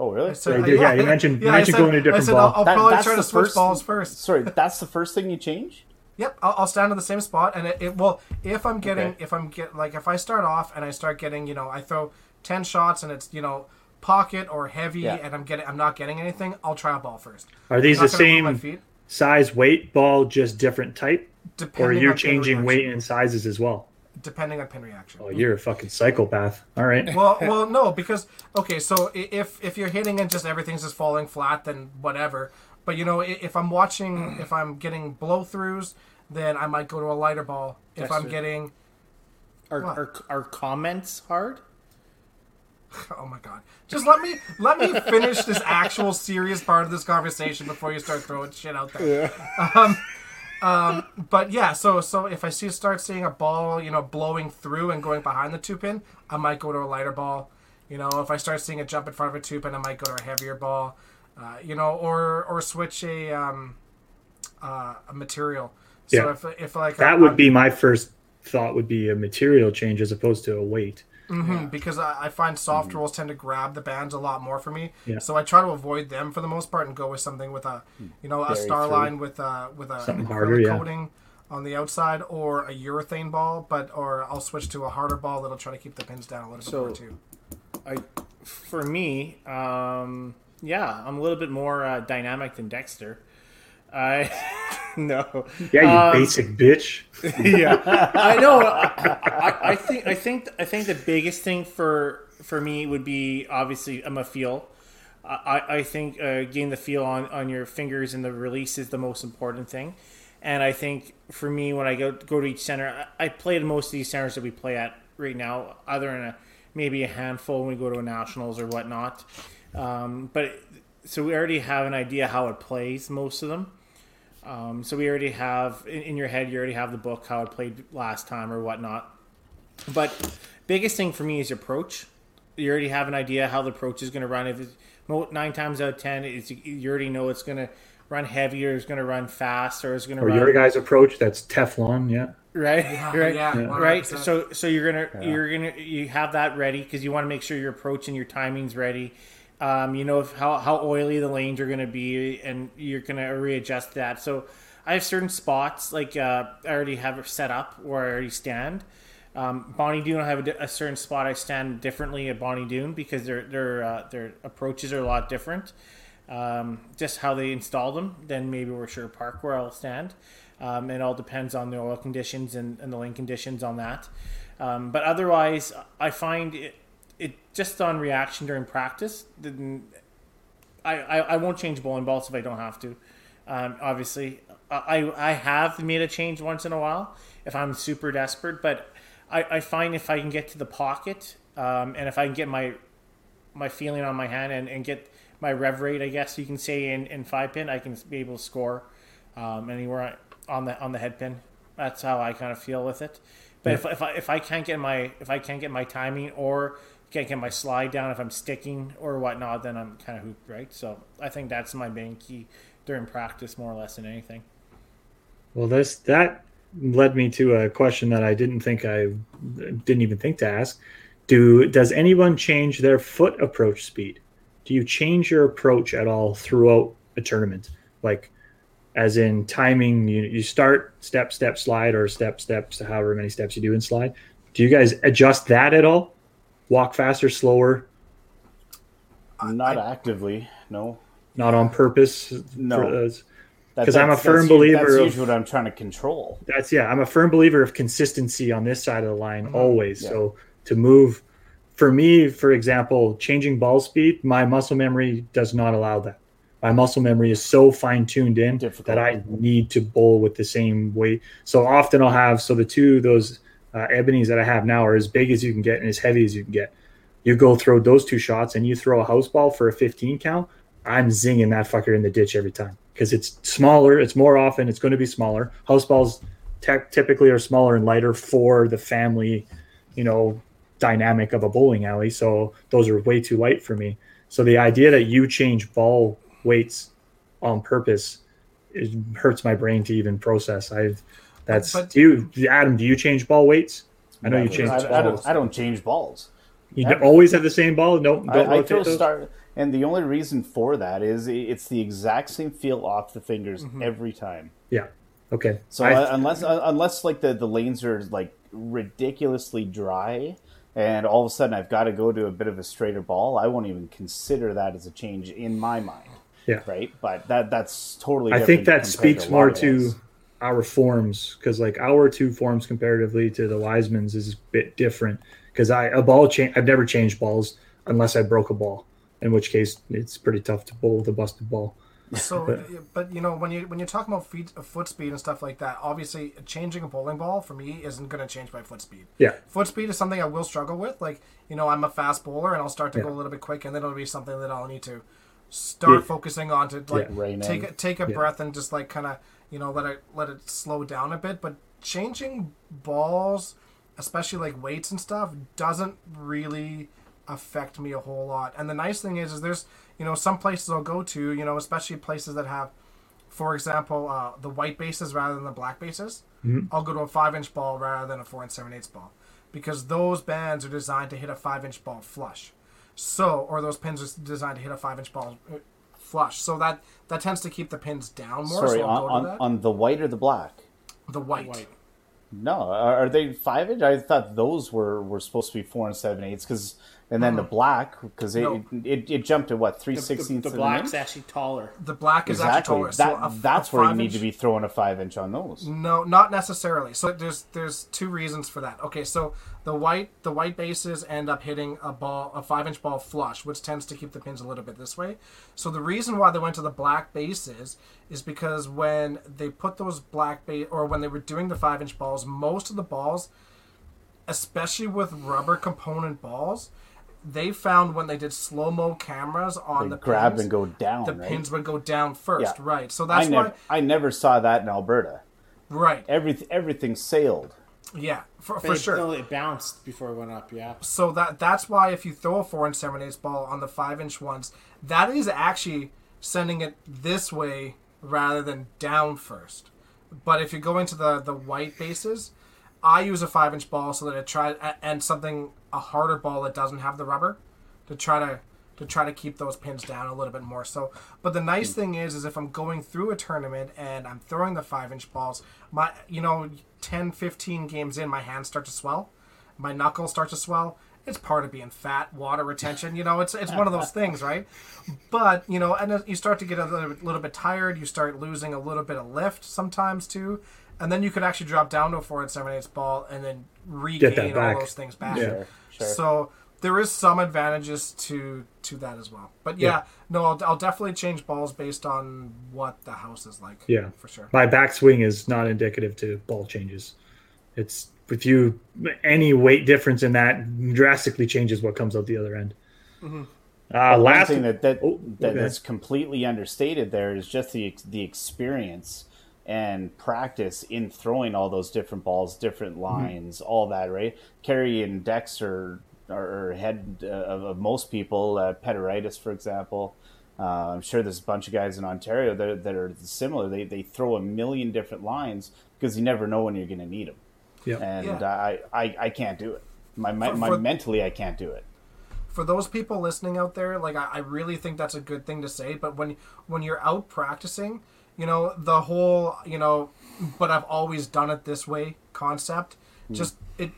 Oh, really? I said, Yeah, you did- yeah, you mentioned- you I mentioned said- going to I different said, ball. I'll, I'll That- probably that's try to the switch first- balls first. Sorry, that's the first thing you change. Yep, I'll, I'll stand in the same spot, and it, it well, if I'm getting, Okay. if I'm get like if I start off and I start getting, you know, I throw ten shots and it's you know pocket or heavy, Yeah. and I'm getting, I'm not getting anything. I'll try a ball first. Are these the not gonna move my same size, weight ball, just different type, or depending you're on changing weight and sizes as well? depending on pin reaction. Oh, you're a fucking psychopath. All right. <laughs> well, well, no, because okay, so if if you're hitting and just everything's just falling flat, then whatever. But you know, if I'm watching, hmm. if I'm getting blow throughs, then I might go to a lighter ball. If I'm Dexter. getting, Are, What? are, are comments hard? <laughs> oh my god, just let me let me finish this actual serious part of this conversation before you start throwing shit out there. Um, um, but yeah, so so if I see start seeing a ball, you know, blowing through and going behind the two pin, I might go to a lighter ball. You know, if I start seeing a jump in front of a two pin, I might go to a heavier ball. Uh, you know, or or switch a um, uh, a material. So Yeah. if if like That would be my first thought. Would be a material change as opposed to a weight. Mhm, because I, I find soft rolls tend to grab the bands a lot more for me. Mm-hmm. Yeah. So I try to avoid them for the most part and go with something with a, you know, a star true. line with a with a Something harder, yeah. coating on the outside or a urethane ball, but or I'll switch to a harder ball that'll try to keep the pins down a little So- bit more too. I, for me, um, yeah, I'm a little bit more uh, dynamic than Dexter. I <laughs> no. Yeah, you Um, basic bitch. <laughs> yeah, I know. I, I, I think I think I think the biggest thing for for me would be obviously I'm a feel. I, I think uh, getting the feel on, on your fingers and the release is the most important thing. And I think for me, when I go go to each center, I, I play most of these centers that we play at right now, other than a maybe a handful when we go to a nationals or whatnot. Um, but so we already have an idea how it plays most of them. Um, so we already have in, in, your head, you already have the book how it played last time or whatnot. But biggest thing for me is your approach. You already have an idea how the approach is going to run. If it's nine times out of ten, it's, you already know it's going to run heavy or it's going to run fast or it's going to. Or run... your guys' approach that's Teflon, yeah. Right, Yeah, right, yeah, yeah. 100%. right. So, so you're gonna you're gonna you have that ready because you want to make sure your approach and your timing's ready. Um, you know how how oily the lanes are going to be, and you're going to readjust that. So, I have certain spots like uh, I already have set up where I already stand. Um, Bonnie Doon, I have a, a certain spot I stand differently at Bonnie Doon because their their uh, their approaches are a lot different. Um, just how they install them, then maybe we're sure park where I'll stand. Um, it all depends on the oil conditions and, and the lane conditions on that. Um, but otherwise, I find it, it just on reaction during practice. Didn't, I, I, I won't change bowling balls if I don't have to. Um, obviously, I, I have made a change once in a while if I'm super desperate, but I, I find if I can get to the pocket um, and if I can get my my feeling on my hand and, and get my rev rate, I guess you can say in, in five pin, I can be able to score um, anywhere on the on the head pin. That's how I kind of feel with it. But if, if I if I can't get my if I can't get my timing or can't get my slide down if I'm sticking or whatnot, then I'm kind of hooped, right? So I think that's my main key during practice, more or less than anything. Well, this that led me to a question that I didn't think I didn't even think to ask. Do does anyone change their foot approach speed? Do you change your approach at all throughout a tournament? Like as in timing, you, you start step, step, slide, or step, steps, however many steps you do in slide. Do you guys adjust that at all? Walk faster, slower, Not actively, no. not on purpose? No. Because I'm a firm believer That's of- what I'm trying to control. that's yeah. I'm a firm believer of consistency on this side of the line hmm, always. Yeah. So to move, for me, for example, changing ball speed, my muscle memory does not allow that. My muscle memory is so fine tuned in Difficult. that I need to bowl with the same weight. So often I'll have so the two those uh, ebonies that I have now are as big as you can get and as heavy as you can get. You go throw those two shots and you throw a house ball for a 15 count. I'm zinging that fucker in the ditch every time because it's smaller. It's more often. It's going to be smaller. House balls te- typically are smaller and lighter for the family, you know, dynamic of a bowling alley. So those are way too light for me. So the idea that you change ball weights on purpose it hurts my brain to even process. I've that's But- do you Adam. Do you change ball weights? I know you change I, I balls. don't, I don't change balls. You Never. always have the same ball. No, don't I, I rotate throw those? start, and the only reason for that is it's the exact same feel off the fingers every time. Yeah. Okay. So I- uh, unless uh, unless like the, the lanes are like ridiculously dry, and all of a sudden I've got to go to a bit of a straighter ball, I won't even consider that as a change in my mind. Yeah. Right. But that that's totally. I think that compared speaks more to balls. Our forms because like our two forms comparatively to the Wiseman's is a bit different because I a ball change I've never changed balls unless I broke a ball in which case it's pretty tough to bowl with a busted ball. So, <laughs> but you know, when you when you're talking about feet, uh, foot speed and stuff like that, obviously uh, changing a bowling ball for me isn't going to change my foot speed. Yeah. Foot speed is something I will struggle with. Like, you know, I'm a fast bowler and I'll start to Yeah. go a little bit quick, and then it'll be something that I'll need to start Yeah. focusing on to like Yeah. Take in. a, take a Yeah. breath and just like kind of you know let it let it slow down a bit. But changing balls, especially like weights and stuff, doesn't really affect me a whole lot. And the nice thing is, is there's you know some places I'll go to, you know, especially places that have, for example, uh, the white bases rather than the black bases. I'll go to a five inch ball rather than a four and seven eighths ball, because those bands are designed to hit a five inch ball flush. So, or those pins are designed to hit a five inch ball flush. So that that tends to keep the pins down more. Sorry, so on, on, on the white or the black? the white. White. No, are, are they five inch? I thought those were, were supposed to be four and seven eighths because and then the black because it, No. it, it jumped to what three The, the, sixteenths the of an black's inch? actually taller. The black is Exactly. actually taller. That, so a- that's a where you five need to be throwing a five inch on those. No, not necessarily. So there's there's two reasons for that. Okay, so the white the white bases end up hitting a ball a five inch ball flush, which tends to keep the pins a little bit this way. So the reason why they went to the black bases is because when they put those black base or when they were doing the five inch balls, most of the balls, especially with rubber component balls, they found when they did slow mo cameras on They the grab pins, and go down. the right? pins would go down first, Yeah. right? So I that's never, why, I never saw that in Alberta. right? Every, everything sailed. Yeah, for, for it- sure. no, it bounced before it went up. Yeah. So that that's why if you throw a four and seven eighths ball on the five inch ones, that is actually sending it this way rather than down first. But if you're going to the the white bases, I use a five inch ball so that it tries and something a harder ball that doesn't have the rubber to try to to try to keep those pins down a little bit more. So, but the nice hmm. thing is, is if I'm going through a tournament and I'm throwing the five inch balls, my you know 10, 15 games in, my hands start to swell, my knuckles start to swell. It's part of being fat, water <laughs> retention. You know, it's it's one of those things, right? But you know, and you start to get a little, little bit tired. You start losing a little bit of lift sometimes too, and then you could actually drop down to a four and seven eighths ball and then regain all back. those things back. Yeah. Sure, sure. So there is some advantages to to that as well. But yeah, Yeah. no, I'll, I'll definitely change balls based on what the house is like. Yeah. for sure. My backswing is not indicative to ball changes. It's if you any weight difference in that drastically changes what comes out the other end. Uh, One last thing that, that, Oh, that okay. that's completely understated there is just the the experience and practice in throwing all those different balls, different Mm-hmm. lines, all that. Right, Carrie and Dex are are, are head uh, of, of most people. Uh, Pederitis, for example. Uh, I'm sure there's a bunch of guys in Ontario that, are- that are similar. They, they throw a million different lines because you never know when you're going to need them. Yeah. And Yeah. I, I, I can't do it. My, my, For- my for- mentally, I can't do it. for those people listening out there, like I, I really think that's a good thing to say. But when when you're out practicing, you know the whole you know, but I've always done it this way concept. Hmm. Just it,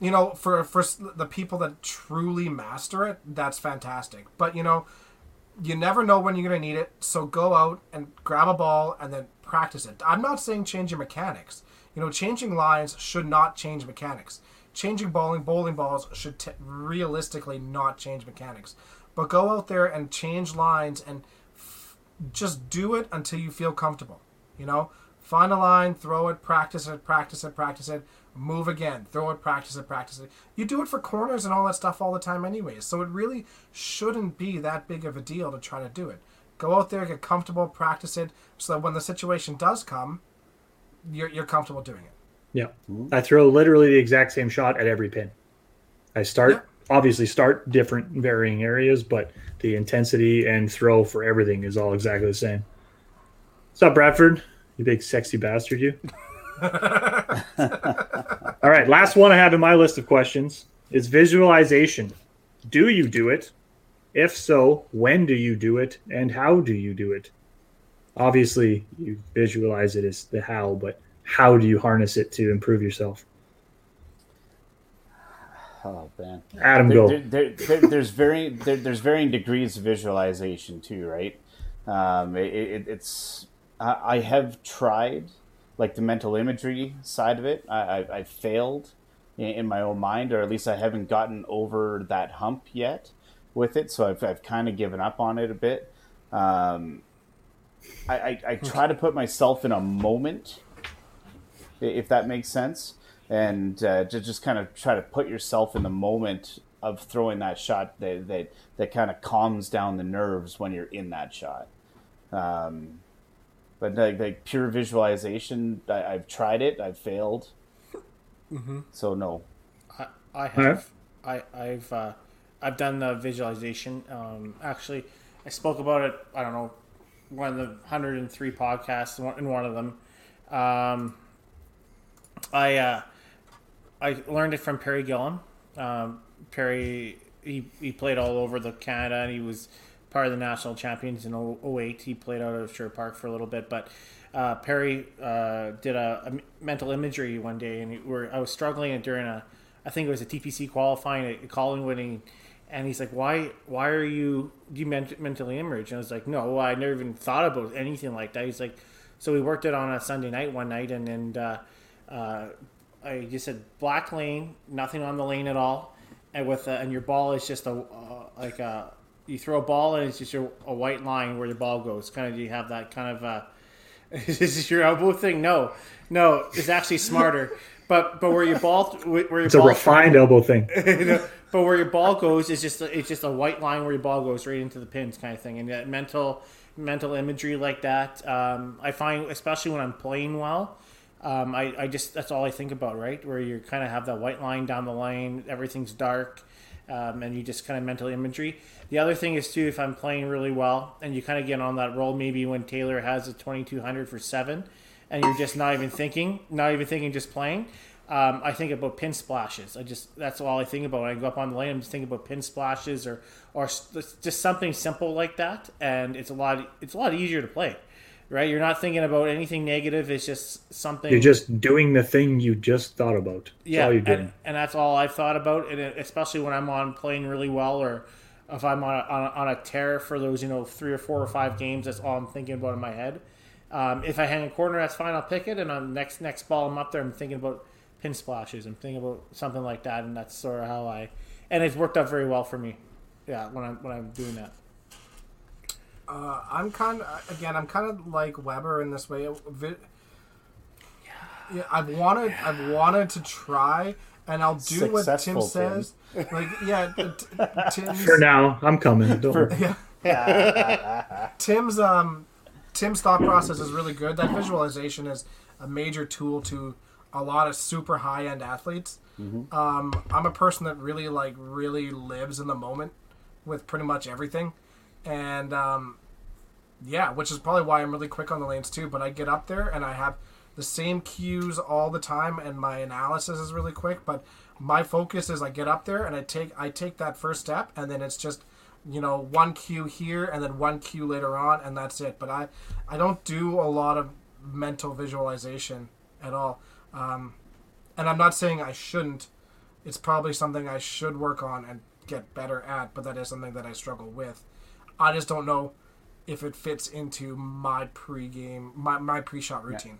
you know, for for the people that truly master it, that's fantastic. But you know, you never know when you're going to need it. So go out and grab a ball and then practice it. I'm not saying change your mechanics. You know, changing lines should not change mechanics. Changing bowling bowling balls should t- realistically not change mechanics. But go out there and change lines and just do it until you feel comfortable. You know, find a line, throw it, practice it, practice it, practice it, move again, throw it, practice it, practice it. You do it for corners and all that stuff all the time, anyways. So it really shouldn't be that big of a deal to try to do it. Go out there, get comfortable, practice it, so that when the situation does come, you're, you're comfortable doing it. Yeah. Mm-hmm. I throw literally the exact same shot at every pin. I start obviously start different varying areas, but the intensity and throw for everything is all exactly the same. What's up, Bradford? You big sexy bastard, you. <laughs> all right, last one I have in my list of questions is visualization. Do you do it? If so, when do you do it and how do you do it? Obviously, you visualize it as the how, but how do you harness it to improve yourself? Oh man, Adam, there, go. there, there, there- there's very there, there's varying degrees of visualization too, right? Um, it, it, it's I, I have tried like the mental imagery side of it. I, I, I failed in, in my own mind, or at least I haven't gotten over that hump yet with it. So I've, I've kind of given up on it a bit. Um, I, I, I try to put myself in a moment, if that makes sense, and uh, to just kind of try to put yourself in the moment of throwing that shot that that, that kind of calms down the nerves when you're in that shot. Um, but like, like pure visualization, I, I've tried it, I've failed. So no. I, I have. I, I've uh, I've done the visualization. Um, actually, I spoke about it. I don't know one of the 103 podcasts in one of them. Um, I uh, I learned it from Perry Gillum. Um, Perry he, he played all over the Canada and he was part of the national champions in 08. He played out of Sher Park for a little bit, but uh, Perry uh, did a, a mental imagery one day, and I was struggling during a, I think it was a TPC qualifying at Collingwood, and, and he's like, "Why? Why are you do you ment- mentally image?" And I was like, "No, I never even thought about anything like that." He's like, "So we worked it on a Sunday night one night, and and uh, uh, I just said black lane, nothing on the lane at all, and with uh, and your ball is just a uh, like a you throw a ball and it's just your, a white line where the ball goes. Kind of you have that kind of uh, <laughs> is this your elbow thing? No, no, it's actually smarter. But but where your ball where your It's a ball refined elbow thing. <laughs> but where your ball goes is just it's just a white line where your ball goes right into the pins kind of thing and that mental mental imagery like that um, i find especially when i'm playing well um, I, I just that's all i think about right where you kind of have that white line down the lane everything's dark um, and you just kind of mental imagery the other thing is too if i'm playing really well and you kind of get on that roll maybe when taylor has a 2200 for seven and you're just not even thinking not even thinking just playing um, I think about pin splashes. I just that's all I think about when I go up on the lane. I'm just thinking about pin splashes or or just something simple like that, and it's a lot. It's a lot easier to play, right? You're not thinking about anything negative. It's just something. You're just doing the thing you just thought about. That's yeah, all you're doing. and, and that's all I've thought about. And especially when I'm on playing really well, or if I'm on a, on a, on a tear for those you know three or four or five games, that's all I'm thinking about in my head. Um, if I hang a corner, that's fine. I'll pick it, and on the next next ball, I'm up there. I'm thinking about pin splashes. I'm thinking about something like that, and that's sort of how I. And it's worked out very well for me. Yeah, when I'm when I'm doing that. Uh, I'm kind of again. I'm kind of like Weber in this way. Vi- Yeah, I've wanted. I've wanted to try, and I'll do what Tim Tim. says. Like, yeah, t- <laughs> t- Tim's, For now, I'm coming. Don't worry. <laughs> Tim's um, Tim's thought process is really good. That visualization is a major tool to a lot of super high end athletes. Um, I'm a person that really like really lives in the moment with pretty much everything, and um, yeah, which is probably why I'm really quick on the lanes too. But I get up there and I have the same cues all the time, and my analysis is really quick. But my focus is I get up there and I take I take that first step, and then it's just you know one cue here and then one cue later on, and that's it. But I I don't do a lot of mental visualization at all. Um, and I'm not saying I shouldn't. It's probably something I should work on and get better at, but that is something that I struggle with. I just don't know if it fits into my pre-game, my, my pre-shot routine.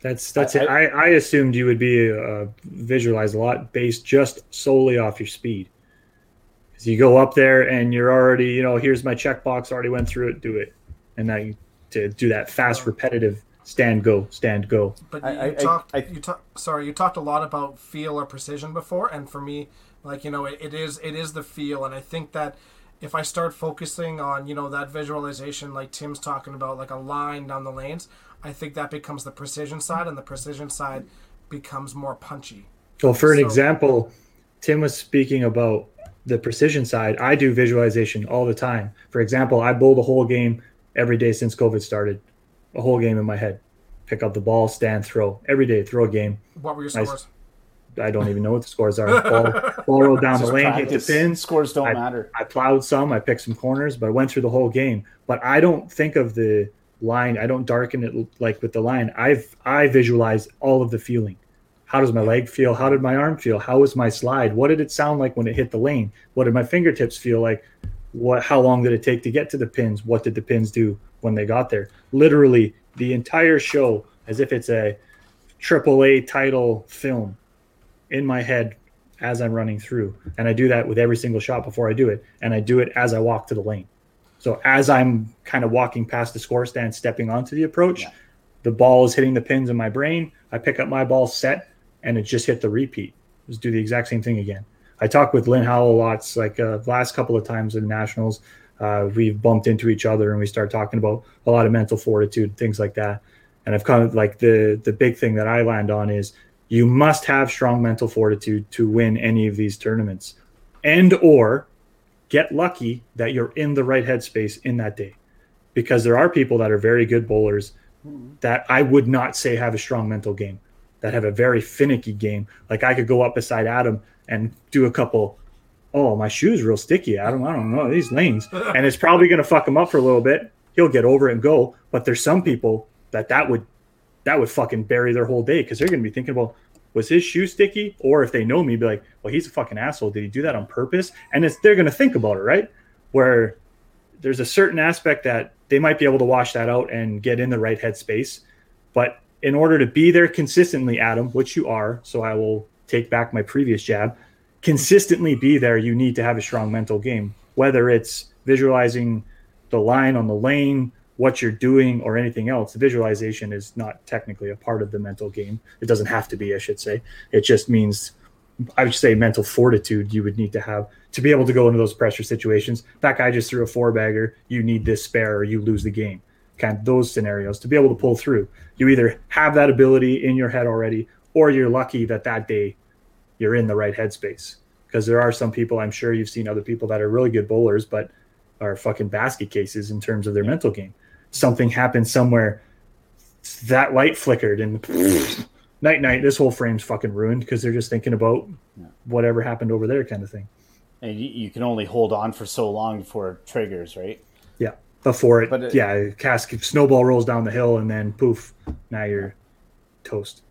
That's that's I- it. I, I assumed you would be uh, visualized a lot based just solely off your speed. Because you go up there and you're already, you know, here's my checkbox. Already went through it. Do it, and now you to do that fast, repetitive stand go stand go. But I- you, I- you talked, I- you talked, sorry, you talked a lot about feel or precision before, and for me, like you know, it, it is it is the feel, and I think that if I start focusing on you know that visualization, like Tim's talking about, like a line down the lanes, I think that becomes the precision side, and the precision side becomes more punchy. Well, for an So- example, Tim was speaking about the precision side. I do visualization all the time. For example, I bowl the whole game every day since COVID started, a whole game in my head. Pick up the ball, stand, throw every day. Throw a game. What were your scores? I don't even know what the scores are. Ball, ball rolled down the Just lane, hit the practice. pins. Scores don't I- matter. I plowed some. I picked some corners, but I went through the whole game. But I don't think of the line. I don't darken it like with the line. I've I visualize all of the feeling. How does my leg feel? How did my arm feel? How was my slide? What did it sound like when it hit the lane? What did my fingertips feel like? What? How long did it take to get to the pins? What did the pins do when they got there? Literally the entire show, as if it's a triple A title film in my head as I'm running through. And I do that with every single shot before I do it. And I do it as I walk to the lane. So as I'm kind of walking past the score stand, stepping onto the approach, Yeah. the ball is hitting the pins in my brain. I pick up my ball set and it just hit the repeat. Just do the exact same thing again. I talk with Lynn Howell lots, like uh, last couple of times in nationals, uh, we've bumped into each other and we start talking about a lot of mental fortitude, things like that. And I've kind of like the the big thing that I land on is you must have strong mental fortitude to win any of these tournaments and or get lucky that you're in the right headspace in that day. Because there are people that are very good bowlers that I would not say have a strong mental game that have a very finicky game. Like I could go up beside Adam and do a couple oh my shoes real sticky Adam. I don't know these lanes. <laughs> And it's probably going to fuck him up for a little bit. He'll get over it and go. But there's some people that that would that would fucking bury their whole day because they're going to be thinking about was his shoe sticky? Or if they know me, be like, well, he's a fucking asshole. Did he do that on purpose? And it's they're gonna think about it, right? Where there's a certain aspect that they might be able to wash that out and get in the right headspace. But in order to be there consistently, Adam, which you are, so I will take back my previous jab, consistently be there, you need to have a strong mental game, whether it's visualizing the line on the lane, what you're doing, or anything else. The visualization is not technically a part of the mental game. It doesn't have to be, I should say. It just means, I would say, mental fortitude you would need to have to be able to go into those pressure situations. That guy just threw a four bagger. You need this spare, or you lose the game. Kind of those scenarios to be able to pull through. You either have that ability in your head already, or you're lucky that that day you're in the right headspace. Because there are some people, I'm sure you've seen other people that are really good bowlers, but are fucking basket cases in terms of their mental game. Something happened somewhere, that light flickered, and <laughs> night night, this whole frame's fucking ruined because they're just thinking about whatever happened over there, kind of thing. And you, you can only hold on for so long before it triggers, right? Yeah, before it, But it- yeah, cask snowball rolls down the hill, and then poof, now you're toast.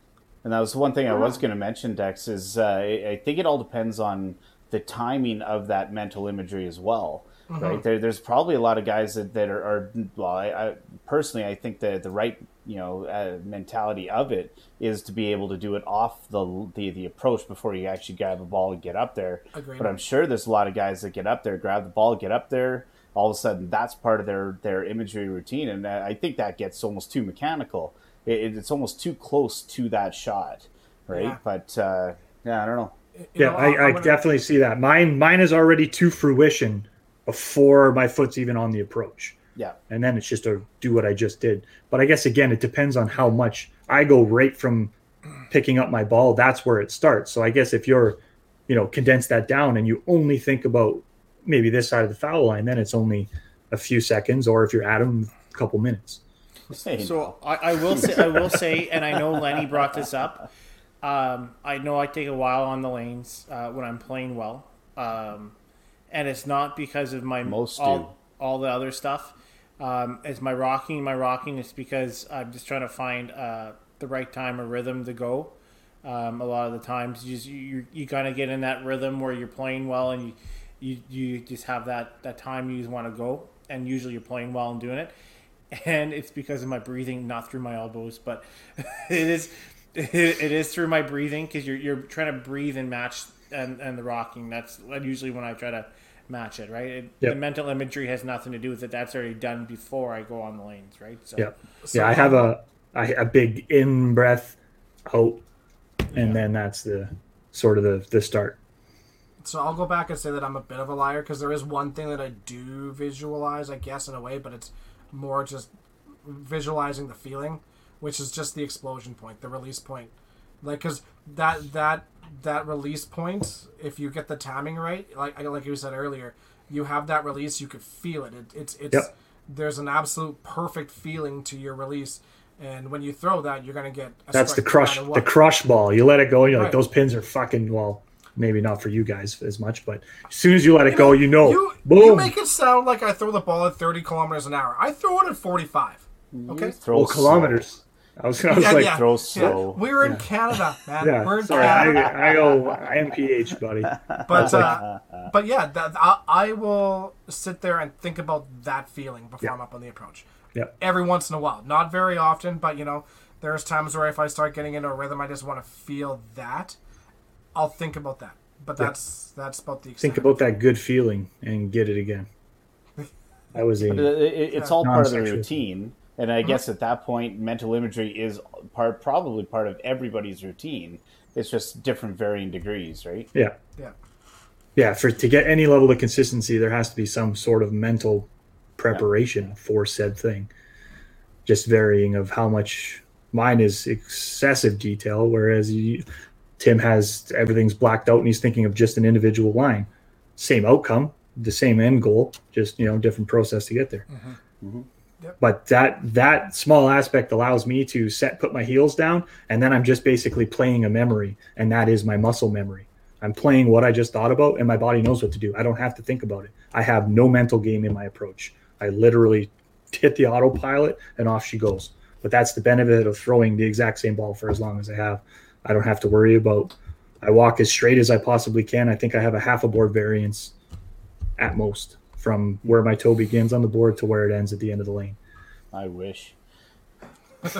And that was one thing I was going to mention, Dex, is uh, I I think it all depends on the timing of that mental imagery as well, right? There, there's probably a lot of guys that, that are, are well, I, I personally, I think that the right, you know, uh, mentality of it is to be able to do it off the, the the approach before you actually grab a ball and get up there. Agreed. But I'm sure there's a lot of guys that get up there, grab the ball, get up there. All of a sudden, that's part of their their imagery routine, and I I think that gets almost too mechanical. It, it's almost too close to that shot, right? Yeah. But uh, yeah, I don't know. You Yeah, know, I, I'm I gonna- definitely see that. Mine, mine is already to fruition before my foot's even on the approach, Yeah, and then it's just to do what I just did. But I guess again, it depends on how much I go right from picking up my ball. That's where it starts. So I guess if you're, you know, condense that down and you only think about maybe this side of the foul line, then it's only a few seconds, or if you're at them, a couple minutes. So I, I will say, I will say, and I know Lenny brought this up. Um, I know I take a while on the lanes uh, when I'm playing well, um, and it's not because of my Most all, all the other stuff. Um, it's my rocking. My rocking is because I'm just trying to find uh, the right time or rhythm to go. Um, a lot of the times, you just, you you kind of get in that rhythm where you're playing well, and you you, you just have that that time you just want to go, and usually you're playing well and doing it and it's because of my breathing, not through my elbows, but <laughs> it is <laughs> it, it is through my breathing because you're you're trying to breathe and match and and the rocking. That's usually when I try to match it. Right, it, Yep. the mental imagery has nothing to do with it. That's already done before I go on the lanes. Right, so Yeah, yeah. I have a I, a big in breath, out, and then that's the sort of the the start. So I'll go back and say that I'm a bit of a liar because there is one thing that I do visualize, I guess, in a way, but it's more just visualizing the feeling, which is just the explosion point, the release point. Like, because that that that release point, if you get the timing right, like like you said earlier, you have that release, you could feel it. it it's it's Yep. there's an absolute perfect feeling to your release, and when you throw that, you're gonna get. A That's the strike no crush, the crush ball. You let it go, you're Right. like, those pins are fucking well. Maybe not for you guys as much, but as soon as you let it go, you know, You, boom. you make it sound like I throw the ball at 30 kilometers an hour. I throw it at 45. Okay. throw oh, kilometers. I was, I was Yeah, like, yeah. throw Yeah. We're in Canada, man. yeah, We're in sorry, I, Canada. I go MPH, buddy. but uh, but yeah, that, I, I will sit there and think about that feeling before Yeah. I'm up on the approach. Yep. Every once in a while, not very often, but you know, there's times where if I start getting into a rhythm, I just want to feel that. I'll think about that. But that's that's about the extent. Think about that good feeling and get it again. <laughs> I was a it- it- it's all part of the Non-sexual. routine, and I uh-huh. guess at that point, mental imagery is part, probably part of everybody's routine. It's just different, varying degrees, right? yeah. Yeah. yeah for to get any level of consistency there has to be some sort of mental preparation for said thing just varying of how much mine is excessive detail whereas you, tim has everything's blacked out and he's thinking of just an individual line same outcome the same end goal just you know different process to get there mm-hmm. Mm-hmm. But that that small aspect allows me to set put my heels down and then i'm just basically playing a memory and that is my muscle memory. I'm playing what i just thought about and my body knows what to do. I don't have to think about it. I have no mental game in my approach. I literally hit the autopilot and off she goes. But that's the benefit of throwing the exact same ball for as long as i have. I don't have to worry about. I walk as straight as I possibly can. I think I have a half a board variance at most from where my toe begins on the board to where it ends at the end of the lane. I wish. <laughs>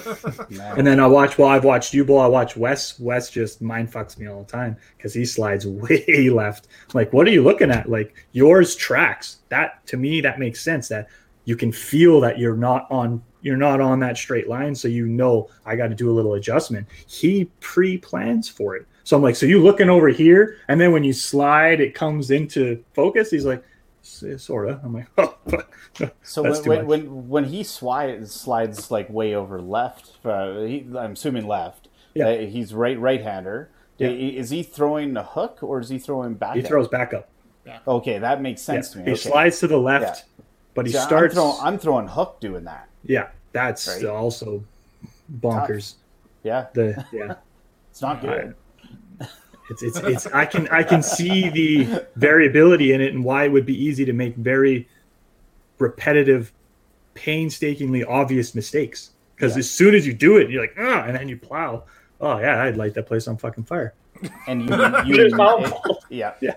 And then I watch while I've watched you bowl, I watch Wes. Wes just mind fucks me all the time because he slides <laughs> way left. Like, what are you looking at? Like yours tracks. That to me, that makes sense. That you can feel that you're not on you're not on that straight line, so you know I got to do a little adjustment. He pre-plans for it. So I'm like, so you looking over here, and then when you slide, it comes into focus. He's like, sort of. I'm like, <laughs> oh, So when, too when, much. when when he slides slides like way over left, uh, he, I'm assuming left. Yeah. Uh, he's right right hander. Yeah. Is he throwing a hook or is he throwing back? he throws back up. Okay, that makes Yeah. sense to me. He Okay. slides to the left, but he See, I'm starts. throwing, I'm throwing hook doing that. yeah, that's Right. also bonkers. Yeah, The yeah. <laughs> it's not good. It's, it's it's I can I can see the variability in it and why it would be easy to make very repetitive, painstakingly obvious mistakes. Because Yeah. as soon as you do it, you're like, ah, and then you plow. Oh yeah, I'd light that place on fucking fire. And you, <laughs> you It is my yeah, Yeah.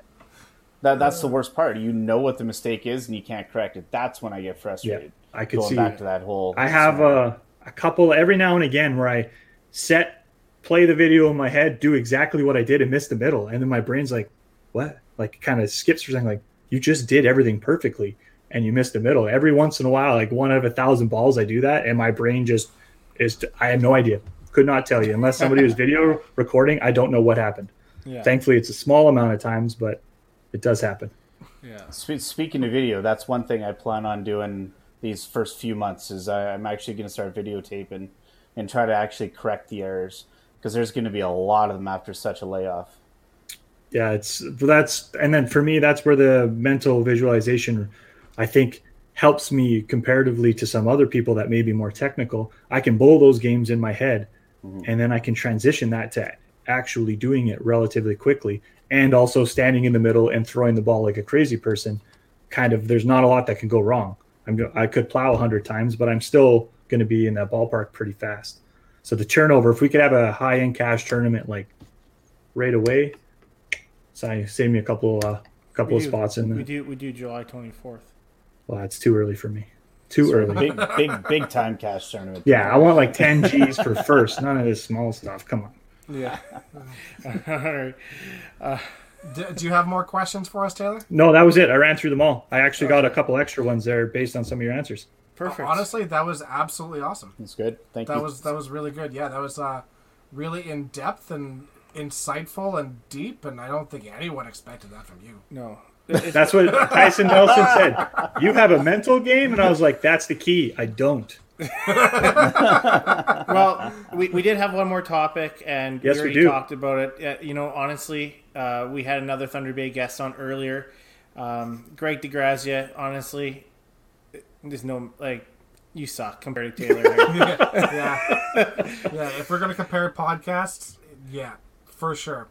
That, that's the worst part. You know what the mistake is, and you can't correct it. That's when I get frustrated. I could Going see. back to that whole. I have a, a couple every now and again where I set, play the video in my head, do exactly what I did and miss the middle. And then my brain's like, what? Like kind of skips for something like, you just did everything perfectly and you missed the middle. Every once in a while, like one out of a thousand balls, I do that. And my brain just is, I have no idea. Could not tell you. Unless somebody was <laughs> video recording, I don't know what happened. Yeah. Thankfully, it's a small amount of times, but it does happen. yeah. Speaking of video, that's one thing I plan on doing these first few months. Is I'm actually going to start videotaping and try to actually correct the errors because there's going to be a lot of them after such a layoff. yeah it's that's and then for me that's where the mental visualization i think helps me comparatively to some other people that may be more technical. I can bowl those games in my head mm-hmm. and then i can transition that to actually doing it relatively quickly and also standing in the middle and throwing the ball like a crazy person kind of there's not a lot that can go wrong. I'm i could plow 100 times but i'm still going to be in that ballpark pretty fast so the turnover if we could have a high end cash tournament like right away so save me a couple uh couple We of do- spots in there. We do we do July twenty fourth. Well, that's too early for me. Too early. Big, big, big time cash tournament. Yeah, I want like 10 G's for first. None of this small stuff. Come on. Yeah. <laughs> All right. D- do you have more questions for us, Taylor? No, that was it. I ran through them all. I actually got a couple extra ones there based on some of your answers. Perfect. Honestly, that was absolutely awesome. That's good. Thank That you. was that was really good. Yeah, that was uh, really in depth and insightful and deep, and I don't think anyone expected that from you. no. <laughs> That's what Tyson Nelson said. You have a mental game? And I was like, that's the key. I don't. <laughs> well, we, we did have one more topic, and Yes, we we already do. talked about it. Uh, you know, honestly, uh, we had another Thunder Bay guest on earlier. Um, Greg DeGrazia, honestly, there's no, like, you suck compared to <laughs> Taylor. here. yeah, yeah. If we're gonna compare podcasts, yeah, for sure.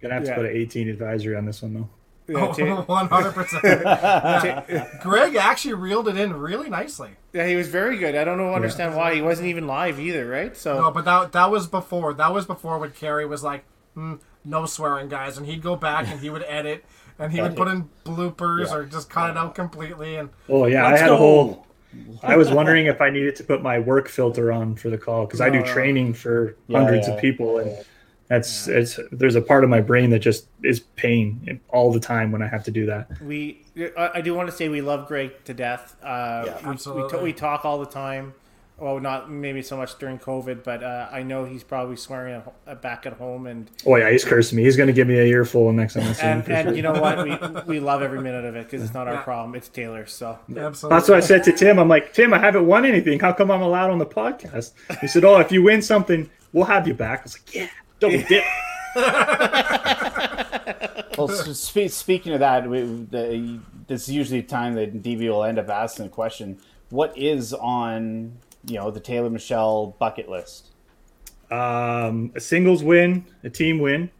Gonna have to Yeah. put an 18 advisory on this one, though. yeah, Ta- <laughs> One hundred percent. <laughs> Greg actually reeled it in really nicely. yeah, he was very good. I don't know, understand why. He wasn't even live either, right? So, No, but that that was before. That was before when Carrie was like, hmm, "No swearing, guys," and he'd go back and he would edit and he would put in bloopers Yeah. or just cut it out completely. And Oh, yeah. I had a whole. <laughs> I was wondering if I needed to put my work filter on for the call because I do No, no. training for Yeah, hundreds yeah. of people. And that's, it's, there's a part of my brain that just is pain all the time when I have to do that. we I I do want to say we love Greg to death. Uh, we, we, absolutely. we talk all the time. Well, not maybe so much during COVID, but uh, I know he's probably swearing at, ho- uh, back at home, and Oh, yeah. He's cursing me. He's going to give me a earful the next time I see him. and, for and sure. you know what? We we love every minute of it because it's not our problem. It's Taylor. So absolutely, That's what I said to Tim. I'm like, Tim, I haven't won anything. How come I'm allowed on the podcast? He said, Oh, if you win something, we'll have you back. I was like, Yeah, double <laughs> dip. <laughs> Well, s- spe- speaking of that, we, the, this is usually the time that DB will end up asking a question. What is on you know the Taylor Michelle bucket list? Um, a singles win, a team win.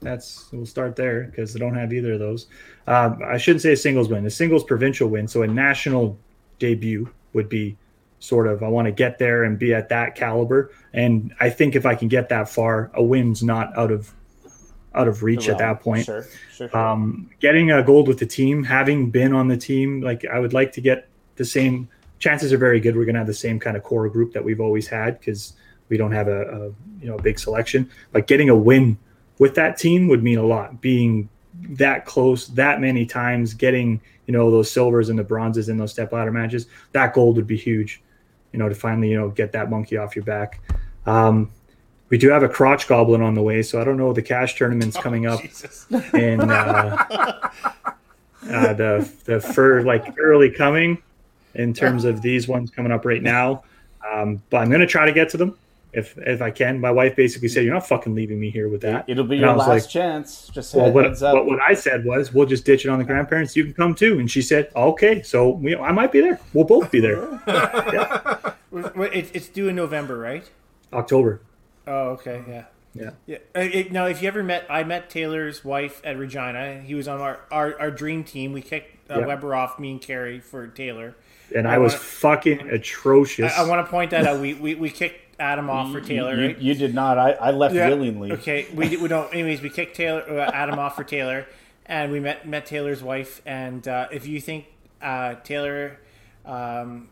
That's we'll start there because I don't have either of those. Um, I shouldn't say a singles win, a singles provincial win. So a national debut would be sort of. I want to get there and be at that caliber. And I think if I can get that far, a win's not out of out of reach at that point. Sure, sure. sure. Um, getting a gold with the team, having been on the team, like I would like to get the same. Chances are very good we're going to have the same kind of core group that we've always had because we don't have a, a you know a big selection. But getting a win with that team would mean a lot. Being that close that many times, getting you know those silvers and the bronzes in those step ladder matches, that gold would be huge. You know to finally you know get that monkey off your back. Um, we do have a crotch goblin on the way, so I don't know the cash tournament's coming up Jesus. and uh, <laughs> uh, the the for like early coming in terms of these ones coming up right now. Um, but I'm gonna try to get to them if if I can. My wife basically said, "You're not fucking leaving me here with that." It'll be And your last like, chance. Just Well, what, heads up. what, what I said was, we'll just ditch it on the grandparents. You can come too. And she said, okay. So we, I might be there. We'll both be there. <laughs> Wait, wait, It's, it's due in November, right? October. Oh, okay, yeah. Yeah. Yeah. Uh, it, now, if you ever met, I met Taylor's wife at Regina. He was on our, our, our dream team. We kicked uh, Yeah. Weber off, me and Carrie, for Taylor. And I, I was wanna- fucking atrocious. I, I want to point that out. We, we, we kicked Adam off for Taylor, you, right? you did not. I, I left Yeah. willingly. Okay, we we don't. Anyways, we kicked Taylor uh, Adam off for Taylor, and we met met Taylor's wife. And uh, if you think uh, Taylor, um,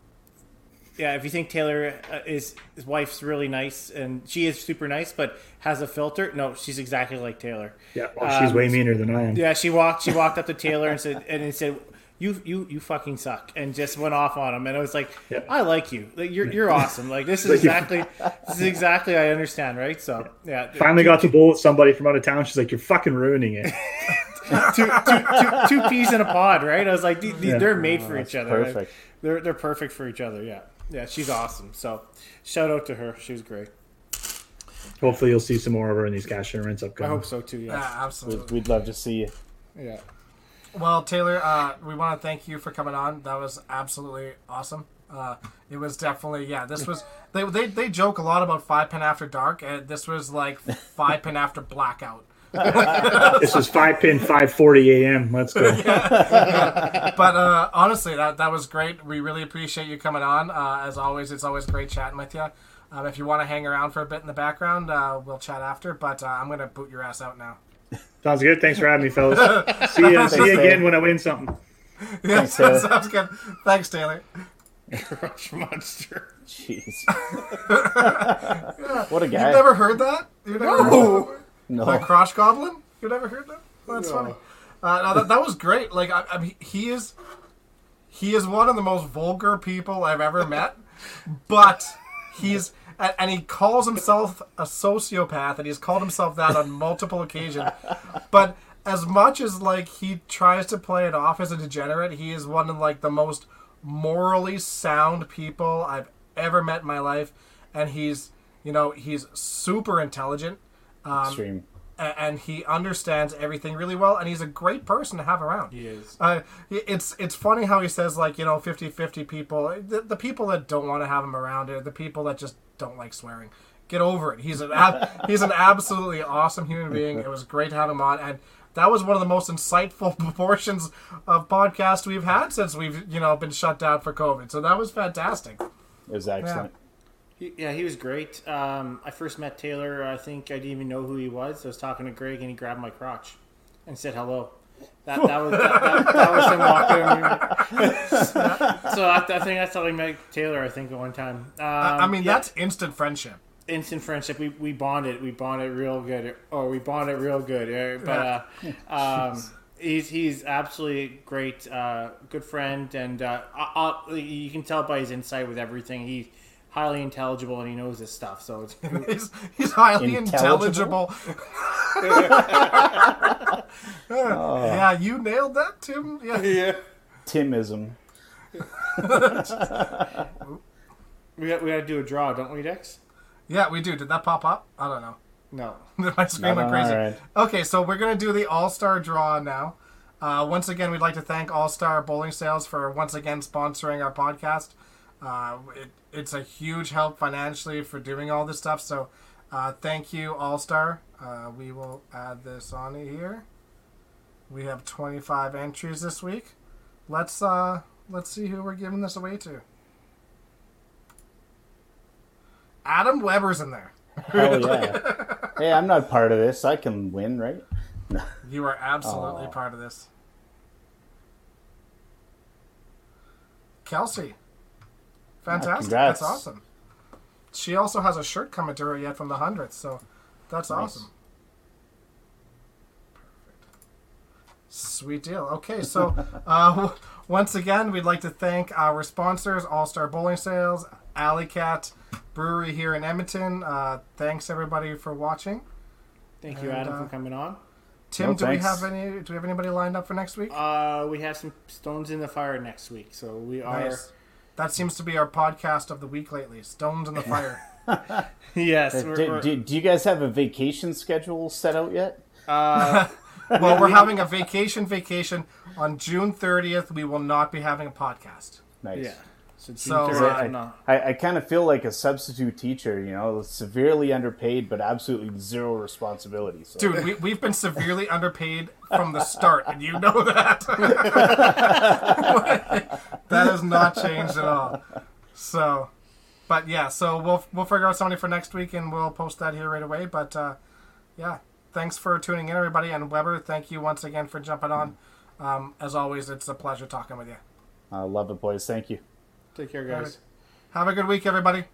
yeah, if you think Taylor uh, is his wife's really nice, and she is super nice, but has a filter, no, she's exactly like Taylor. yeah. Well, she's Um, way meaner than I am. Yeah, she walked. She walked up to Taylor and said, and he said, "You, you, you fucking suck," and just went off on him. And I was like, Yeah. "I like you. Like you're, you're awesome. Like this <laughs> is exactly, this is exactly I understand, right?" So yeah, Finally got to bowl with somebody from out of town. She's like, you're fucking ruining it. <laughs> two, two, two, two peas in a pod, right? I was like, "These- these- Yeah. they're made for oh, each other. right? perfect. They're they're perfect for each other. Yeah, yeah. She's awesome. So shout out to her. She was great. Hopefully you'll see some more of her in these cash tournaments I hope so too. Yeah, Yeah, absolutely. We'd, we'd love to see you. yeah. Well, Taylor, uh, we want to thank you for coming on. That was absolutely awesome. Uh, it was definitely yeah. This was they, they they joke a lot about five pin after dark, and this was like five pin after blackout. <laughs> This was five pin, five forty a.m. Let's go. <laughs> But uh, honestly, that that was great. We really appreciate you coming on. Uh, as always, it's always great chatting with you. Um, if you want to hang around for a bit in the background, uh, we'll chat after. But uh, I'm gonna boot your ass out now. Sounds good. Thanks for having me, fellas. <laughs> See you, see you again when I win something. Yeah, Thanks, Taylor. sounds good. Thanks, Taylor. Crush monster. Jeez. <laughs> what a guy. You've never heard that? You never heard that? no. The Crotch Goblin? You never heard that? That's funny. Uh, no, that, that was great. Like, I, I mean, he is, he is one of the most vulgar people I've ever met. But he's, and, and he calls himself a sociopath, and he's called himself that on multiple occasions. But as much as like he tries to play it off as a degenerate, he is one of like the most morally sound people I've ever met in my life, and he's, you know, he's super intelligent um, Extreme. A- and he understands everything really well and he's a great person to have around. He is. uh, it's it's funny how he says like you know 50-50 people. The, the people that don't want to have him around are the people that just don't like swearing. Get over it. He's an ab- <laughs> he's an absolutely awesome human being. It was great to have him on and that was one of the most insightful <laughs> portions of podcast we've had since we've you know been shut down for covid. So that was fantastic. It was excellent. He, yeah, he was great. Um, I first met Taylor. I think I didn't even know who he was. I was talking to Greg, and he grabbed my crotch and said hello. That, that was that, that, that was him walking. <laughs> so I, I think that's how I met Taylor. I think at one time. Um, i mean yeah, that's instant friendship instant friendship. We, we bonded. We bonded real good. Or we bonded real good. uh, But uh, um, he's he's absolutely great. Uh, good friend, and uh, I, you can tell by his insight with everything. He's highly intelligible and he knows his stuff. So it's <laughs> he's, he's highly Intelligible? intelligible <laughs> Yeah, you nailed that, Tim. Yeah. <laughs> yeah. Timism. We got we got to do a draw, don't we, Dex? Yeah, we do. Did that pop up? I don't know. No. My screen went crazy. our end. Okay, so we're gonna do the All Star draw now. Uh, once again, we'd like to thank All Star Bowling Sales for once again sponsoring our podcast. Uh, it, it's a huge help financially for doing all this stuff. So, uh, thank you, All Star. Uh, we will add this on here. We have 25 entries this week. Let's uh, let's see who we're giving this away to. Adam Weber's in there. Hell yeah! hey, I'm not part of this. I can win, right? <laughs> You are absolutely Aw. part of this. Kelsey. Fantastic. congrats. that's awesome. She also has a shirt coming to her yet from the hundredth, so that's Nice. awesome. Sweet deal. Okay, so <laughs> uh, once again, we'd like to thank our sponsors, All Star Bowling Sales, Alley Kat Brewery here in Edmonton. Uh, thanks everybody for watching. Thank you, And, Adam, uh, for coming on. Tim, No, do we have any? Do we have anybody lined up for next week? Uh, we have some stones in the fire next week, so we are. Nice. That seems to be our podcast of the week lately. Stones in the <laughs> fire. yes, Do, we're, do, we're- do you guys have a vacation schedule set out yet? uh, <laughs> well, we're having a vacation vacation on June 30th. We will not be having a podcast. Nice. yeah. So, June So, 30th, uh, I. I, I kind of feel like a substitute teacher, you know, severely underpaid but absolutely zero responsibility. So. Dude, we, we've been severely underpaid from the start, and you know that. <laughs> that has not changed at all. So, but yeah, so we'll we'll figure out somebody for next week, and we'll post that here right away. But uh, yeah, thanks for tuning in, everybody. And Weber, thank you once again for jumping on. Um, as always, it's a pleasure talking with you. I love it, boys. Thank you. Take care, guys. Have a good week, everybody.